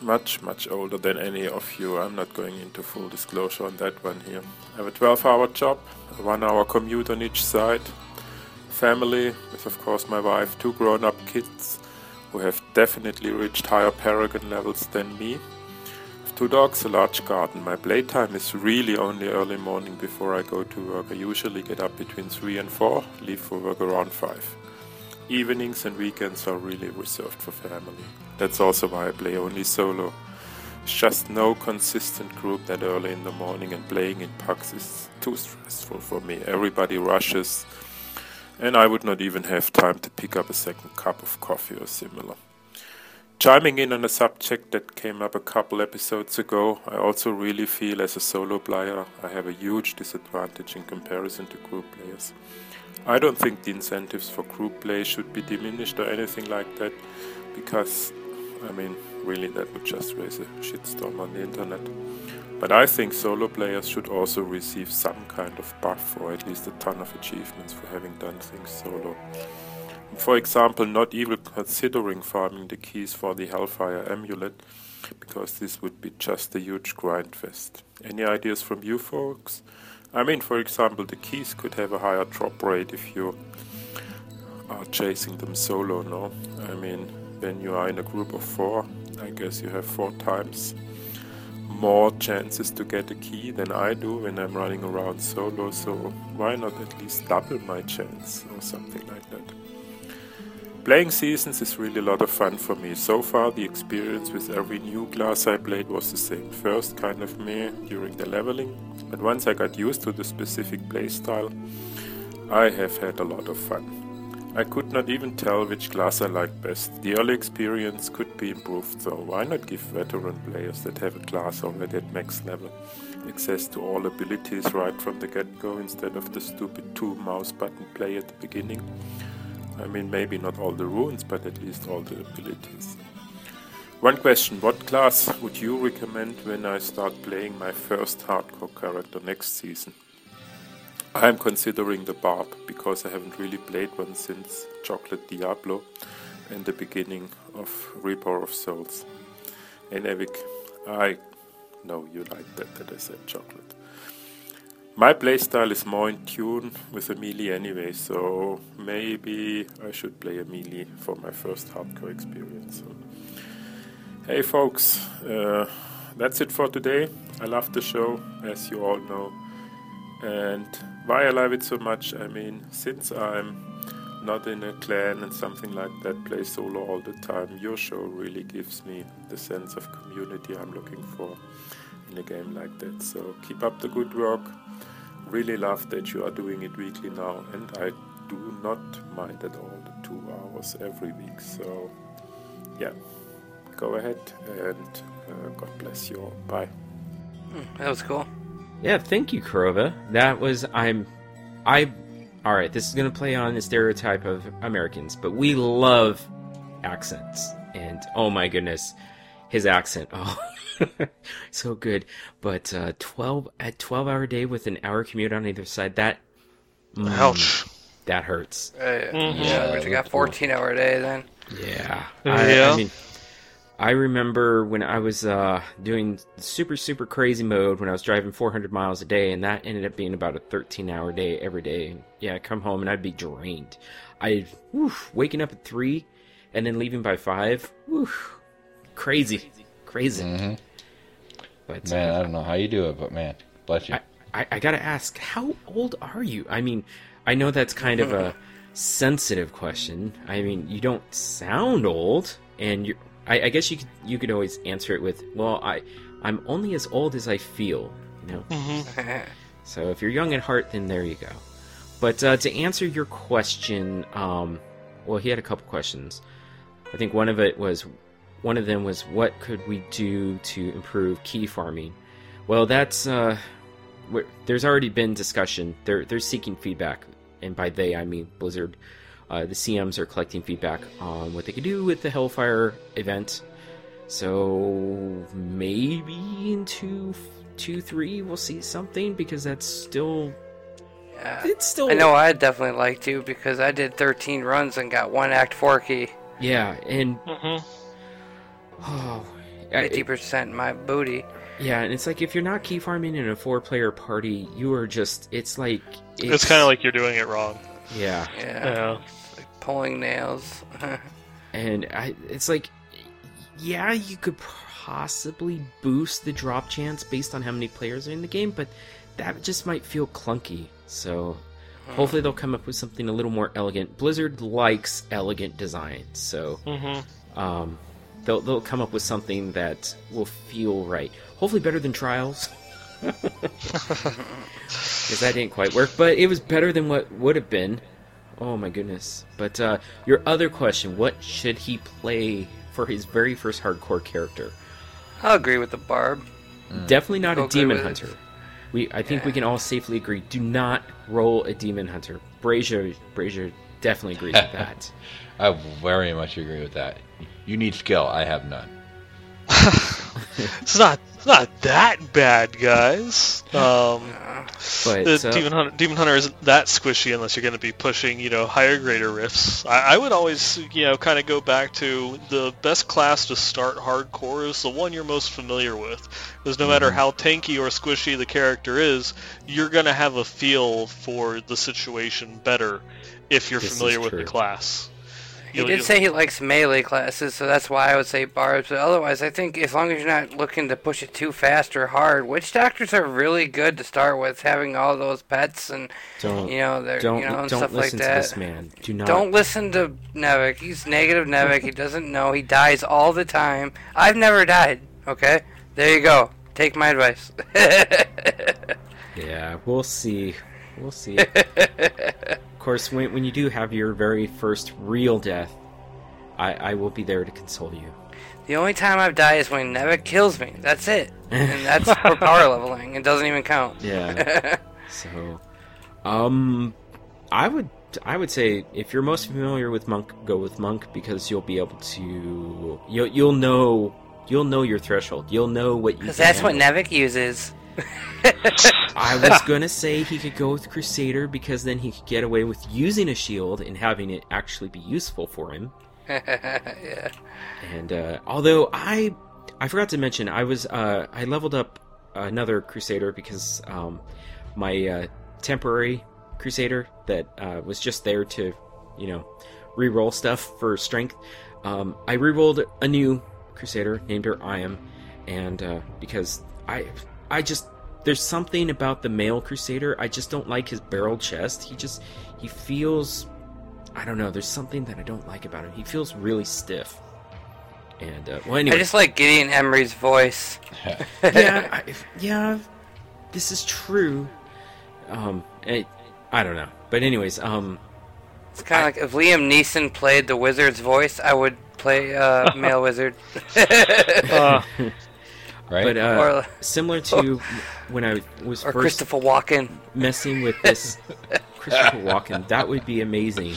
Much, much older than any of you. I'm not going into full disclosure on that one here. I have a 12 hour job, a 1 hour commute on each side, family, with of course my wife, two grown up kids who have definitely reached higher paragon levels than me. Two dogs, a large garden. My playtime is really only early morning before I go to work. I usually get up between 3 and 4, leave for work around 5. Evenings and weekends are really reserved for family. That's also why I play only solo. It's just no consistent group that early in the morning and playing in pugs is too stressful for me. Everybody rushes and I would not even have time to pick up a second cup of coffee or similar. Chiming in on a subject that came up a couple episodes ago, I also really feel as a solo player I have a huge disadvantage in comparison to group players. I don't think the incentives for group play should be diminished or anything like that, because, I mean, really that would just raise a shitstorm on the internet. But I think solo players should also receive some kind of buff or at least a ton of achievements for having done things solo. For example, not even considering farming the keys for the Hellfire amulet, because this would be just a huge grind fest. Any ideas from you folks? I mean, for example, the keys could have a higher drop rate if you are chasing them solo, no? I mean, when you are in a group of four, I guess you have four times more chances to get a key than I do when I'm running around solo, so why not at least double my chance or something like that? Playing seasons is really a lot of fun for me. So far, the experience with every new class I played was the same. First, kind of me during the leveling, but once I got used to the specific playstyle, I have had a lot of fun. I could not even tell which class I liked best. The early experience could be improved, so why not give veteran players that have a class already at max level access to all abilities right from the get go instead of the stupid two mouse button play at the beginning? I mean, maybe not all the runes, but at least all the abilities. One question What class would you recommend when I start playing my first hardcore character next season? I am considering the Barb because I haven't really played one since Chocolate Diablo and the beginning of Reaper of Souls. And Nevik, I know you like that, that I said chocolate. My playstyle is more in tune with a melee anyway, so maybe I should play a melee for my first hardcore experience. So, hey folks, uh, that's it for today. I love the show, as you all know. And why I love it so much, I mean, since I'm not in a clan and something like that, play solo all the time, your show really gives me the sense of community I'm looking for in a game like that. So keep up the good work really love that you are doing it weekly now, and I do not mind at all the two hours every week. So, yeah, go ahead and uh, God bless you all. Bye. Hmm, that was cool. Yeah, thank you, Kurova. That was I'm I all right, this is going to play on the stereotype of Americans, but we love accents. And oh my goodness, his accent. Oh, so good. But uh, 12 at 12 hour day with an hour commute on either side, that mm, Ouch. that hurts. Uh, Mm-hmm. Yeah, but you got that's 14 hour day then. Yeah. I, Yeah. I mean, I remember when I was uh, doing super, super crazy mode when I was driving 400 miles a day, and that ended up being about a 13 hour day every day. Yeah, I'd come home and I'd be drained. I, woof, waking up at 3 and then leaving by 5, woof, crazy. Crazy. Mhm. But Man, uh, I don't know how you do it, but man, bless you. I, I, I gotta ask, how old are you? I mean, I know that's kind of a sensitive question. I mean, you don't sound old, and you. I, I guess you could you could always answer it with, "Well, I, I'm only as old as I feel." You know. Mm-hmm. So if you're young at heart, then there you go. But uh, to answer your question, um, well, he had a couple questions. I think one of it was, one of them was, what could we do to improve key farming? Well, that's uh, there's already been discussion. They're they're seeking feedback, and by they I mean Blizzard. Uh, the CMs are collecting feedback on what they could do with the Hellfire event. So maybe in two, two, three, we'll see something because that's still Yeah. it's still I know I'd definitely like to because I did 13 runs and got one Act 4 key. yeah, and Mm-hmm. oh, I- it- 50% my booty. yeah, and it's like if you're not key farming in a four-player party, you are just it's like It's, kind of like you're doing it wrong. yeah, Yeah. Yeah. Pulling nails. and I it's like yeah, you could possibly boost the drop chance based on how many players are in the game, but that just might feel clunky. So hopefully they'll come up with something a little more elegant. Blizzard likes elegant designs, so Mm-hmm. um, they'll they'll come up with something that will feel right. Hopefully better than Trials. Because that didn't quite work, but it was better than what would have been. Oh my goodness! But uh, your other question: What should he play for his very first hardcore character? I'll agree with the barb. Definitely not a demon with it. hunter. We, I think we can all safely agree. Do not roll a demon hunter. Brazier, Brazier definitely agrees with that. I very much agree with that. You need skill. I have none. It's not it's not that bad, guys. Um, But the uh, Demon Hunter, Demon Hunter isn't that squishy unless you're going to be pushing, you know, higher greater rifts. I, I would always, you know, kind of go back to the best class to start hardcore is the one you're most familiar with. Because no matter how tanky or squishy the character is, you're going to have a feel for the situation better if you're This familiar with the class. He You'll- did you'll- say he likes melee classes, so that's why I would say barbs. But otherwise, I think as long as you're not looking to push it too fast or hard, witch doctors are really good to start with, having all those pets and don't you know, they're don't you know and don't stuff like listen to that. this man. Do not. Don't listen to Nevik. He's negative Nevik. he doesn't know. He dies all the time. I've never died. Okay, there you go. Take my advice. Yeah, we'll see. We'll see. of course, when when you do have your very first real death, I I will be there to console you. the only time I've died is when Nevik kills me. That's it, and that's for power leveling. It doesn't even count. Yeah. So, um, I would I would say if you're most familiar with monk, go with monk because you'll be able to you'll you'll know you'll know your threshold. You'll know what you. Because can that's what handle. Nevik uses. I was gonna say he could go with Crusader because then he could get away with using a shield and having it actually be useful for him. yeah. And uh, although I I forgot to mention I was uh, I leveled up another Crusader because um, my uh, temporary Crusader that uh, was just there to you know re-roll stuff for strength. Um, I re-rolled a new Crusader named her Iam, and uh, because I I just there's something about the male Crusader I just don't like his barrel chest. He just he feels I don't know. There's something that I don't like about him. He feels really stiff. And uh, well, anyway, I just like Gideon Emery's voice. yeah, I, yeah, this is true. Um, it, I don't know, but anyways, um, It's kind of like if Liam Neeson played the wizard's voice, I would play uh, male wizard. Uh, Right? but uh, Or- similar to when I was or first Christopher Walken. messing with this Christopher Walken, that would be amazing.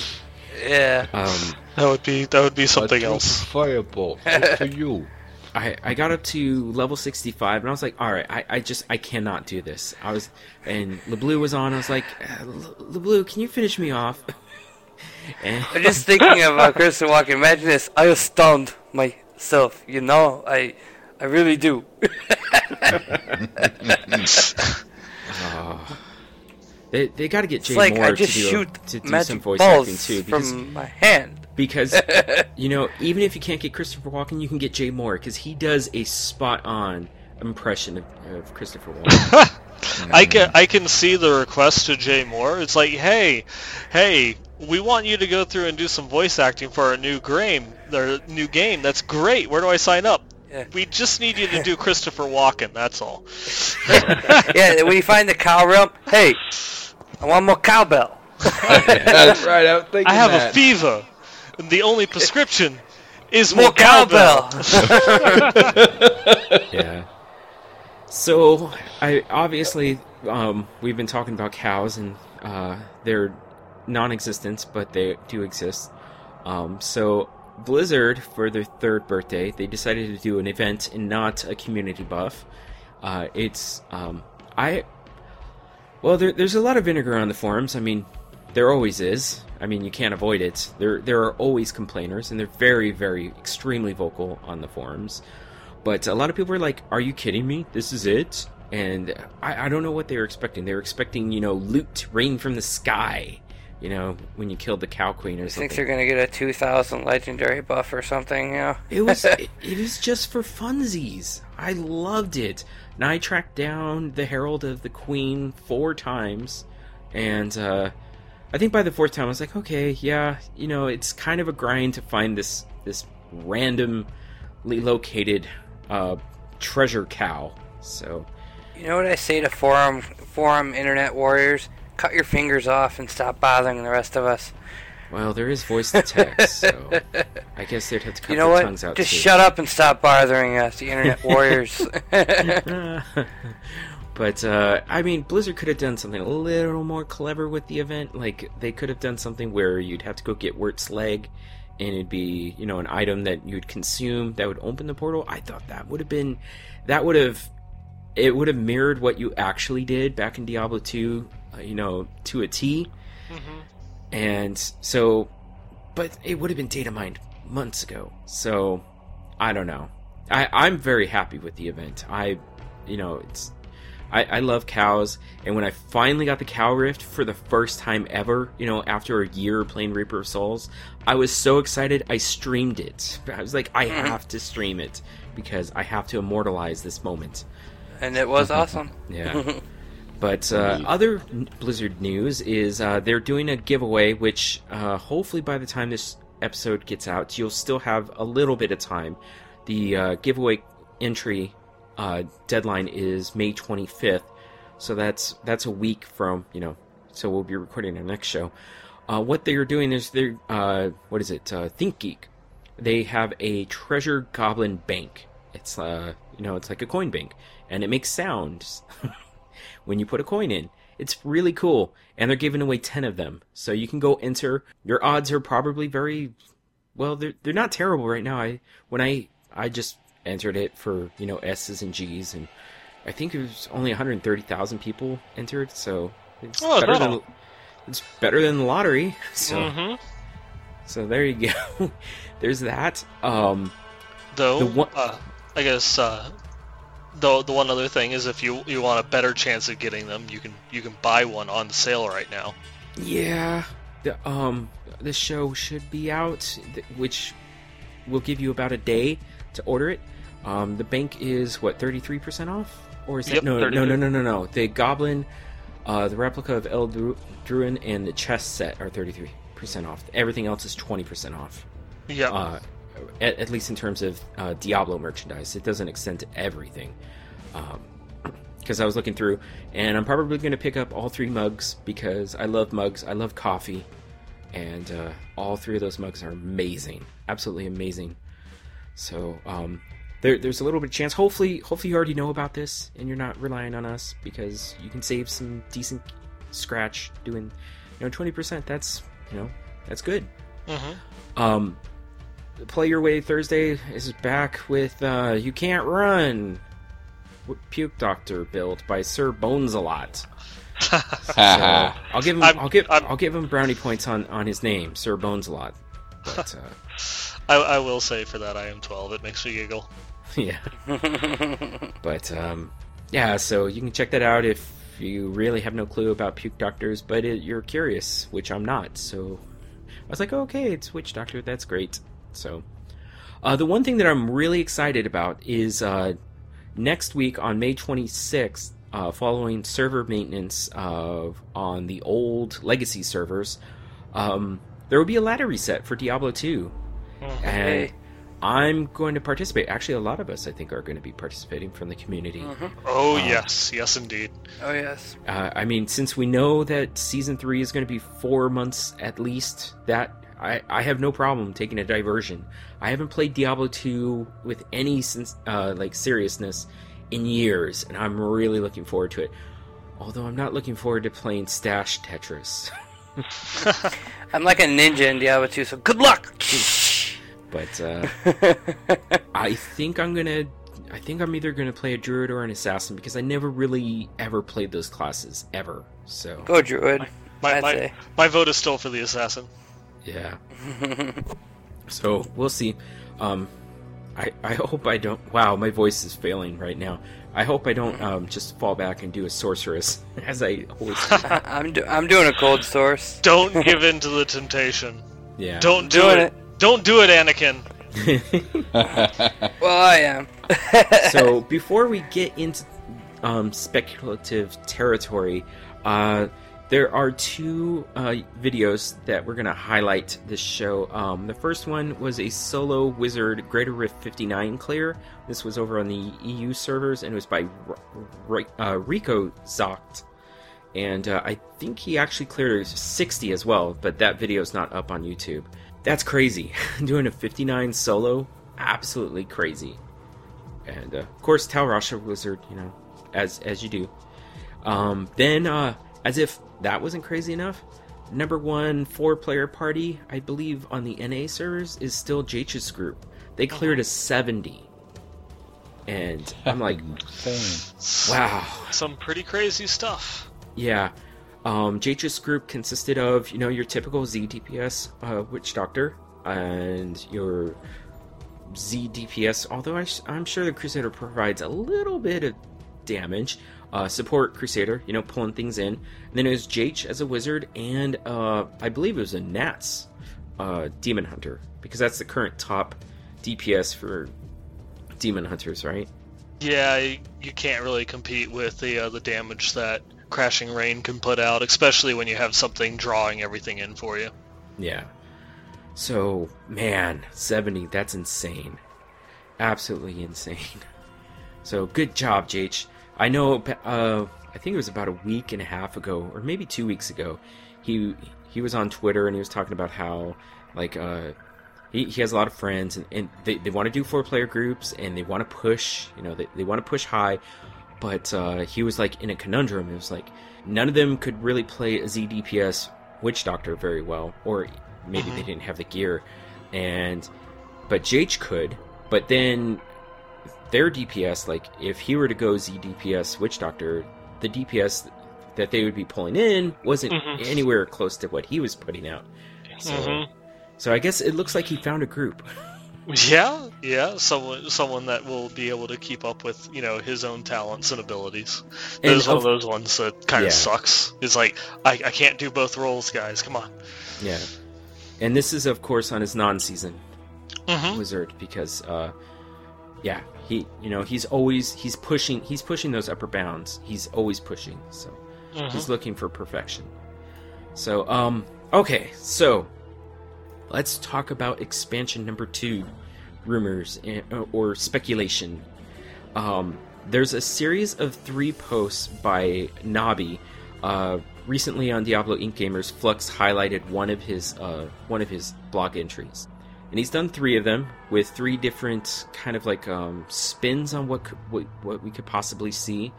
Yeah. Um, that would be that would be something else. Fireball for you. I, I got up to level 65 and I was like, all right, I, I just, I cannot do this. I was, and LeBlue was on. I was like, uh, LeBlue, can you finish me off? and, I'm just thinking about uh, Christopher Walken. Imagine this. I was stunned myself. You know, I, I really do. Oh. they, they got to get Jay like Mohr I just to do, shoot to do some magic voice acting too. Because, from my hand. because you know, even if you can't get Christopher Walken, you can get Jay Mohr because he does a spot on impression of, of Christopher Walken. I can I can see the request to Jay Mohr. It's like, hey, hey, we want you to go through and do some voice acting for our new game, their new game. That's great. Where do I sign up? Yeah. We just need you to do Christopher Walken. That's all. yeah, when you find the cow realm, hey, I want more cowbell. That's right. I was thinking I have that. a fever, and the only prescription is More more cowbell. yeah. So I obviously um, we've been talking about cows and uh, they're non-existent, but they do exist. Um, so Blizzard, for their third birthday, they decided to do an event and not a community buff. Uh, it's um, I well, there, there's a lot of vinegar on the forums. I mean, there always is. I mean, you can't avoid it. There there are always complainers, and they're very, very, extremely vocal on the forums. But a lot of people are like, "Are you kidding me? This is it?" And I, I don't know what they were expecting. They were expecting, you know, loot rain from the sky you know, when you killed the Cow Queen or I something. think they're gonna get a 2000 legendary buff or something. Yeah. It was it, it was just for funsies. I loved it. And I tracked down the Herald of the Queen four times, and uh, I think by the fourth time I was like, okay, yeah, you know, it's kind of a grind to find this this randomly located uh, treasure cow. So You know what I say to forum forum internet warriors? Cut your fingers off and stop bothering the rest of us. Well, there is voice to text, so I guess they'd have to cut You know their what? tongues out Just too. shut up and stop bothering us, the internet warriors. but uh, I mean, Blizzard could have done something a little more clever with the event. Like they could have done something where you'd have to go get Wirt's leg, and it'd be you know an item that you'd consume that would open the portal. I thought that would have been that would have it would have mirrored what you actually did back in Diablo 2, uh, Uh, you know, to a T. Mm-hmm. And so, but it would have been data mined months ago. So, I don't know. I, I'm very happy with the event. I, you know, it's, I, I love cows. And when I finally got the cow rift for the first time ever, you know, after a year playing Reaper of Souls, I was so excited. I streamed it. I was like, I hmm. have to stream it because I have to immortalize this moment. and it was awesome. Yeah. But uh, other Blizzard news is uh, they're doing a giveaway, which uh, hopefully by the time this episode gets out, you'll still have a little bit of time. The uh, giveaway entry uh, deadline is May 25th, so that's that's a week from you know. So we'll be recording our next show. Uh, what they are doing is they're uh, what is it? Uh, ThinkGeek. They have a treasure goblin bank. It's uh you know it's like a coin bank, and it makes sounds when you put a coin in. It's really cool, and they're giving away ten of them, so you can go enter. Your odds are probably very well. They're they're not terrible right now. I when I I just entered it for you know S's and G's, and I think it was only 130,000 people entered, so it's Oh, better no. than it's better than the lottery. So Mhm. so there you go. There's that. Um, Though, The one- uh, I guess uh, the the one other thing is if you you want a better chance of getting them, you can you can buy one on sale right now. Yeah, the um the show should be out, which will give you about a day to order it. Um, the bank is what thirty three percent off, or is that Yep, no no no 33. no no no the goblin, uh, the replica of El Dru- Druin and the chess set are thirty three percent off. Everything else is twenty percent off. Yeah. Uh, at, at least in terms of uh, Diablo merchandise, it doesn't extend to everything. Because I was looking through, and I'm probably going to pick up all three mugs because I love mugs. I love coffee, and uh, all three of those mugs are amazing, absolutely amazing. So um, there, there's a little bit of chance. Hopefully, hopefully you already know about this and you're not relying on us because you can save some decent scratch doing, you know, 20%. That's you know, that's good. hmm Um, Play Your Way Thursday is back with uh, You Can't Run Puke Doctor build by Sir Bones a lot. So, I'll give him I'm- I'll give I'm- I'll give him brownie points on, on his name, Sir Bones a lot. But uh, I, I will say for that I am 12. It makes me giggle. yeah. But um, yeah, so you can check that out if you really have no clue about puke doctors, but it, you're curious, which I'm not. So I was like, okay, it's witch doctor. That's great. So uh, the one thing that I'm really excited about is uh, next week on May 26th, uh, following server maintenance uh, on the old legacy servers, um, there will be a ladder reset for Diablo 2. And I'm going to participate. Actually, a lot of us, I think, are going to be participating from the community. Oh Um, yes, yes indeed. Oh yes. Uh, I mean, since we know that season three is going to be four months at least, that I, I have no problem taking a diversion. I haven't played Diablo 2 with any since uh, like seriousness in years, and I'm really looking forward to it. Although I'm not looking forward to playing Stash Tetris. I'm like a ninja in Diablo 2, so good luck. But uh, I think I'm gonna. I think I'm either gonna play a druid or an assassin because I never really ever played those classes ever. So Go Druid. My I'd my, my vote is still for the assassin. Yeah. So we'll see. Um, I, I hope I don't. Wow, my voice is failing right now. I hope I don't um, just fall back and do a sorceress as I always do. I'm do- I'm doing a cold sorc. Don't give in to the temptation. Yeah. Don't do Doing it. Don't do it, Anakin. Well, I am. so before we get into um, speculative territory, uh, there are two uh, videos that we're going to highlight this show. Um, the first one was a solo wizard Greater Rift 59 clear. This was over on the EU servers and it was by uh, Rico Zocht. And uh, I think he actually cleared 60 as well, but that video is not up on YouTube. That's crazy. Doing a 59 solo, absolutely crazy. And uh, of course, Tal Rasha Wizard, you know, as as you do. Um, then, uh, as if that wasn't crazy enough, number one four player party, I believe, on the NA servers is still Jach's group. They cleared a 70. And I'm like, wow. Some pretty crazy stuff. Yeah. Um, Jach's group consisted of, you know, your typical Z DPS uh, Witch Doctor and your Z DPS, although I am sure the Crusader provides a little bit of damage. Uh, support Crusader, you know, pulling things in. And then it was Jach as a wizard, and uh, I believe it was a Nats uh, Demon Hunter, because that's the current top DPS for Demon Hunters, right? Yeah, you, can't really compete with the uh, the damage that Crashing Rain can put out, especially when you have something drawing everything in for you. Yeah. So, man, 70, that's insane. Absolutely insane. So, good job, Jach. I know, uh, I think it was about a week and a half ago, or maybe two weeks ago, he he was on Twitter and he was talking about how, like, uh, he, he has a lot of friends and, and they, they want to do four player groups and they want to push, you know, they, they want to push high, but uh, he was like in a conundrum. It was like none of them could really play a ZDPS Witch Doctor very well, or maybe they didn't have the gear, and but Jach could. But then their DPS, like if he were to go ZDPS Witch Doctor, the DPS that they would be pulling in wasn't Mhm. anywhere close to what he was putting out. So, Mhm. so I guess it looks like he found a group. Yeah, yeah, someone someone that will be able to keep up with you know his own talents and abilities. And There's one of- those ones that kind Yeah. of sucks. It's like I, I can't do both roles, guys. Come on. Yeah. And this is, of course, on his non-season Mhm. wizard because, uh, yeah, he, you know, he's always he's pushing he's pushing those upper bounds. He's always pushing, so Mhm. he's looking for perfection. So, um, okay, so let's talk about expansion number two, rumors and, or speculation. Um, there's a series of three posts by Nabi. Uh, recently on Diablo IncGamers, Flux highlighted one of his uh, one of his blog entries, and he's done three of them with three different kind of like um, spins on what, could, what what we could possibly see.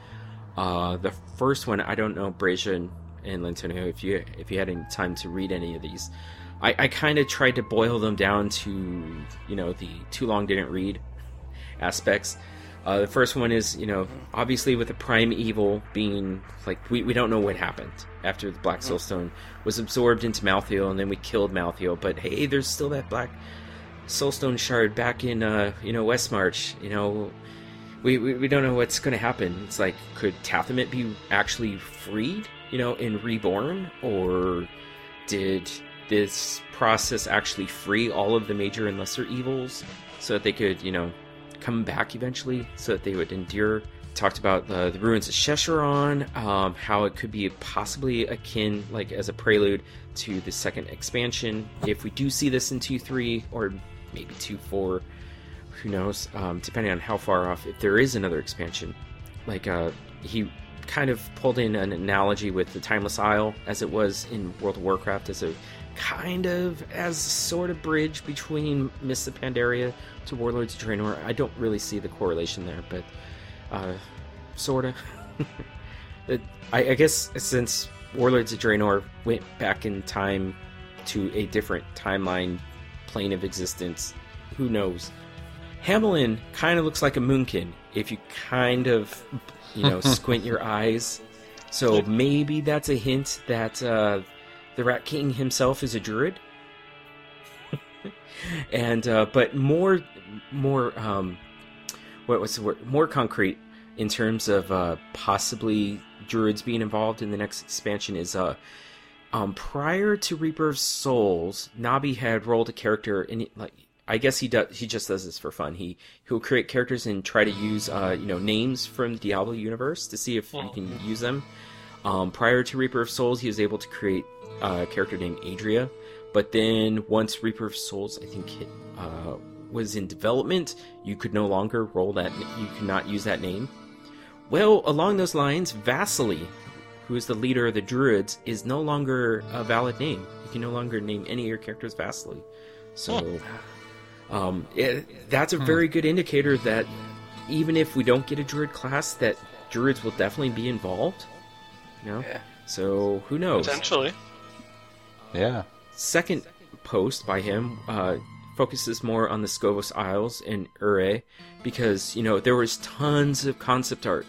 Uh, the first one, I don't know, Brazia and, and Lantonio, if you if you had any time to read any of these, I, I kind of tried to boil them down to you know the too long didn't read aspects. Uh, the first one is, you know, obviously with the prime evil being like we, we don't know what happened after the Black Soulstone was absorbed into Malthael, and then we killed Malthael. But hey, there's still that Black Soulstone shard back in, uh, you know, Westmarch. You know, we, we, we don't know what's going to happen. It's like, could Tathamet be actually freed, you know, and reborn, or did this process actually free all of the major and lesser evils so that they could, you know, come back eventually so that they would endure. Talked about the, the ruins of Sescheron, um, how it could be possibly akin, like as a prelude to the second expansion. If we do see this in 2 3 or maybe 2 4, who knows, um, depending on how far off, if there is another expansion. Like, uh, he kind of pulled in an analogy with the Timeless Isle as it was in World of Warcraft as a kind of as sort of bridge between Mists of Pandaria to Warlords of Draenor. I don't really see the correlation there, but uh, sorta. I, I guess since Warlords of Draenor went back in time to a different timeline, plane of existence, who knows? Hamelin kind of looks like a moonkin if you kind of, you know, squint your eyes. So maybe that's a hint that uh, the Rat King himself is a druid. and uh, but more more um, what was the word? More concrete in terms of uh, possibly druids being involved in the next expansion is uh, um, prior to Reaper of Souls, Nabi had rolled a character and like I guess he does he just does this for fun. He he'll create characters and try to use uh, you know names from the Diablo universe to see if you can use them. Um, prior to Reaper of Souls, he was able to create a character named Adria, but then once Reaper of Souls, I think hit, uh, was in development, you could no longer roll that. You could not use that name. Well, along those lines, Vasily, who is the leader of the Druids, is no longer a valid name. You can no longer name any of your characters Vasily. So, um, it, that's a very good indicator that even if we don't get a Druid class, that Druids will definitely be involved. You know? Yeah. So who knows? Potentially. Yeah. second post by him uh, focuses more on the Skovos Isles and Ureh because you know there was tons of concept art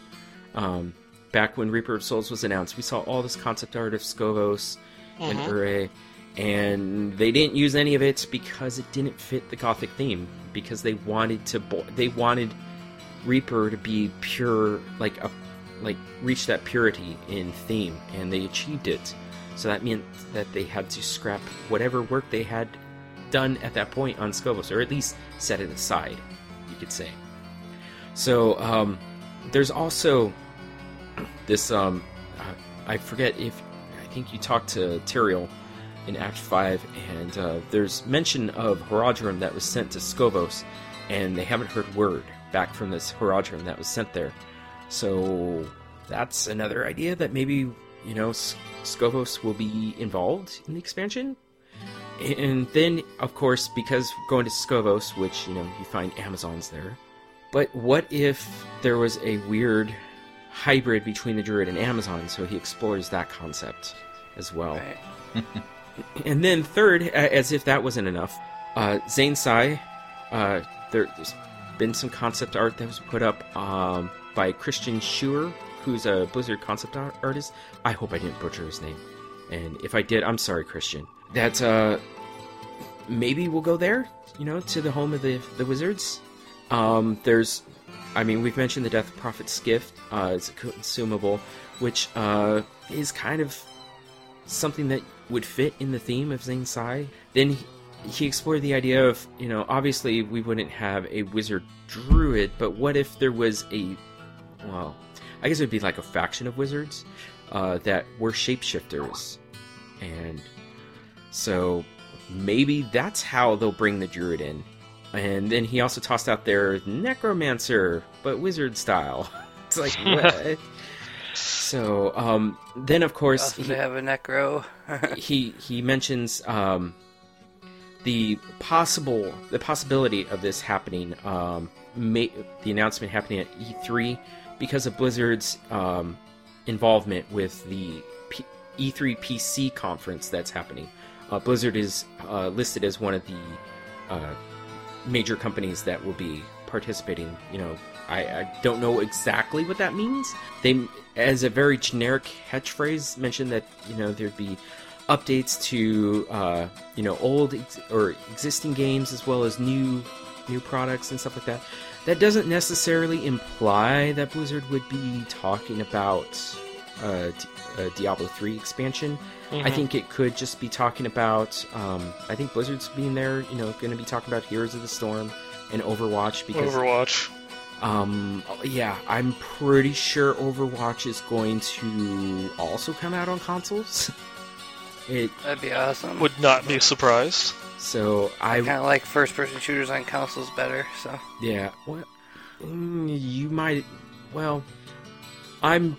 um, back when Reaper of Souls was announced. We saw all this concept art of Skovos and Ureh, and they didn't use any of it because it didn't fit the Gothic theme because they wanted to bo- they wanted Reaper to be pure like a like reach that purity in theme and they achieved it. So that meant that they had to scrap whatever work they had done at that point on Skovos, or at least set it aside, you could say. So um, there's also this. Um, I forget if I think you talked to Tyrael in Act Five, and uh, there's mention of Horadrim that was sent to Skovos, and they haven't heard word back from this Horadrim that was sent there. So that's another idea that maybe you know Skovos will be involved in the expansion. And then, of course, because going to Skovos, which you know you find Amazons there. But what if there was a weird hybrid between the Druid and Amazon? So he explores that concept as well. Right. And then third, as if that wasn't enough, uh, Xiansai, uh, there, there's been some concept art that was put up um, by Christian Schuer, who's a Blizzard concept art- artist. I hope I didn't butcher his name, and if I did, I'm sorry, Christian. That uh, maybe we'll go there, you know, to the home of the the wizards. Um, there's, I mean, we've mentioned the Death Prophet's gift. Uh, it's a consumable, which uh, is kind of something that would fit in the theme of Xiansai. Then he, he explored the idea of, you know, obviously we wouldn't have a wizard druid, but what if there was a, well, I guess it would be like a faction of wizards uh, that were shapeshifters, and so maybe that's how they'll bring the druid in. And then he also tossed out their necromancer, but wizard style. It's like what? so um, then, of course, Also, he- they have a necro. he he mentions um, the possible the possibility of this happening um, may, the announcement happening at E3 because of Blizzard's um, involvement with the P- E3 PC conference that's happening. Uh, Blizzard is uh, listed as one of the uh, major companies that will be participating. You know, I, I don't know exactly what that means. They, as a very generic catchphrase, mentioned that you know there'd be updates to uh, you know old ex- or existing games as well as new new products and stuff like that. That doesn't necessarily imply that Blizzard would be talking about uh, D- uh, Diablo 3 expansion. I think it could just be talking about. Um, I think Blizzard's being there, you know, going to be talking about Heroes of the Storm and Overwatch because Overwatch. um, yeah, I'm pretty sure Overwatch is going to also come out on consoles. It That'd be awesome. Would not be surprised. so I kind of like first-person shooters on consoles better. So yeah. Well, mm, you might. Well, I'm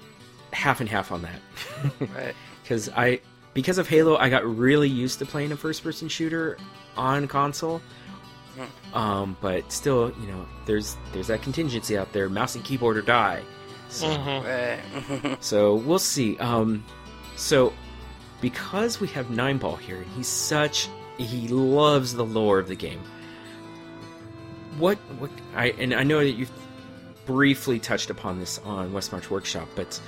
half and half on that right. because I because of Halo, I got really used to playing a first-person shooter on console. Um, but still, you know, there's there's that contingency out there: mouse and keyboard or die. So, Mm-hmm. So we'll see. Um, so because we have Nineball here, and he's such he loves the lore of the game. What what I and I know that you've briefly touched upon this on West March Workshop, but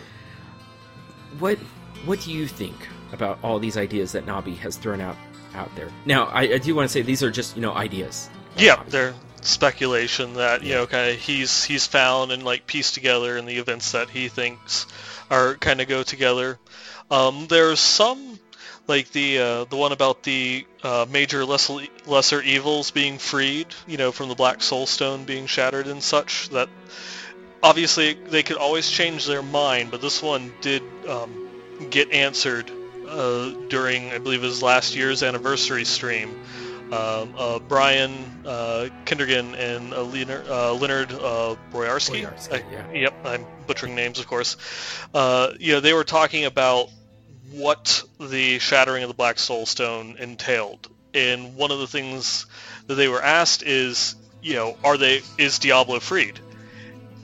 what what do you think about all these ideas that Nabi has thrown out out there. Now, I, I do want to say these are just you know ideas. Yeah, they're speculation that you know kind of he's he's found and like pieced together in the events that he thinks are kind of go together. Um, there's some like the uh, the one about the uh, major lesser, lesser evils being freed, you know, from the Black Soul Stone being shattered and such. That obviously they could always change their mind, but this one did um, get answered uh, during, I believe, his last year's anniversary stream. Um, uh, Brian uh, Kindregan and uh, Leonard, uh, Leonard uh, Boyarsky. Boyarsky, I- yeah. Yep, I'm butchering names, of course. Uh, you know, they were talking about what the shattering of the Black Soul Stone entailed, and one of the things that they were asked is, you know, are they is Diablo freed?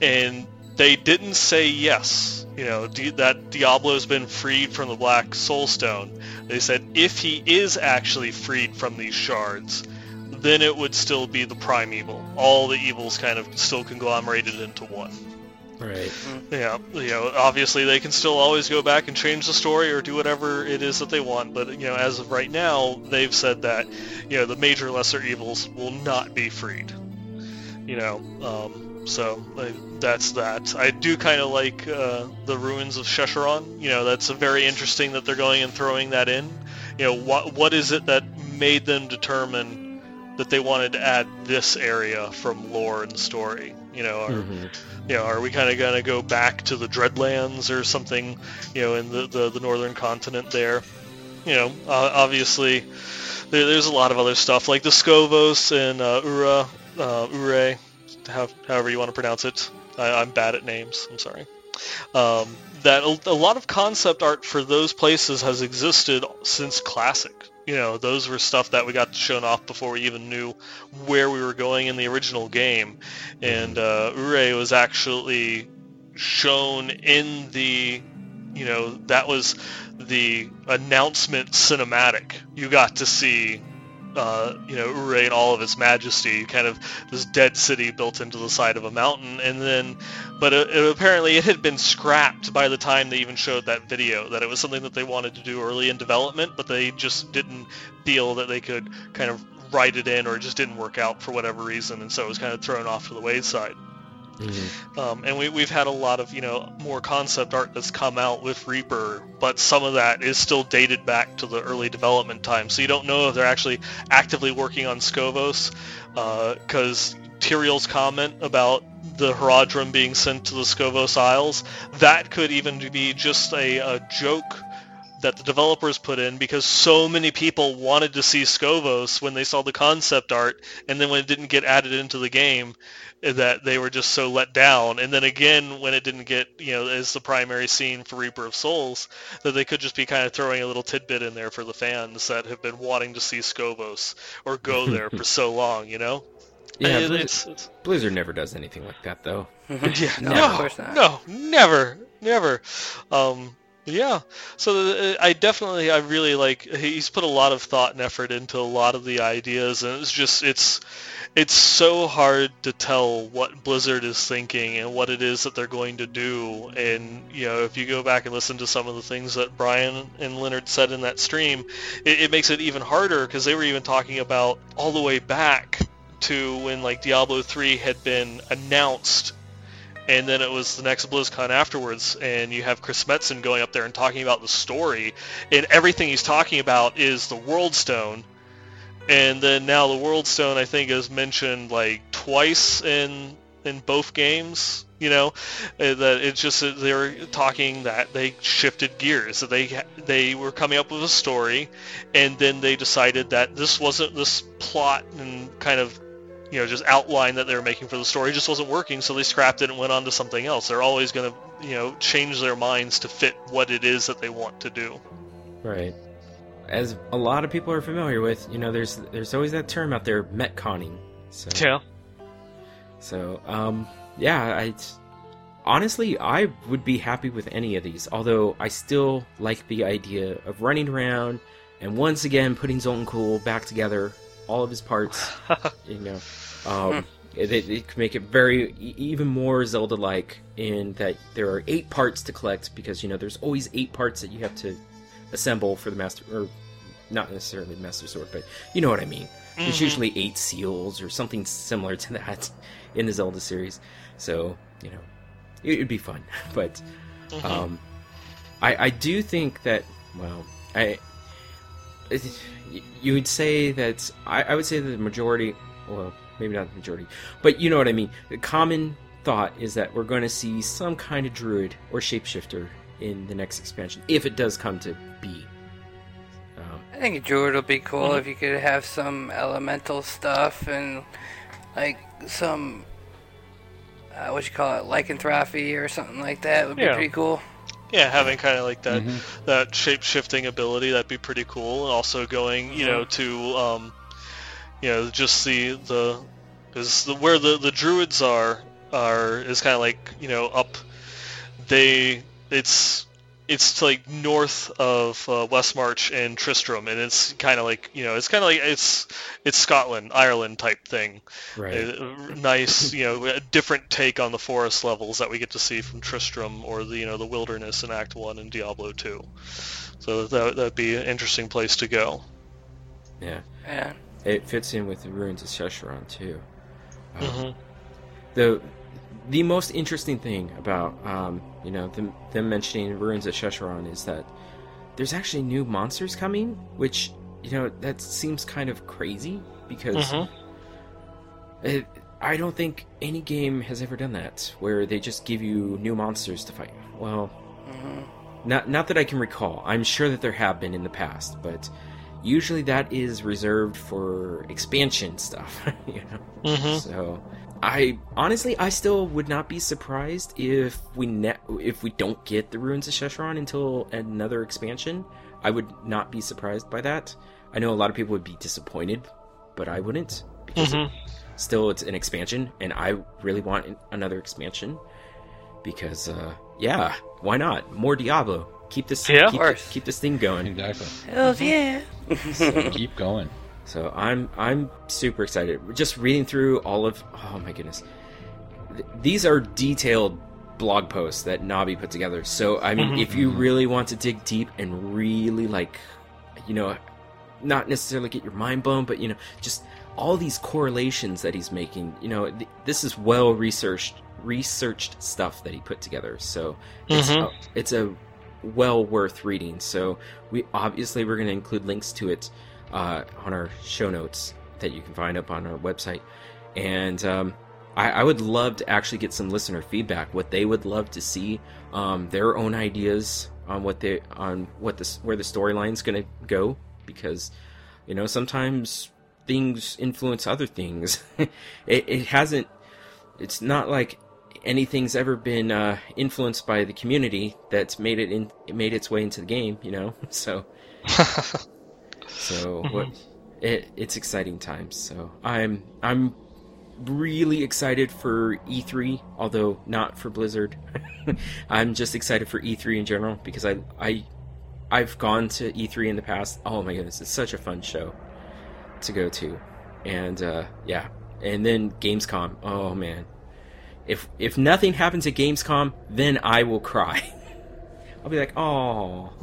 And they didn't say yes. You know, Di- that Diablo's been freed from the Black Soul Stone. They said if he is actually freed from these shards, then it would still be the prime evil. All the evils kind of still conglomerated into one. Right. Yeah, you know, obviously they can still always go back and change the story or do whatever it is that they want, but you know, as of right now, they've said that you know the major lesser evils will not be freed. You know, um, so like, that's that. I do kind of like uh, the ruins of Sescheron. You know, that's a very interesting that they're going and throwing that in. You know, what what is it that made them determine that they wanted to add this area from lore and story? You know, or Mhm. you know, are we kind of going to go back to the Dreadlands or something, you know, in the, the, the northern continent there? You know, uh, obviously, there, there's a lot of other stuff, like the Skovos and uh, Ura, uh, Ureh, how, however you want to pronounce it. I, I'm bad at names, I'm sorry. Um, that a, a lot of concept art for those places has existed since Classic. You know, those were stuff that we got shown off before we even knew where we were going in the original game. And uh, Ureh was actually shown in the, you know, that was the announcement cinematic. You got to see, uh, you know, Ureh in all of its majesty, kind of this dead city built into the side of a mountain, and then, but it, it- apparently it had been scrapped by the time they even showed that video. That it was something that they wanted to do early in development, but they just didn't feel that they could kind of write it in, or it just didn't work out for whatever reason, and so it was kind of thrown off to the wayside. Mhm. Um, and we, we've had a lot of, you know, more concept art that's come out with Reaper, but some of that is still dated back to the early development time. So you don't know if they're actually actively working on Skovos, because Tyrael's comment about the Horadrim being sent to the Skovos Isles, that could even be just a, a joke that the developers put in because so many people wanted to see Skovos when they saw the concept art, and then when it didn't get added into the game, that they were just so let down. And then again, when it didn't get, you know, as the primary scene for Reaper of Souls, that they could just be kind of throwing a little tidbit in there for the fans that have been wanting to see Skovos or go there for so long, you know? Yeah, It- Blizzard, it's- it's- Blizzard never does anything like that, though. yeah, No, no, of course not. no, never, never. Um, yeah, so uh, I definitely, I really like. He's put a lot of thought and effort into a lot of the ideas, and it's just, it's, it's so hard to tell what Blizzard is thinking and what it is that they're going to do. And you know, if you go back and listen to some of the things that Brian and Leonard said in that stream, it, it makes it even harder because they were even talking about all the way back to when like Diablo 3 had been announced and then it was the next BlizzCon afterwards, and you have Chris Metzen going up there and talking about the story, and everything he's talking about is the World Stone, and then now the World Stone I think is mentioned like twice in in both games. You know, that it's just that they were talking that they shifted gears, that they they were coming up with a story, and then they decided that this wasn't this plot and kind of you know, just outline that they were making for the story just wasn't working, so they scrapped it and went on to something else. They're always going to, you know, change their minds to fit what it is that they want to do. Right. As a lot of people are familiar with, you know, there's there's always that term out there, metconning. So Yeah. So, um, yeah, I honestly I would be happy with any of these. Although I still like the idea of running around and once again putting Zoltun Kulle back together, all of his parts. you know, um, it, it, make it very even more Zelda-like in that there are eight parts to collect because you know there's always eight parts that you have to assemble for the master or not necessarily Master Sword, but you know what I mean. There's Mhm. usually eight seals or something similar to that in the Zelda series. So you know, it would be fun. But Mhm. um, I I do think that well, I it- you would say that I, I would say that the majority, well, maybe not the majority, but you know what I mean. The common thought is that we're going to see some kind of druid or shapeshifter in the next expansion, if it does come to be. Um, I think a druid would be cool Mhm. if you could have some elemental stuff and like some uh, what you call it, lycanthropy or something like that would be Yeah. pretty cool. Yeah, having kind of like that Mhm. that shape shifting ability that'd be pretty cool. And also going, you know, to um, you know, just the the is the where the the druids are are is kind of like you know up. They it's it's like north of uh, Westmarch and Tristram, and it's kind of like you know it's kind of like it's it's Scotland, Ireland type thing. Right. Uh, nice, you know, a different take on the forest levels that we get to see from Tristram or the you know the wilderness in Act One and Diablo Two. So that that'd be an interesting place to go. yeah. Yeah. It fits in with the ruins of Sescheron too. Um, Mhm. The the most interesting thing about um, you know them, them mentioning ruins of Sescheron is that there's actually new monsters coming, which you know that seems kind of crazy because Mhm. it, I don't think any game has ever done that where they just give you new monsters to fight. Well, not not that I can recall. I'm sure that there have been in the past, but usually that is reserved for expansion stuff. you know. Mhm. So I honestly I still would not be surprised if we ne- if we don't get the ruins of Sescheron until another expansion. I would not be surprised by that. I know a lot of people would be disappointed, but I wouldn't because Mhm. it, still it's an expansion, and I really want another expansion because uh, yeah, why not more Diablo? Keep this Yeah. Keep, keep this thing going. Exactly. Hells yeah. So keep going. So I'm I'm super excited. Just reading through all of oh my goodness, Th- these are detailed blog posts that Nabi put together. So I mean, Mhm. if you really want to dig deep and really like, you know, not necessarily get your mind blown, but you know, just all these correlations that he's making. You know, th- this is well researched researched stuff that he put together. So it's Mhm. a, it's a well worth reading. So we obviously we're going to include links to it uh, on our show notes that you can find up on our website. And um, I, I would love to actually get some listener feedback, what they would love to see, um, their own ideas on what they on what this where the storyline's going to go, because you know sometimes things influence other things. it, it hasn't. It's not like anything's ever been uh, influenced by the community that's made it in made its way into the game. You know, so so what? It, it's exciting times. So I'm I'm really excited for E3, although not for Blizzard. I'm just excited for E3 in general because I I I've gone to E3 in the past. Oh my goodness, it's such a fun show to go to, and uh, yeah, and then Gamescom. Oh man, if if nothing happens at Gamescom, then I will cry. I'll be like, oh.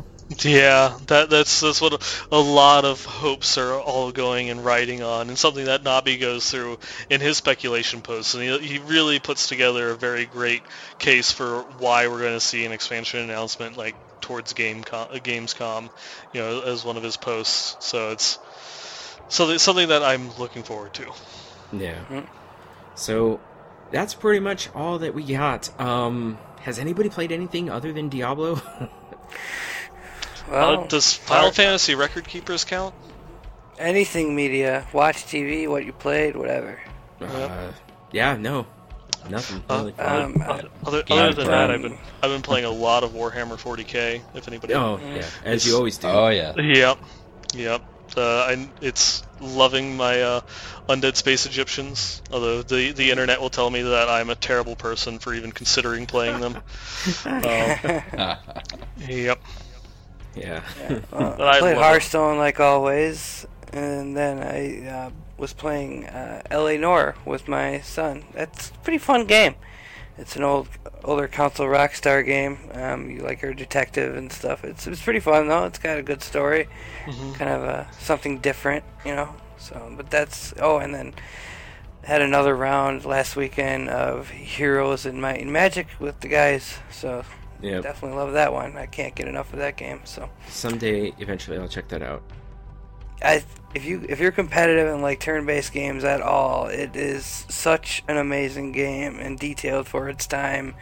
Yeah, that that's that's what a, a lot of hopes are all going and riding on, and something that Nabi goes through in his speculation posts, and he, he really puts together a very great case for why we're going to see an expansion announcement like towards Game uh, Gamescom, you know, as one of his posts. So it's something something that I'm looking forward to. Yeah. So that's pretty much all that we got. Um, has anybody played anything other than Diablo? Well, uh, does Final Fantasy Record Keepers count? anything media, watch TV, what you played, whatever. uh, yeah, no, nothing Uh, really. Um, Other, other, other than that, I've been I've been playing a lot of Warhammer 40k. If anybody, oh yeah, as you always do. Oh yeah. Yep, yep. Uh, I, it's loving my uh, undead space Egyptians. Although the the internet will tell me that I'm a terrible person for even considering playing them. um, yep. Yeah. Uh, But I I played love it. Hearthstone like always, and then I uh, was playing uh, L.A. Noire with my son. That's a pretty fun game. It's an old, older console Rockstar game. Um, you like your detective and stuff. It's it's pretty fun though. It's got a good story, Mhm. kind of a something different, you know. So, but that's oh, and then had another round last weekend of Heroes and Might and Magic with the guys. So Definitely love that one. I can't get enough of that game. So Someday, eventually, I'll check that out. I if you if you're competitive in like turn-based games at all, it is such an amazing game and detailed for its time.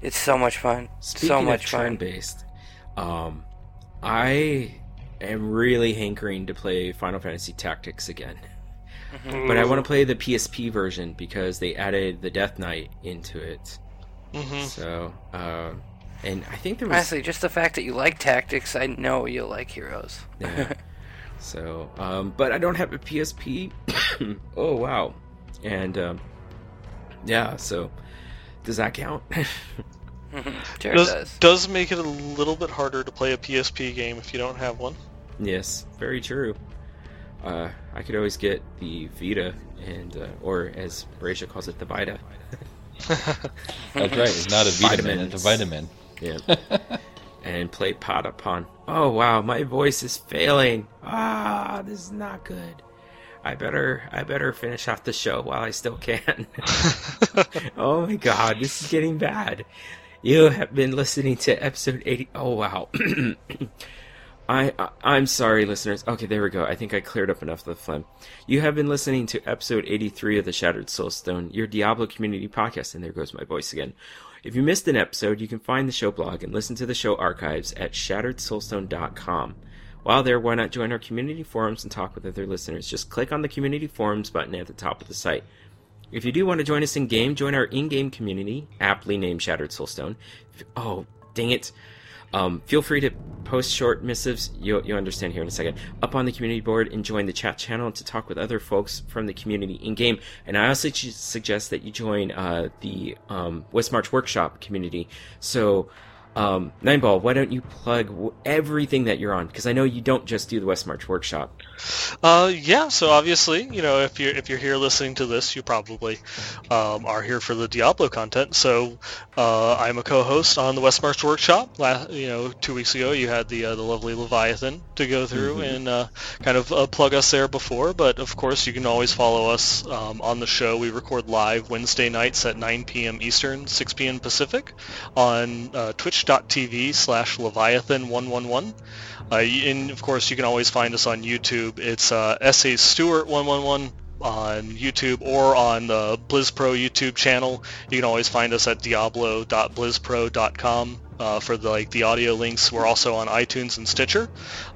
It's so much fun. Speaking so much of fun. turn-based, um, I am really hankering to play Final Fantasy Tactics again. Mm-hmm. But I want to play the PSP version because they added the Death Knight into it. Mhm. So, uh, and I think there was Honestly, just the fact that you like tactics, I know you'll like Heroes. Yeah. so, um, but I don't have a PSP. oh wow, and um, yeah. So, does that count? sure does, does. does make it a little bit harder to play a PSP game if you don't have one. yes, very true. Uh, I could always get the Vita, and uh, or as Bracia calls it, the Vita. That's right. It's not a vitamin. It's a vitamin. Yeah. and play Patapon. Oh wow, my voice is failing. Ah, this is not good. I better I better finish off the show while I still can. oh my god, this is getting bad. You have been listening to episode 80. Oh wow. I, I I'm sorry, listeners. Okay, there we go. I think I cleared up enough of the phlegm. You have been listening to episode 83 of the Shattered Soulstone, your Diablo community podcast, and there goes my voice again. If you missed an episode, you can find the show blog and listen to the show archives at shatteredsoulstone.com. While there, why not join our community forums and talk with other listeners? Just click on the community forums button at the top of the site. If you do want to join us in game, join our in-game community, aptly named Shattered Soulstone. Oh, dang it! Um, feel free to post short missives. You'll, you'll understand here in a second. Up on the community board and join the chat channel to talk with other folks from the community in game. And I also suggest that you join uh, the um, West March Workshop community. So. Um, Nineball, why don't you plug everything that you're on? Because I know you don't just do the West March Workshop. Uh, yeah. So obviously, you know, if you're if you're here listening to this, you probably um, are here for the Diablo content. So uh, I'm a co-host on the West March Workshop. La- you know, two weeks ago you had the uh, the lovely Leviathan to go through Mhm. and uh, kind of uh, plug us there before. But of course, you can always follow us um, on the show. We record live Wednesday nights at 9 p.m. Eastern, 6 p.m. Pacific on uh, twitch.tv slash Leviathan111. Uh, and of course, you can always find us on YouTube. It's uh, SA Stewart 111 on YouTube or on the BlizzPro YouTube channel. You can always find us at diablo.blizzpro.com uh, for the, like the audio links. We're also on iTunes and Stitcher.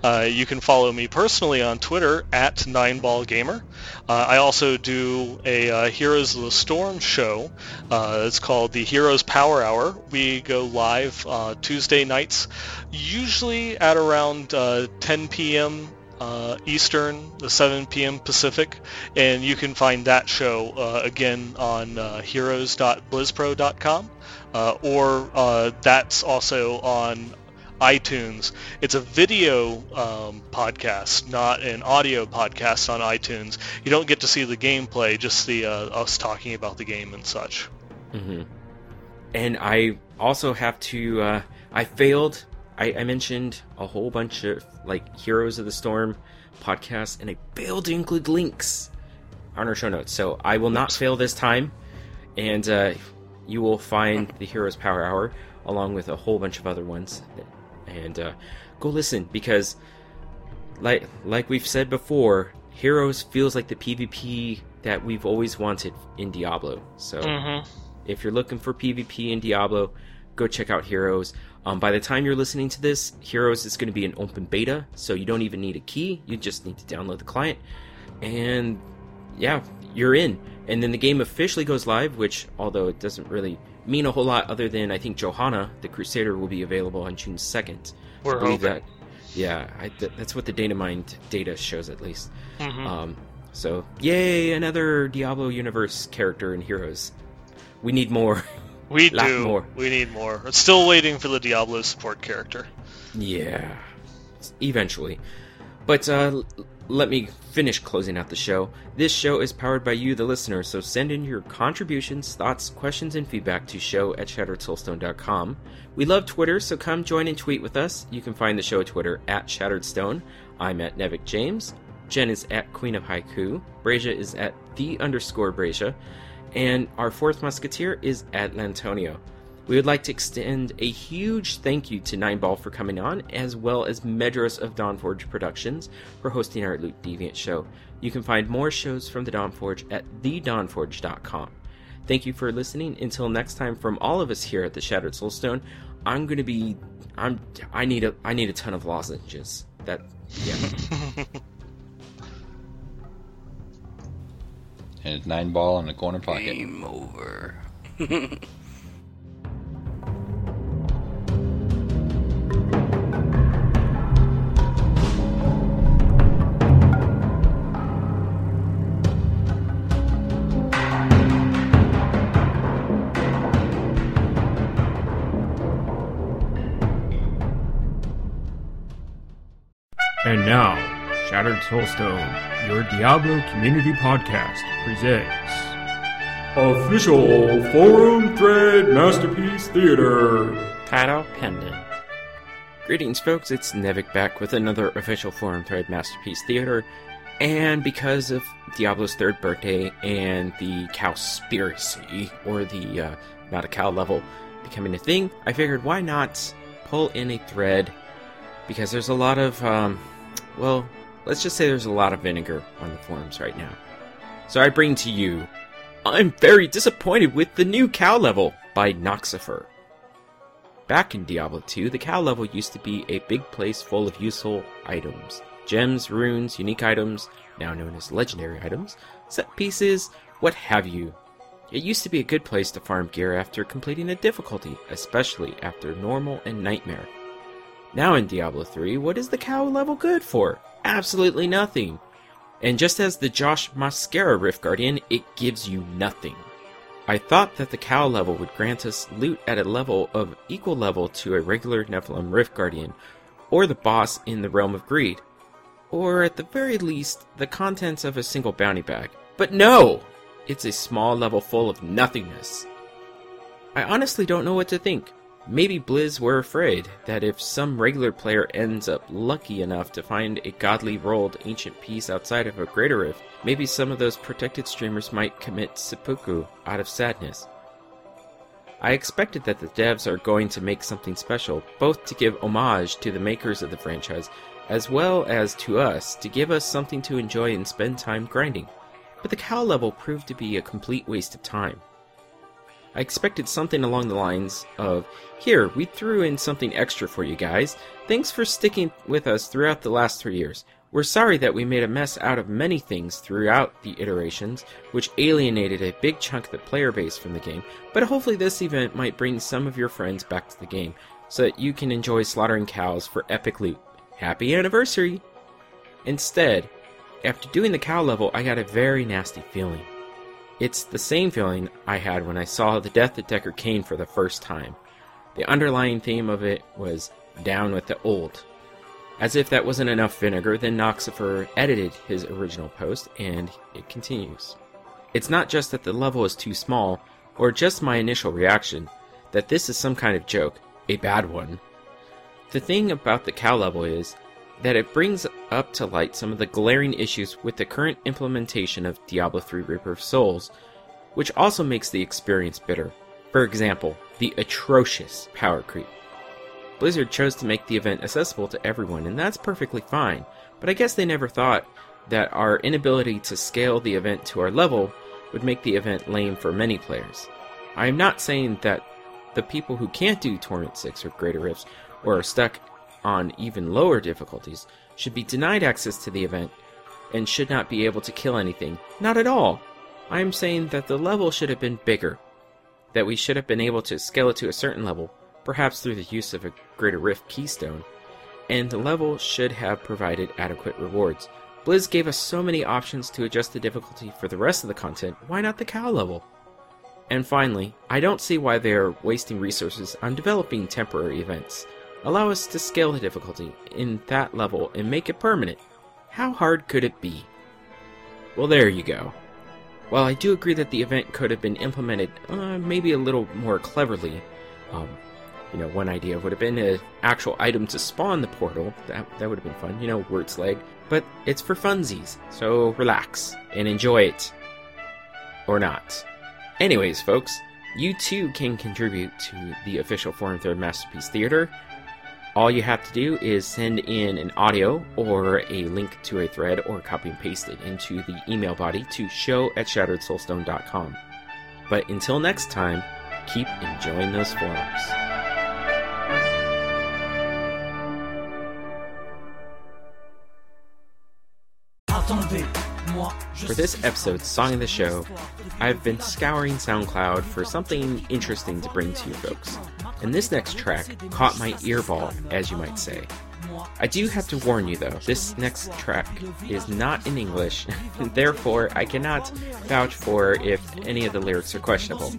Uh, you can follow me personally on Twitter at NineBallGamer. Uh, I also do a uh, Heroes of the Storm show. Uh, it's called the Heroes Power Hour. We go live uh, Tuesday nights, usually at around uh, 10 p.m. Uh, Eastern, the 7 p.m. Pacific, and you can find that show uh, again on uh, heroes.blizzpro.com, uh, or uh, that's also on iTunes. It's a video um, podcast, not an audio podcast on iTunes. You don't get to see the gameplay, just the uh, us talking about the game and such. hmm And I also have to. Uh, I failed. I, I mentioned a whole bunch of like Heroes of the Storm podcasts, and I failed to include links on our show notes. So I will not fail this time, and uh, you will find the Heroes Power Hour along with a whole bunch of other ones. And uh, go listen because, like like we've said before, Heroes feels like the PvP that we've always wanted in Diablo. So Mhm. if you're looking for PvP in Diablo, go check out Heroes. Um, by the time you're listening to this, Heroes is going to be an open beta, so you don't even need a key. You just need to download the client, and yeah, you're in. And then the game officially goes live, which although it doesn't really mean a whole lot, other than I think Johanna, the Crusader, will be available on June second. We're I believe hoping. that. Yeah, I, th- that's what the Datamined data shows at least. Mhm. Um, so yay, another Diablo universe character and Heroes. We need more. We do. more. We need more. Still waiting for the Diablo support character. Yeah, eventually. But uh, let me finish closing out the show. This show is powered by you, the listener, so send in your contributions, thoughts, questions, and feedback to show at shatteredsoulstone.com. We love Twitter, so come join and tweet with us. You can find the show at Twitter at shatteredstone. I'm at Nevik James. Jen is at Queen of Haiku. Brazia is at the underscore Brazia. And our fourth musketeer is at Lantonio. We would like to extend a huge thank you to Nineball for coming on, as well as Medros of Dawnforge Productions for hosting our Loot Deviant show. You can find more shows from the Dawnforge at thedawnforge.com. Thank you for listening. Until next time, from all of us here at the Shattered Soulstone, I'm gonna be, I'm, I need a, I need a ton of lozenges. That, yeah. And it's nine ball in the corner pocket. Game over. now, Shattered Soulstone, your Diablo community podcast, presents Official Forum Thread Masterpiece Theater. Title pending. Greetings, folks. It's Nevik back with another official Forum Thread Masterpiece Theater. And because of Diablo's third birthday and the Cowspiracy, or the uh, not a cow level, becoming a thing, I figured why not pull in a thread because there's a lot of, um, well, let's just say there's a lot of vinegar on the forums right now. So I bring to you, I'm very disappointed with the new cow level by Noxifer. Back in Diablo 2, the cow level used to be a big place full of useful items gems, runes, unique items, now known as legendary items, set pieces, what have you. It used to be a good place to farm gear after completing a difficulty, especially after normal and nightmare. Now in Diablo 3, what is the cow level good for? Absolutely nothing. And just as the Josh Mascara Rift Guardian, it gives you nothing. I thought that the cow level would grant us loot at a level of equal level to a regular Nephalem Rift Guardian, or the boss in the Realm of Greed, or at the very least, the contents of a single bounty bag. But no! It's a small level full of nothingness. I honestly don't know what to think. Maybe Blizz were afraid that if some regular player ends up lucky enough to find a godly rolled ancient piece outside of a greater rift, maybe some of those protected streamers might commit seppuku out of sadness. I expected that the devs are going to make something special, both to give homage to the makers of the franchise, as well as to us, to give us something to enjoy and spend time grinding. But the cow level proved to be a complete waste of time. I expected something along the lines of, Here, we threw in something extra for you guys. Thanks for sticking with us throughout the last three years. We're sorry that we made a mess out of many things throughout the iterations, which alienated a big chunk of the player base from the game, but hopefully this event might bring some of your friends back to the game, so that you can enjoy slaughtering cows for epic loot. Happy anniversary! Instead, after doing the cow level, I got a very nasty feeling. It's the same feeling I had when I saw the death of Deckard Cain for the first time. The underlying theme of it was down with the old. As if that wasn't enough vinegar, then Noxifer edited his original post, and it continues. It's not just that the level is too small, or just my initial reaction, that this is some kind of joke, a bad one. The thing about the cow level is that it brings up to light some of the glaring issues with the current implementation of Diablo 3 Reaper of Souls, which also makes the experience bitter. For example, the atrocious power creep. Blizzard chose to make the event accessible to everyone, and that's perfectly fine, but I guess they never thought that our inability to scale the event to our level would make the event lame for many players. I am not saying that the people who can't do Torment 6 or Greater Rifts, or are stuck on even lower difficulties, should be denied access to the event and should not be able to kill anything. Not at all. I am saying that the level should have been bigger, that we should have been able to scale it to a certain level, perhaps through the use of a Greater Rift keystone, and the level should have provided adequate rewards. Blizz gave us so many options to adjust the difficulty for the rest of the content, why not the cow level? And finally, I don't see why they are wasting resources on developing temporary events. Allow us to scale the difficulty in that level and make it permanent. How hard could it be? Well, there you go. While I do agree that the event could have been implemented uh, maybe a little more cleverly, um, you know, one idea would have been an actual item to spawn the portal. That, that would have been fun, you know, Wirt's leg. But it's for funsies, so relax and enjoy it. Or not. Anyways, folks, you too can contribute to the official Forum Thread Masterpiece Theater. All you have to do is send in an audio or a link to a thread or copy and paste it into the email body to show at shatteredsoulstone.com. But until next time, keep enjoying those forums. For this episode's Song of the Show, I've been scouring SoundCloud for something interesting to bring to you folks. And this next track caught my earball, as you might say. I do have to warn you though, this next track is not in English, and therefore I cannot vouch for if any of the lyrics are questionable.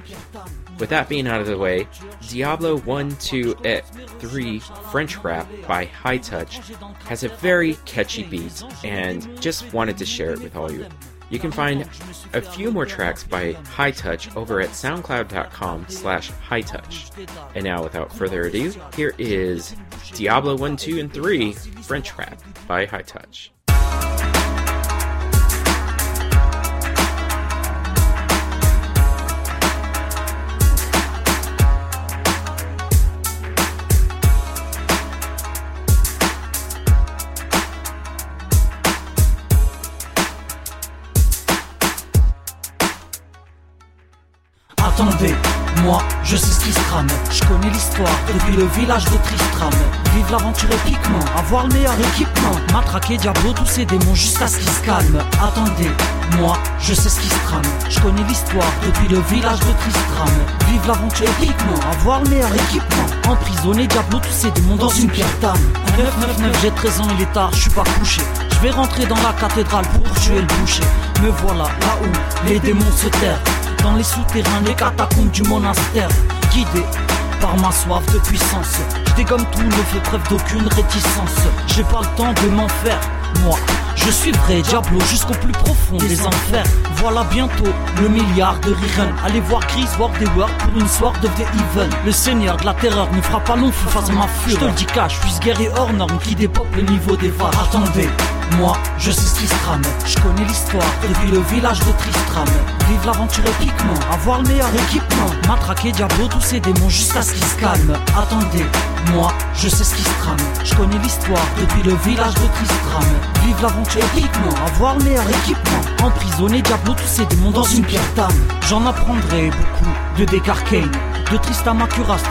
With that being out of the way, Diablo 1, 2, et 3 French Rap by High Touch has a very catchy beat, and just wanted to share it with all you. You can find a few more tracks by High Touch over at soundcloud.com slash hightouch. And now, without further ado, here is Diablo 1, 2, and 3 French Rap by High Touch. Attendez, moi, je sais ce qui se trame. Je connais l'histoire depuis le village de Tristram. Vive l'aventure épiquement, avoir le meilleur équipement. Matraquer Diablo, tous ces démons jusqu'à ce qu'ils se calment. Attendez, moi, je sais ce qui se trame. Je connais l'histoire depuis le village de Tristram. Vive l'aventure épiquement, avoir le meilleur équipement. Emprisonner Diablo, tous ces démons dans une pierre d'âme. 999, j'ai 13 ans, il est tard, je suis pas couché. Je vais rentrer dans la cathédrale pour tuer le boucher. Me voilà là où les démons se terrent dans les souterrains, les catacombes du monastère, guidé par ma soif de puissance. Je dégomme tout, ne fais preuve d'aucune réticence. J'ai pas le temps de m'en faire, moi. Je suis vrai Diablo jusqu'au plus profond des enfers. Voilà bientôt le milliard de rerun. Allez voir Chris Ward des World pour une soirée de The Even. Le seigneur de la terreur ne fera pas long feu face à ma fure. Je te le dis cash, je suis guerrier hors norme qui dépeuple le niveau des vagues. Attendez, moi, je sais ce qui se trame. Je connais l'histoire depuis le village de Tristram. Vive l'aventure épiquement, avoir le meilleur équipement. Matraquer Diablo, tous ces démons jusqu'à ce qu'ils se calment. Attendez, moi, je sais ce qui se trame. Je connais l'histoire depuis le village de Tristram. Vive l'aventure épiquement, avoir le meilleur équipement. Emprisonner Diablo, tous ces démons dans une pierre d'âme. J'en apprendrai beaucoup de Descartes de Tristam à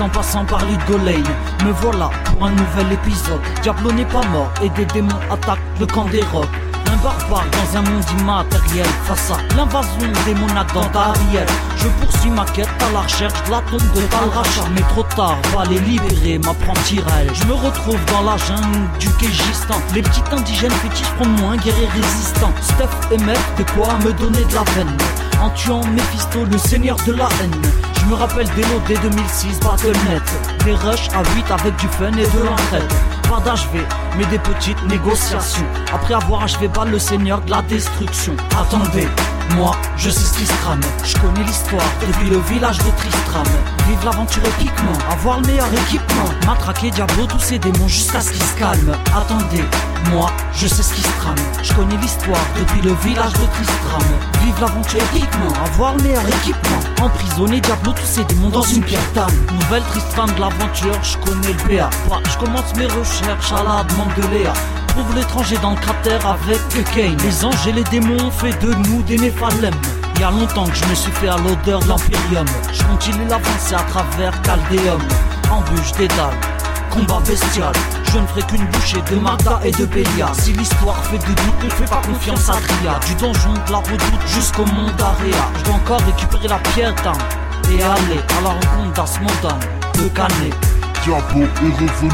en passant par Ludgolane Me voilà pour un nouvel épisode Diablo n'est pas mort et des démons attaquent le camp des un barbare dans un monde immatériel. Face à l'invasion démoniaque dans ta arrière Je poursuis ma quête à la recherche de la tombe de Talracha Mais trop tard, va les libérer, elle Je me retrouve dans la jungle du Kégistan Les petits indigènes fétiches prennent moins guerriers résistants. Steph et Mef, de quoi me donner de la veine En tuant Mephisto, le seigneur de la haine. Je me rappelle des lots dès 2006, Battle.net Des rushs à 8 avec du fun et de l'entraide Pas d'HV, mais des petites négociations. Après avoir achevé balle le seigneur de la destruction. Attendez, moi, je sais ce qui se trame Je connais l'histoire depuis le village de Tristram. Vive l'aventure épiquement, avoir le meilleur équipement. Matraquer Diablo, tous ces démons jusqu'à ce qu'ils se calment. Attendez, moi, je sais ce qui se trame Je connais l'histoire depuis le village de Tristram. Vive l'aventure épiquement, avoir le meilleur équipement. Emprisonner Diablo, tous ces démons dans une pierre d'âme. Nouvelle Tristram de l'aventure, je connais le BA Je commence mes recherches à la demande de Léa Trouve l'étranger dans le cratère avec Kane. Les anges et les démons ont fait de nous des Néphalem il y a longtemps que je me suis fait à l'odeur de l'Imperium. Je continue l'avancée à travers Caldéum Embûche, dédale, combat bestial. Je ne ferai qu'une bouchée de Magda et de Bélia. Si l'histoire fait de doute, ne fais pas confiance à Tria. Du donjon de la redoute jusqu'au monde d'Area Je dois encore récupérer la pierre d'âme Et aller à la rencontre d'Asmodan, de Canet Diablo est revenu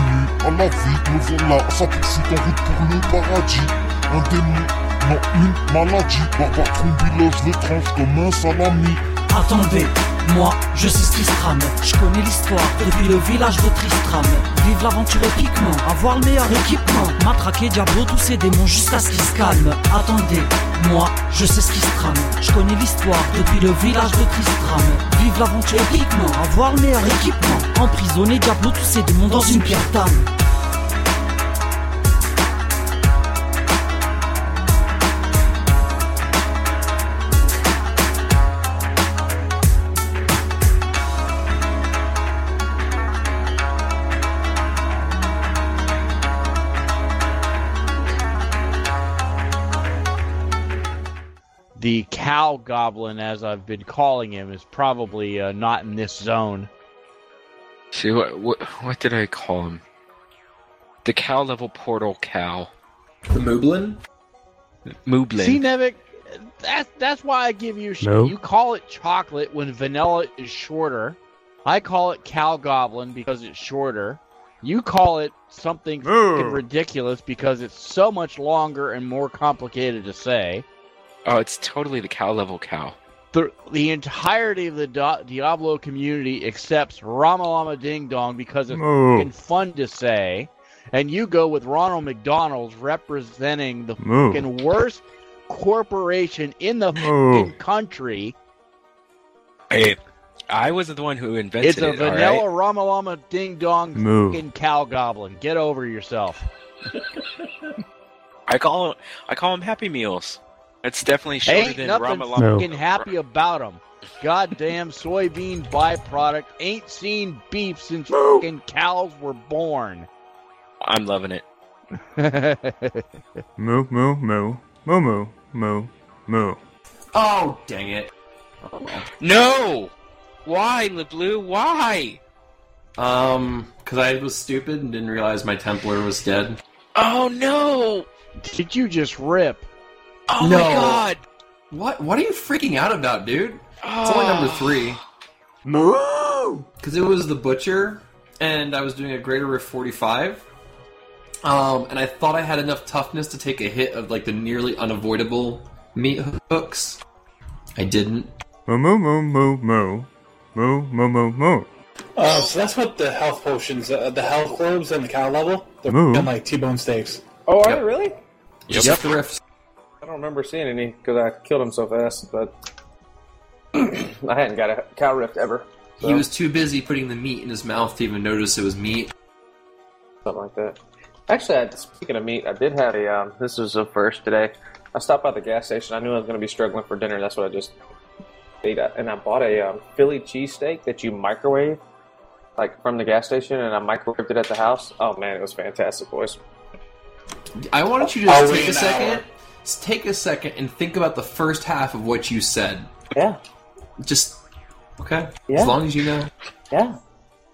à la vie, me voilà, ça poursuit en route pour le paradis. Un démon, non une maladie, barbare trombiloge le tranche comme un salami. Attendez, moi je sais ce qui se trame. Je connais l'histoire depuis le village de Tristram. Vive l'aventure épiquement, avoir le meilleur équipement. Matraquer Diablo, tous ces démons jusqu'à ce qu'ils se calment. Attendez, moi je sais ce qui se trame. Je connais l'histoire depuis le village de Tristram. Vive l'aventure épiquement, avoir le meilleur équipement. Emprisonner Diablo, tous ces démons dans une pierre d'âme. The cow goblin, as I've been calling him, is probably uh, not in this zone. See what what what did I call him? The cow level portal cow. The Mooblin? Mooblin. See, Nevik, that's that's why I give you shit. No. You call it chocolate when vanilla is shorter. I call it cow goblin because it's shorter. You call it something ridiculous because it's so much longer and more complicated to say. Oh, it's totally the cow level cow. The, the entirety of the Di- Diablo community accepts Ramalama Ding Dong because it's Moo. fucking fun to say, and you go with Ronald McDonald's representing the Moo. fucking worst corporation in the Moo. fucking country. Hey, I wasn't the one who invented It's a it. all vanilla right? Ramalama Ding Dong Moo. fucking cow goblin. Get over yourself. I call I call them Happy Meals. It's definitely shorter Ain't than nothing Ramalama. No. fucking happy about them. Goddamn soybean byproduct. Ain't seen beef since fucking cows were born. I'm loving it. Moo, moo, moo. Moo, moo, moo, moo. Oh, dang it. No! Why, LeBlue? Why? Um, because I was stupid and didn't realize my Templar was dead. Oh no! Did you just rip? Oh No. my god! What? What are you freaking out about, dude? It's only number three. Moo! Because it was the Butcher, and I was doing a Greater Rift 45. Um, and I thought I had enough toughness to take a hit of, like, the nearly unavoidable meat hooks. I didn't. Moo, moo, moo, moo, moo. Moo, moo, moo, moo. Uh, so that's what the health potions, uh, the health globes and the cow level, they're Moo. f***ing like T-bone steaks. Oh, are Yep. they really? Just Rift. I don't remember seeing any because I killed him so fast, but I hadn't got a cow rift ever. He was too busy putting the meat in his mouth to even notice it was meat. something like that. Actually, I, speaking of meat, I did have a. Um, this was a first today. I stopped by the gas station. I knew I was going to be struggling for dinner. That's what I just ate, at. and I bought a um, Philly cheesesteak that you microwave, like from the gas station, and I microwaved it at the house. Oh man, it was fantastic, boys. I wanted you to just wait take a second, hour. Just take a second and think about the first half of what you said. Yeah. Just okay. Yeah. As long as you know. Yeah.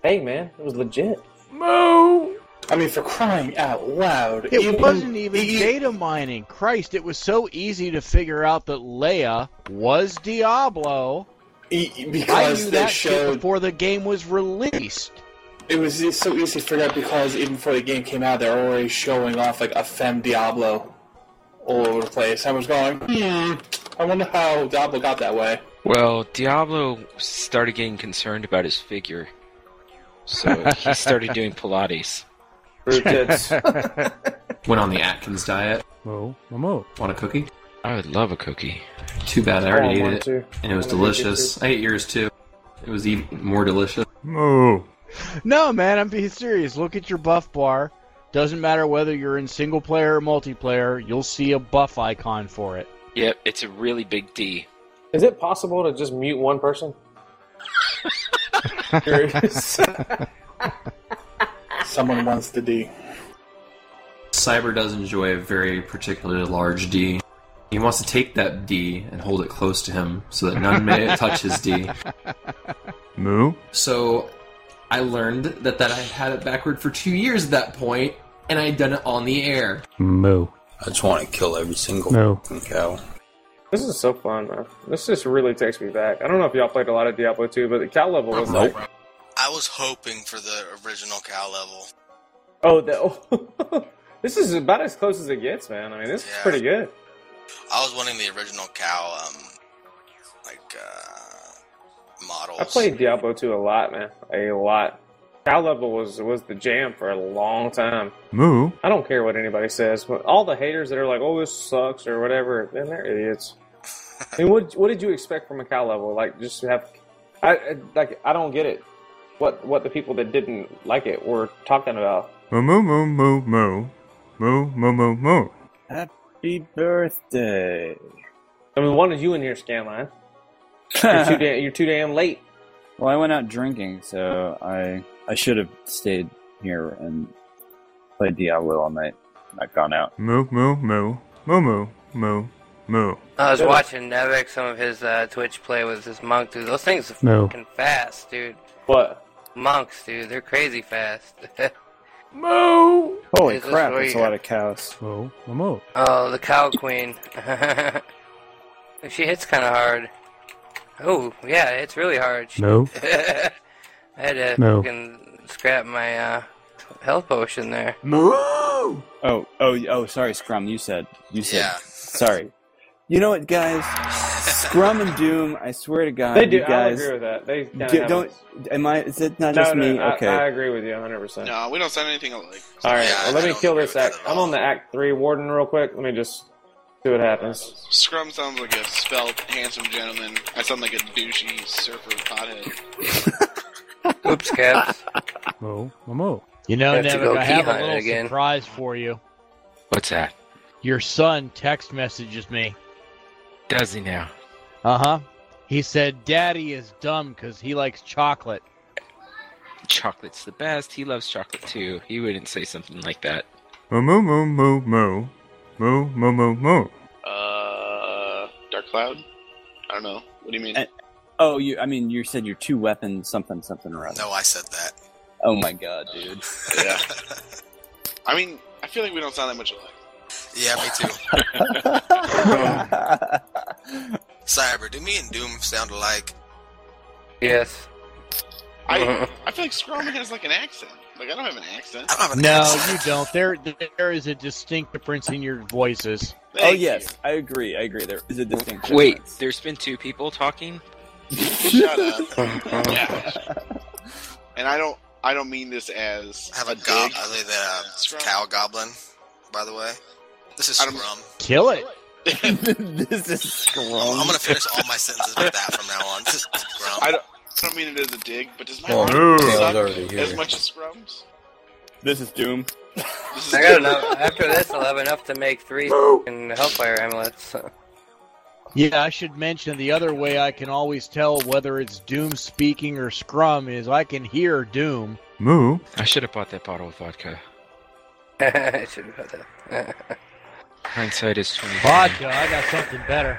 Hey man, it was legit. Moo! I mean, for crying out loud. It even- wasn't even data mining. Christ, it was so easy to figure out that Leah was Diablo. e- I because knew they that shit before the game was released. it was so easy to figure out because even before the game came out, they're already showing off like a femme Diablo all over the place. I was going, hmm, I wonder how Diablo got that way. Well, Diablo started getting concerned about his figure, so he started doing Pilates. Went on the Atkins diet. Moo, moo, moo. Want a cookie? I would love a cookie. Too bad I I already want ate it, one, too. and it was I wanna make it, delicious. I ate yours too. It was even more delicious. Moo. No, man, I'm being serious. Look at your buff bar. Doesn't matter whether you're in single player or multiplayer, you'll see a buff icon for it. Yep, it's a really big D. Is it possible to just mute one person? Someone wants the D. Cyber does enjoy a very particularly large D. He wants to take that D and hold it close to him so that none may touch his D. Moo. So I learned that, that I had it backward for two years at that point, and I had done it on the air. Moo. I just want to kill every single No. cow. This is so fun, man. This just really takes me back. I don't know if y'all played a lot of Diablo 2, but the cow level was Nope. like, I was hoping for the original cow level. oh, the, oh. this is about as close as it gets, man. I mean, this is pretty good. I was wanting the original cow, um, like uh, models. I played Diablo 2 a lot, man. A lot. Cow level was was the jam for a long time. Moo. I don't care what anybody says, but all the haters that are like, "Oh, this sucks" or whatever, then they're idiots. I mean, what what did you expect from a cow level? Like, just to have, I I- like I don't get it. What what the people that didn't like it were talking about. Moo moo moo moo moo. Moo moo moo moo. Happy birthday. I mean, why wanted you in here, Scanline. You're too damn, you're too damn late. Well, I went out drinking, so I I should have stayed here and played Diablo all night, not gone out. Moo moo moo. Moo moo moo moo. I was watching Nevik, some of his uh, Twitch play with this monk, dude. Those things are No. fucking fast, dude. What? Monks, dude. They're crazy fast. Moo! Holy Is this crap, where that's a you- lot of cows. Moo moo. Oh, the cow queen. she hits kind of hard. Oh, yeah, it's really hard. No. I had to No. fucking scrap my uh, health potion there. No Oh, oh, oh! Sorry, Scrum. You said. You said. Yeah. Sorry. You know what, guys? Scrum and Doom. I swear to God, They do. you I'll agree with that. They do, don't. Am I? Is it not No, just no, me? I, okay. I agree with you 100. percent No, we don't sound anything alike. All right, Yeah, well, let I me kill this act. I'm on the Act Three Warden real quick. Let me just see what happens. Scrum sounds like a spelt, handsome gentleman. I sound like a douchey surfer pothead. Oops, caps. Moo moo moo. You know, Have go Nevik, I have a little again. surprise for you. What's that? Your son text messages me. Does he now? Uh huh. He said, "Daddy is dumb because he likes chocolate." Chocolate's the best. He loves chocolate too. He wouldn't say something like that. Moo moo moo moo moo. Moo moo moo moo. Uh, Dark Cloud? I don't know. What do you mean? Oh, you. I mean, you said your two weapons, something, something or other. No, I said that. Oh my God, dude. yeah. I mean, I feel like we don't sound that much alike. Yeah, me too. Cyber, do me and Doom sound alike? Yes. I I feel like Scrum has like an accent. Like I don't have an accent. I don't have an No, accent. you don't. There, there is a distinct difference in your voices. oh Thank yes, I agree. I agree. There is a distinct. Wait, there's been two people talking. Shut up. yeah. And I don't I don't mean this as I have a a gob. dig. I think that uh, cow goblin. By the way, this is scrum. Kill it. this is scrum. I'm gonna finish all my sentences with that from now on. This is Scrum. I don't, I don't mean it as a dig, but does my Oh, arm suck as much as Scrum's? This is Doom. This is I got enough. After this, I'll have enough to make three fucking Hellfire amulets. Yeah, I should mention the other way I can always tell whether it's Doom speaking or Scrum is I can hear Doom. Moo. I should have bought that bottle of vodka. I should have bought that. Hindsight is twenty. Vodka, I got something better.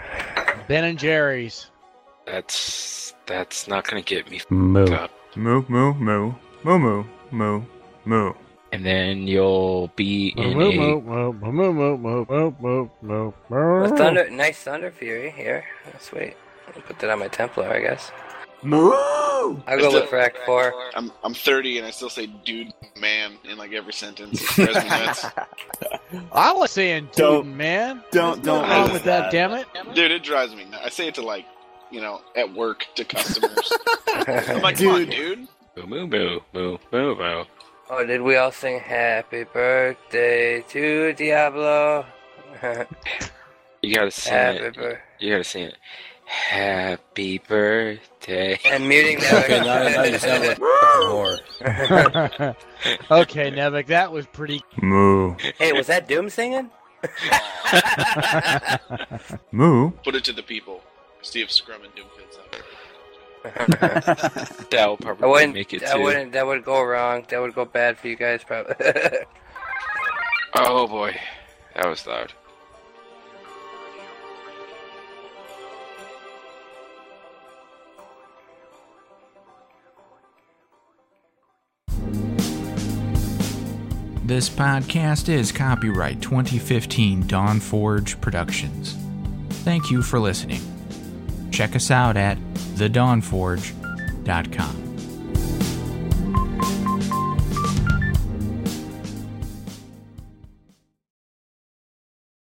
Ben and Jerry's. That's that's not gonna get me moo. Up. Moo moo moo moo moo moo moo. And then you'll be in a thunder, nice thunder fury here. Sweet. I'll put that on my Templar, I guess. Moo! I go look for Act Four. I'm I'm 30 and I still say "dude, man" in like every sentence. I was saying "dude, don't, man." Don't don't no wrong with that, that, damn it. Dude, it drives me. Nuts. I say it to like you know, at work to customers. I'm like, come on, dude. moo moo moo moo moo moo. Oh, did we all sing Happy Birthday to Diablo? You gotta sing Happy it. birthday. You gotta sing it. Happy birthday. And muting that. Okay, now, now you sound like a whore. okay, Nevik, that was pretty. Moo. hey, was that Doom singing? Moo. Put it to the people. See if Scrum and Doom feels that. That will I probably wouldn't. make it That too. wouldn't. That would go wrong. That would go bad for you guys, probably. Oh boy, that was loud. This podcast is copyright 2015 Dawn Forge Productions. Thank you for listening. Check us out at thedawnforge.com.